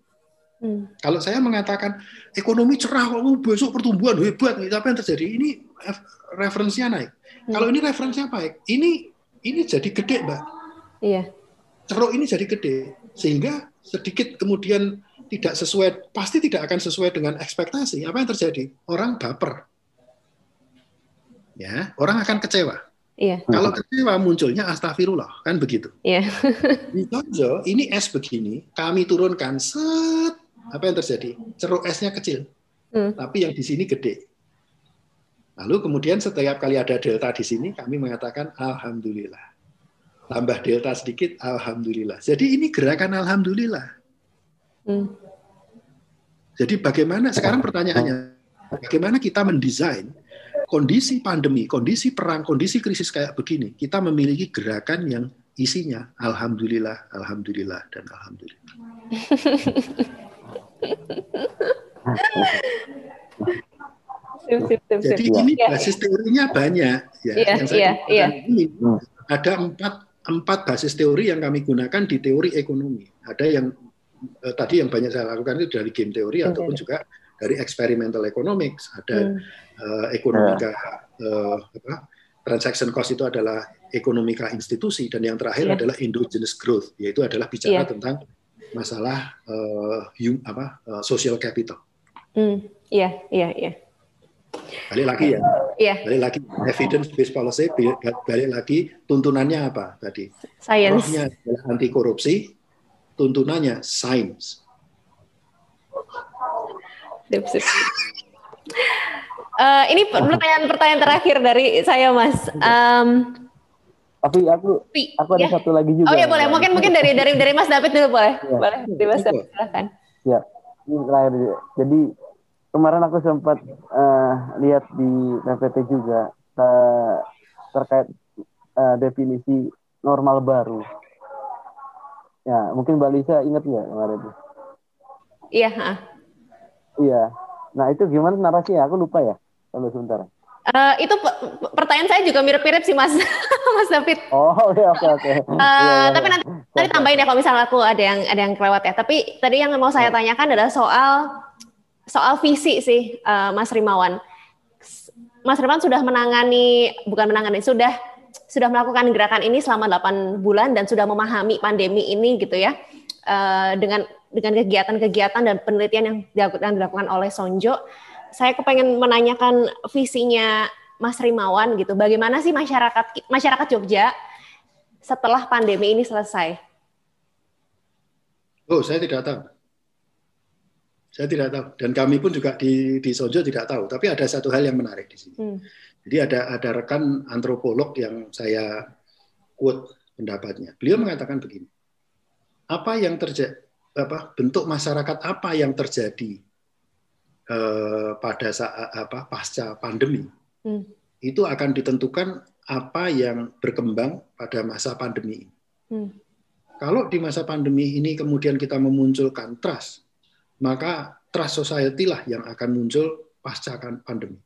Hmm. Kalau saya mengatakan ekonomi cerah, oh, besok pertumbuhan hebat, apa yang terjadi? Ini referensinya naik. Hmm. Kalau ini referensinya baik, ini ini jadi gede, mbak. Iya. Ceruk ini jadi gede, sehingga sedikit kemudian tidak sesuai, pasti tidak akan sesuai dengan ekspektasi. Apa yang terjadi? Orang baper, ya, orang akan kecewa. Iya. Kalau kecewa munculnya astagfirullah, kan begitu. Iya. Di Tonjo, ini es begini, kami turunkan set, apa yang terjadi? Ceruk esnya kecil, hmm. tapi yang di sini gede. Lalu kemudian setiap kali ada delta di sini, kami mengatakan alhamdulillah. Tambah delta sedikit, alhamdulillah. Jadi ini gerakan alhamdulillah. Hmm. Jadi bagaimana sekarang pertanyaannya, bagaimana kita mendesain kondisi pandemi, kondisi perang, kondisi krisis kayak begini, kita memiliki gerakan yang isinya alhamdulillah, alhamdulillah dan alhamdulillah. (laughs) Jadi ini iya. basis teorinya banyak ya. Yeah, yang saya yeah, yeah. ini ada empat empat basis teori yang kami gunakan di teori ekonomi. Ada yang eh, tadi yang banyak saya lakukan itu dari game teori okay. ataupun juga dari experimental economics, ada hmm. uh, ekonomika uh, apa, transaction cost itu adalah ekonomika institusi dan yang terakhir yeah. adalah endogenous growth, yaitu adalah bicara yeah. tentang masalah uh, hum, apa uh, social capital. Hmm. Iya, iya, iya. Balik lagi ya. Iya. Balik lagi evidence based policy, balik lagi tuntunannya apa tadi? Science. Rohnya adalah anti korupsi, tuntunannya science. Sip, sip. Uh, ini pertanyaan-pertanyaan terakhir dari saya, Mas. Um, tapi aku aku ada ya. satu lagi juga. Oh ya boleh, mungkin mungkin dari dari dari Mas David dulu boleh. Ya. Boleh, dari Mas David silakan. Ya, ini terakhir. Jadi kemarin aku sempat uh, lihat di PPT juga uh, terkait uh, definisi normal baru. Ya, mungkin Mbak Lisa ingat nggak kemarin itu? Iya. Iya. Nah itu gimana narasinya? Aku lupa ya. Tunggu sebentar. Uh, itu pertanyaan saya juga mirip-mirip sih Mas (laughs) Mas David. Oh oke oke oke. Uh, tapi nanti nanti tambahin ya kalau misalnya aku ada yang ada yang kelewat ya. Tapi tadi yang mau saya tanyakan adalah soal soal visi sih uh, Mas Rimawan. Mas Rimawan sudah menangani bukan menangani sudah sudah melakukan gerakan ini selama 8 bulan dan sudah memahami pandemi ini gitu ya. Uh, dengan dengan kegiatan-kegiatan dan penelitian yang dilakukan, dilakukan oleh Sonjo, saya kepengen menanyakan visinya Mas Rimawan gitu. Bagaimana sih masyarakat masyarakat Jogja setelah pandemi ini selesai? Oh, saya tidak tahu. Saya tidak tahu. Dan kami pun juga di, di Sonjo tidak tahu. Tapi ada satu hal yang menarik di sini. Hmm. Jadi ada ada rekan antropolog yang saya quote pendapatnya. Beliau mengatakan begini. Apa yang terjadi apa bentuk masyarakat apa yang terjadi eh, pada saat apa pasca pandemi hmm. itu akan ditentukan apa yang berkembang pada masa pandemi Hmm. Kalau di masa pandemi ini kemudian kita memunculkan trust, maka trust society lah yang akan muncul pasca pandemi.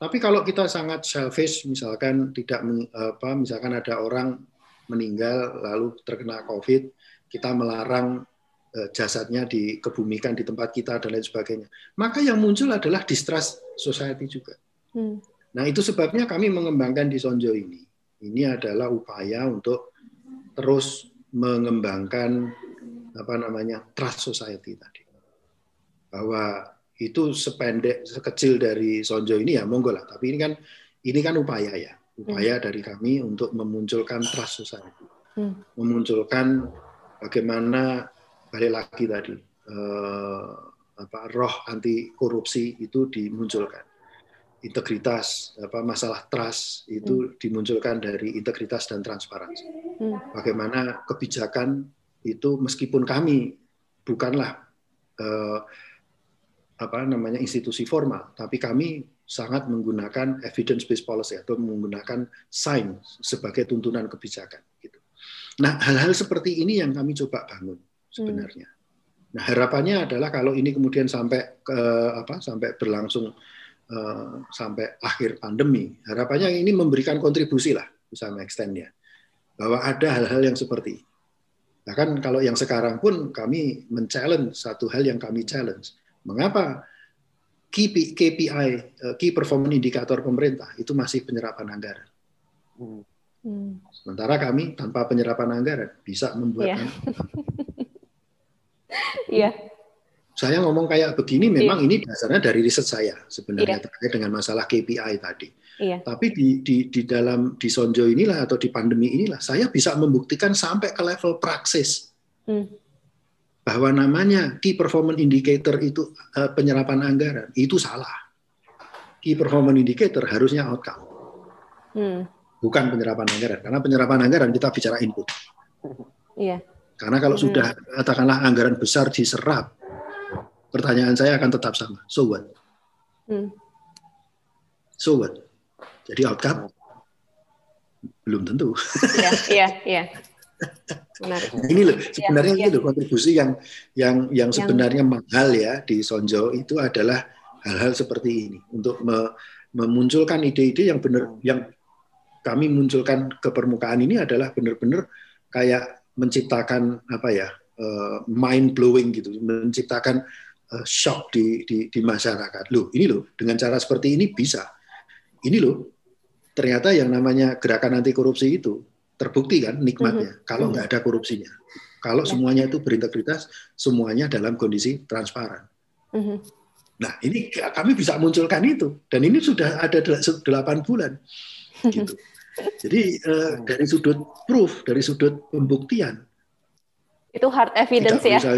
Tapi kalau kita sangat selfish, misalkan tidak apa, misalkan ada orang meninggal lalu terkena COVID, kita melarang Eh, jasadnya dikebumikan di tempat kita dan lain sebagainya. Maka yang muncul adalah distrust society juga. Hmm. Nah, itu sebabnya kami mengembangkan di Sonjo ini. Ini adalah upaya untuk terus mengembangkan apa namanya trust society tadi. Bahwa itu sependek sekecil dari Sonjo ini ya monggo lah. Tapi ini kan ini kan upaya ya, upaya hmm. dari kami untuk memunculkan trust society, hmm. memunculkan bagaimana balik lagi tadi eh, apa roh anti korupsi itu dimunculkan integritas apa masalah trust itu hmm. dimunculkan dari integritas dan transparansi. Hmm. Bagaimana kebijakan itu meskipun kami bukanlah eh, apa namanya institusi formal, tapi kami sangat menggunakan evidence based policy atau menggunakan sains sebagai tuntunan kebijakan. Gitu. Nah hal-hal seperti ini yang kami coba bangun sebenarnya. Hmm. Nah harapannya adalah kalau ini kemudian sampai ke apa sampai berlangsung Eh, sampai akhir pandemi. Harapannya ini memberikan kontribusi lah, bisa extend ya, bahwa ada hal-hal yang seperti Bahkan kalau yang sekarang pun kami men-challenge satu hal yang kami challenge. Mengapa KPI, eh, Key Performance Indicator pemerintah itu masih penyerapan anggaran? Hmm. Sementara kami tanpa penyerapan anggaran bisa membuat Iya. (laughs) yeah saya ngomong kayak begini memang yeah. ini dasarnya dari riset saya sebenarnya yeah. terkait dengan masalah KPI tadi. Yeah. Tapi di, di di dalam di Sonjo inilah atau di pandemi inilah saya bisa membuktikan sampai ke level praksis hmm. Bahwa namanya key performance indicator itu uh, penyerapan anggaran itu salah. Key performance indicator harusnya outcome, hmm. bukan penyerapan anggaran. Karena penyerapan anggaran kita bicara input. Yeah. Karena kalau hmm. sudah katakanlah anggaran besar diserap pertanyaan saya akan tetap sama. So what? Hmm. So what? Jadi outcome belum tentu. Iya, iya, iya. Ini loh sebenarnya ya, ini loh kontribusi yang yang yang sebenarnya yang... mahal ya di Sonjo itu adalah hal-hal seperti ini untuk me, memunculkan ide-ide yang benar yang kami munculkan ke permukaan ini adalah benar-benar kayak menciptakan apa ya uh, mind blowing gitu menciptakan uh, shock di, di, di masyarakat. Loh, ini loh, dengan cara seperti ini bisa. Ini loh, ternyata yang namanya gerakan anti korupsi itu terbukti kan nikmatnya. Mm -hmm. Kalau nggak ada korupsinya, kalau yeah. semuanya itu berintegritas, semuanya dalam kondisi transparan. Mm -hmm. Nah, ini kami bisa munculkan itu, dan ini sudah ada delapan bulan. Gitu. (laughs) Jadi uh, dari sudut proof, dari sudut pembuktian, itu hard evidence ya. Bisa,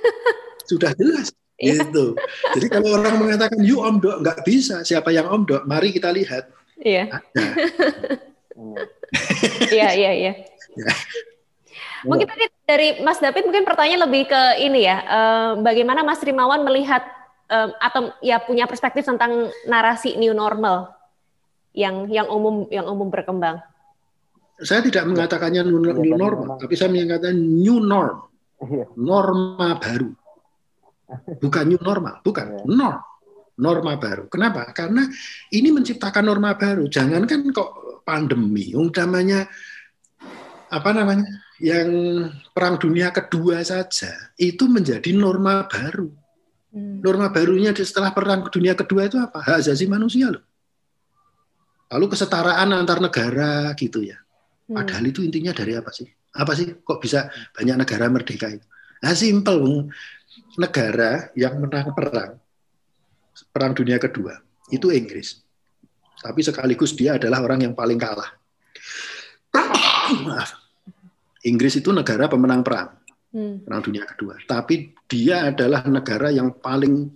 (laughs) sudah jelas iya. gitu. Jadi kalau orang mengatakan you Om Dok nggak bisa, siapa yang Om Dok? Mari kita lihat. Iya. (laughs) Iya iya iya. Ya. Mungkin tadi dari Mas David mungkin pertanyaan lebih ke ini ya, uh, bagaimana Mas Rimawan melihat uh, atau ya punya perspektif tentang narasi new normal yang yang umum yang umum berkembang. Saya tidak mengatakannya new, new normal, tapi saya mengatakan new norm, iya. norma baru (laughs) bukan new normal, bukan iya. norm, norma baru. Kenapa? Karena ini menciptakan norma baru. Jangankan kok pandemi, utamanya apa namanya, yang perang dunia kedua saja itu menjadi norma baru. Hmm. Norma barunya setelah perang dunia kedua itu apa? Hak asasi manusia loh. Lalu kesetaraan antar negara gitu ya. Hmm. Padahal itu intinya dari apa sih? Apa sih kok bisa banyak negara merdeka itu? Nah, simple negara yang menang perang perang dunia kedua itu Inggris. Tapi sekaligus dia adalah orang yang paling kalah. Maaf. Inggris itu negara pemenang perang. Hmm. Perang dunia kedua. Tapi dia adalah negara yang paling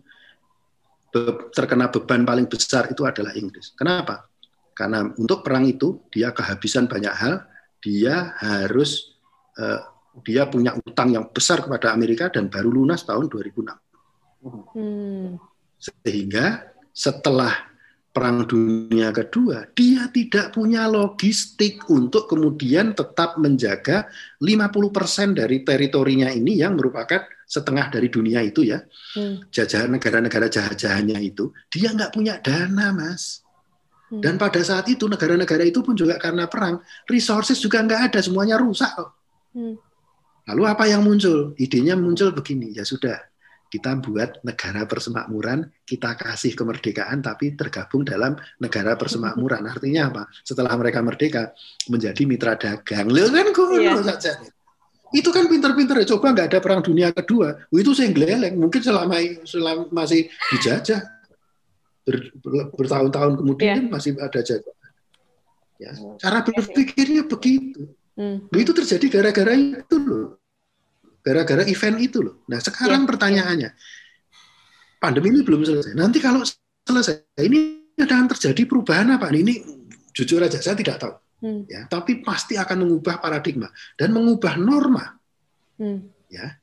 terkena beban paling besar itu adalah Inggris. Kenapa? Karena untuk perang itu dia kehabisan banyak hal, dia harus uh, dia punya utang yang besar kepada Amerika dan baru lunas tahun 2006. Hmm. Sehingga setelah Perang Dunia Kedua, dia tidak punya logistik untuk kemudian tetap menjaga 50% dari teritorinya ini yang merupakan setengah dari dunia itu ya, hmm. jajahan negara-negara jahat-jahannya itu, dia nggak punya dana, Mas. Hmm. Dan pada saat itu negara-negara itu pun juga karena perang, resources juga nggak ada, semuanya rusak. Hmm. Lalu apa yang muncul? Idenya muncul begini, ya sudah, kita buat negara persemakmuran, kita kasih kemerdekaan, tapi tergabung dalam negara persemakmuran. (laughs) Artinya apa? Setelah mereka merdeka, menjadi mitra dagang. Loh kan Iya. saja. Itu kan pinter-pinter ya. Coba nggak ada perang dunia kedua. Itu saya geleleng. Mungkin selama, selama masih dijajah. Ber- ber- bertahun-tahun kemudian Iya. masih ada jajah. Ya. Cara berpikirnya begitu. Hmm. Itu terjadi gara-gara itu loh. Gara-gara event itu loh. Nah sekarang Iya, pertanyaannya, pandemi ini belum selesai. Nanti kalau selesai, ini akan terjadi perubahan apa? Ini jujur aja saya tidak tahu. Hmm. Ya, tapi pasti akan mengubah paradigma dan mengubah norma. Hmm. Ya,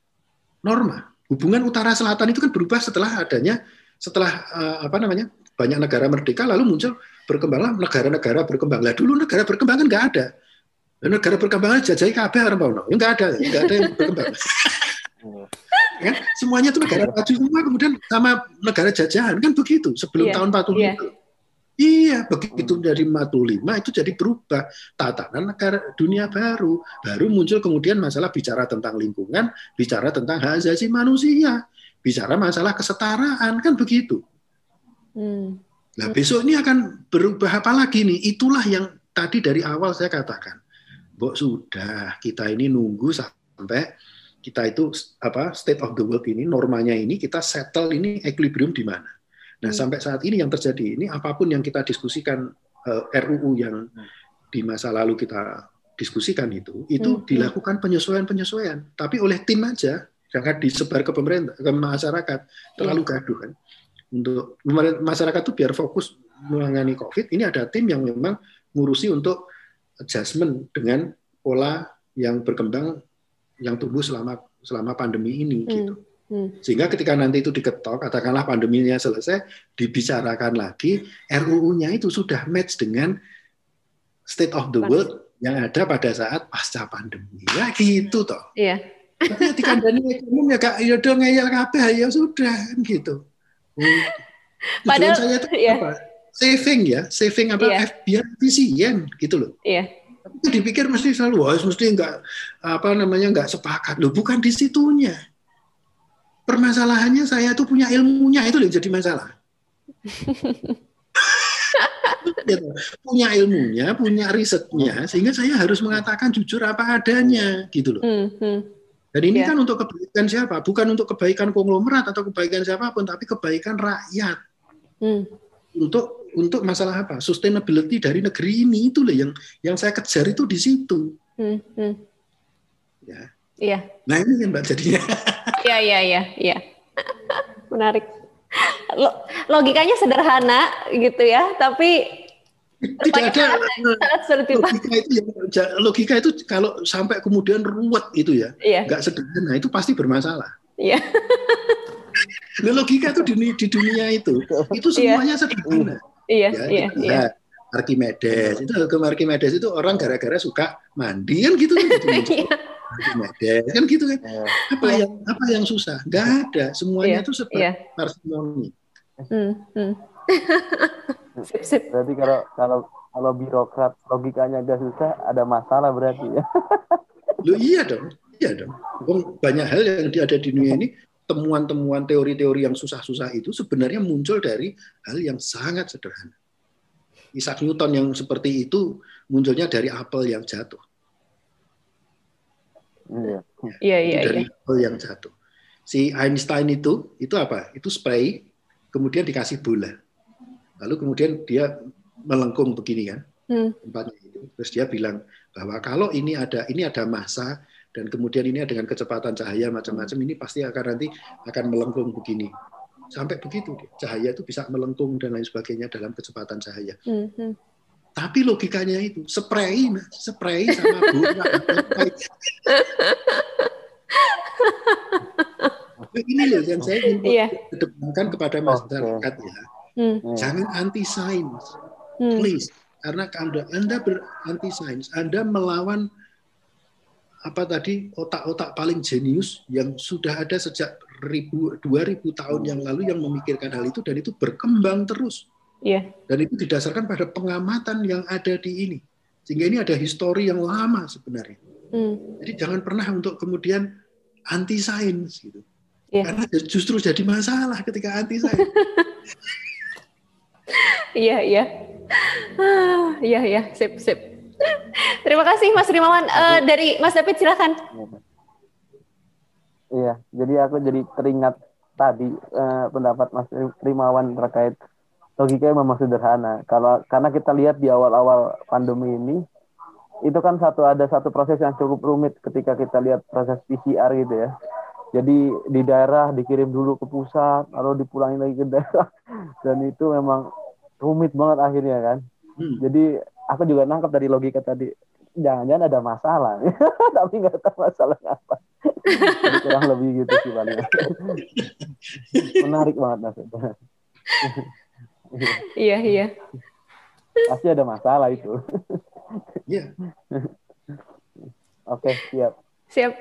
norma. Hubungan utara selatan itu kan berubah setelah adanya setelah eh, apa namanya banyak negara merdeka lalu muncul berkembanglah negara-negara berkembang. Lah dulu negara berkembang kan nggak ada. Negara berkembang jajahi kabeh orang Pauno. Ya nggak ada, nggak ada yang berkembang. kan (laughs) semuanya itu negara maju semua kemudian sama negara jajahan kan begitu sebelum Iya, tahun 45 iya. Iya, begitu dari 45 itu jadi berubah tatanan negara dunia baru. Baru muncul kemudian masalah bicara tentang lingkungan, bicara tentang hak asasi manusia, bicara masalah kesetaraan kan begitu. Hmm. Nah, besok ini akan berubah apa lagi nih? Itulah yang tadi dari awal saya katakan. Mbok sudah kita ini nunggu sampai kita itu apa state of the world ini normanya ini kita settle ini equilibrium di mana. Nah, Hmm. sampai saat ini yang terjadi ini apa pun yang kita diskusikan eh, RUU yang di masa lalu kita diskusikan itu itu Hmm. dilakukan penyesuaian-penyesuaian, tapi oleh tim aja jangan disebar ke pemerintah ke masyarakat terlalu gaduh kan. Untuk masyarakat tuh biar fokus menangani COVID, ini ada tim yang memang ngurusi untuk adjustment dengan pola yang berkembang yang tumbuh selama selama pandemi ini Hmm. gitu. Hmm. Sehingga ketika nanti itu diketok, katakanlah pandeminya selesai, dibicarakan lagi, RUU-nya itu sudah match dengan state of the world yang ada pada saat pasca pandemi. Ya gitu toh. Iya. Tapi ketika dari umum ya kak, ya dong ngeyel kabeh ya sudah kan gitu. Tujuan Padahal- saya itu iya. apa? Saving ya, saving apa? Iya. F- biar efisien gitu loh. Iya. Tapi itu dipikir mesti selalu, wah mesti enggak apa namanya enggak sepakat. Loh bukan di situnya. Permasalahannya saya tuh punya ilmunya itu yang jadi masalah. (laughs) Gitu. punya ilmunya, punya risetnya, sehingga saya harus mengatakan jujur apa adanya, gitu loh. Hmm. Hmm. Dan ini Iya. kan untuk kebaikan siapa? Bukan untuk kebaikan konglomerat atau kebaikan siapa pun, tapi kebaikan rakyat. Hmm. Untuk untuk masalah apa? Sustainability dari negeri ini itu loh yang yang saya kejar itu di situ. Hmm. Hmm. Ya. Iya. Nah ini kan mbak jadinya. Iya, iya, iya, iya. (laughs) Menarik. Lo- logikanya sederhana gitu ya, tapi tidak ada logika itu yang logika itu kalau sampai kemudian ruwet itu ya Iya, nggak sederhana itu pasti bermasalah iya, Nah, logika itu di, di dunia itu itu semuanya sederhana iya, ya iya, kita iya. Archimedes itu hukum Archimedes itu orang gara-gara suka mandi kan gitu kan gitu. (laughs) Iya. Archimedes kan gitu kan Iya. apa Iya. yang apa yang susah nggak ada semuanya Iya, itu seperti Iya. parsimoni Hmm, hmm. (laughs) Sip, sip. Berarti kalau kalau kalau birokrat logikanya agak susah, ada masalah berarti ya. Loh iya dong, iya dong. Banyak hal yang ada di dunia ini, temuan-temuan teori-teori yang susah-susah itu sebenarnya muncul dari hal yang sangat sederhana. Isaac Newton yang seperti itu munculnya dari apel yang jatuh, Iya. Iya, iya, dari iya. apel yang jatuh. Si Einstein itu, itu apa? Itu spray, kemudian dikasih bola. Lalu kemudian dia melengkung begini kan, Hmm, tempatnya itu. Terus dia bilang bahwa kalau ini ada ini ada massa dan kemudian ini dengan kecepatan cahaya macam-macam ini pasti akan nanti akan melengkung begini. Sampai begitu cahaya itu bisa melengkung dan lain sebagainya dalam kecepatan cahaya. hmm, hmm. Tapi logikanya itu spray, Mas. spray sama bola. (laughs) ini loh yang saya ingin Iya. kedepankan kepada masyarakat ya. Iya. Jangan anti sains hmm. please karena anda anda beranti sains anda melawan apa tadi otak-otak paling jenius yang sudah ada sejak ribu dua ribu tahun yang lalu yang memikirkan hal itu dan itu berkembang terus Iya. dan itu didasarkan pada pengamatan yang ada di ini sehingga ini ada histori yang lama sebenarnya Hmm, jadi jangan pernah untuk kemudian anti sains gitu Iya. Karena justru jadi masalah ketika anti saya. (laughs) Iya, iya. Ah, Iya, iya, sip, sip. Terima kasih Mas Rimawan. Eh, dari Mas David silakan. Iya, jadi aku jadi teringat tadi eh, pendapat Mas Rimawan terkait logikanya memang sederhana. Kalau karena kita lihat di awal-awal pandemi ini itu kan satu ada satu proses yang cukup rumit ketika kita lihat proses PCR gitu ya. Jadi di daerah dikirim dulu ke pusat, lalu dipulangin lagi ke daerah, (laughs) dan itu memang rumit banget akhirnya kan. Hmm. Jadi aku juga nangkep dari logika tadi, jangan-jangan ada masalah, (laughs) tapi nggak tahu masalahnya apa. Jadi kurang lebih gitu sih Bang. Menarik banget maksudnya. Iya, iya. Pasti ada masalah itu. Iya. Oke, siap. Siap.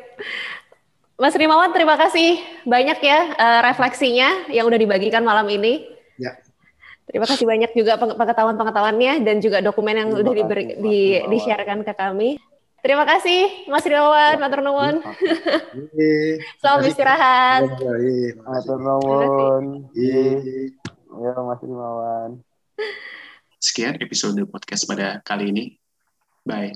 Mas Rimawan, terima kasih banyak ya eh, refleksinya yang udah dibagikan malam ini. Ya. Terima kasih banyak juga peng- pengetahuan-pengetahuannya dan juga dokumen yang Terima udah kasih, diberi, Mas di, Rimawan. di-sharekan ke kami. Terima kasih Mas Rimawan, matur nuwun. (laughs) Selamat istirahat. Iya, iya. Matur nuwun. Yeay. Ya, Mas Rimawan. Sekian episode podcast pada kali ini. Bye.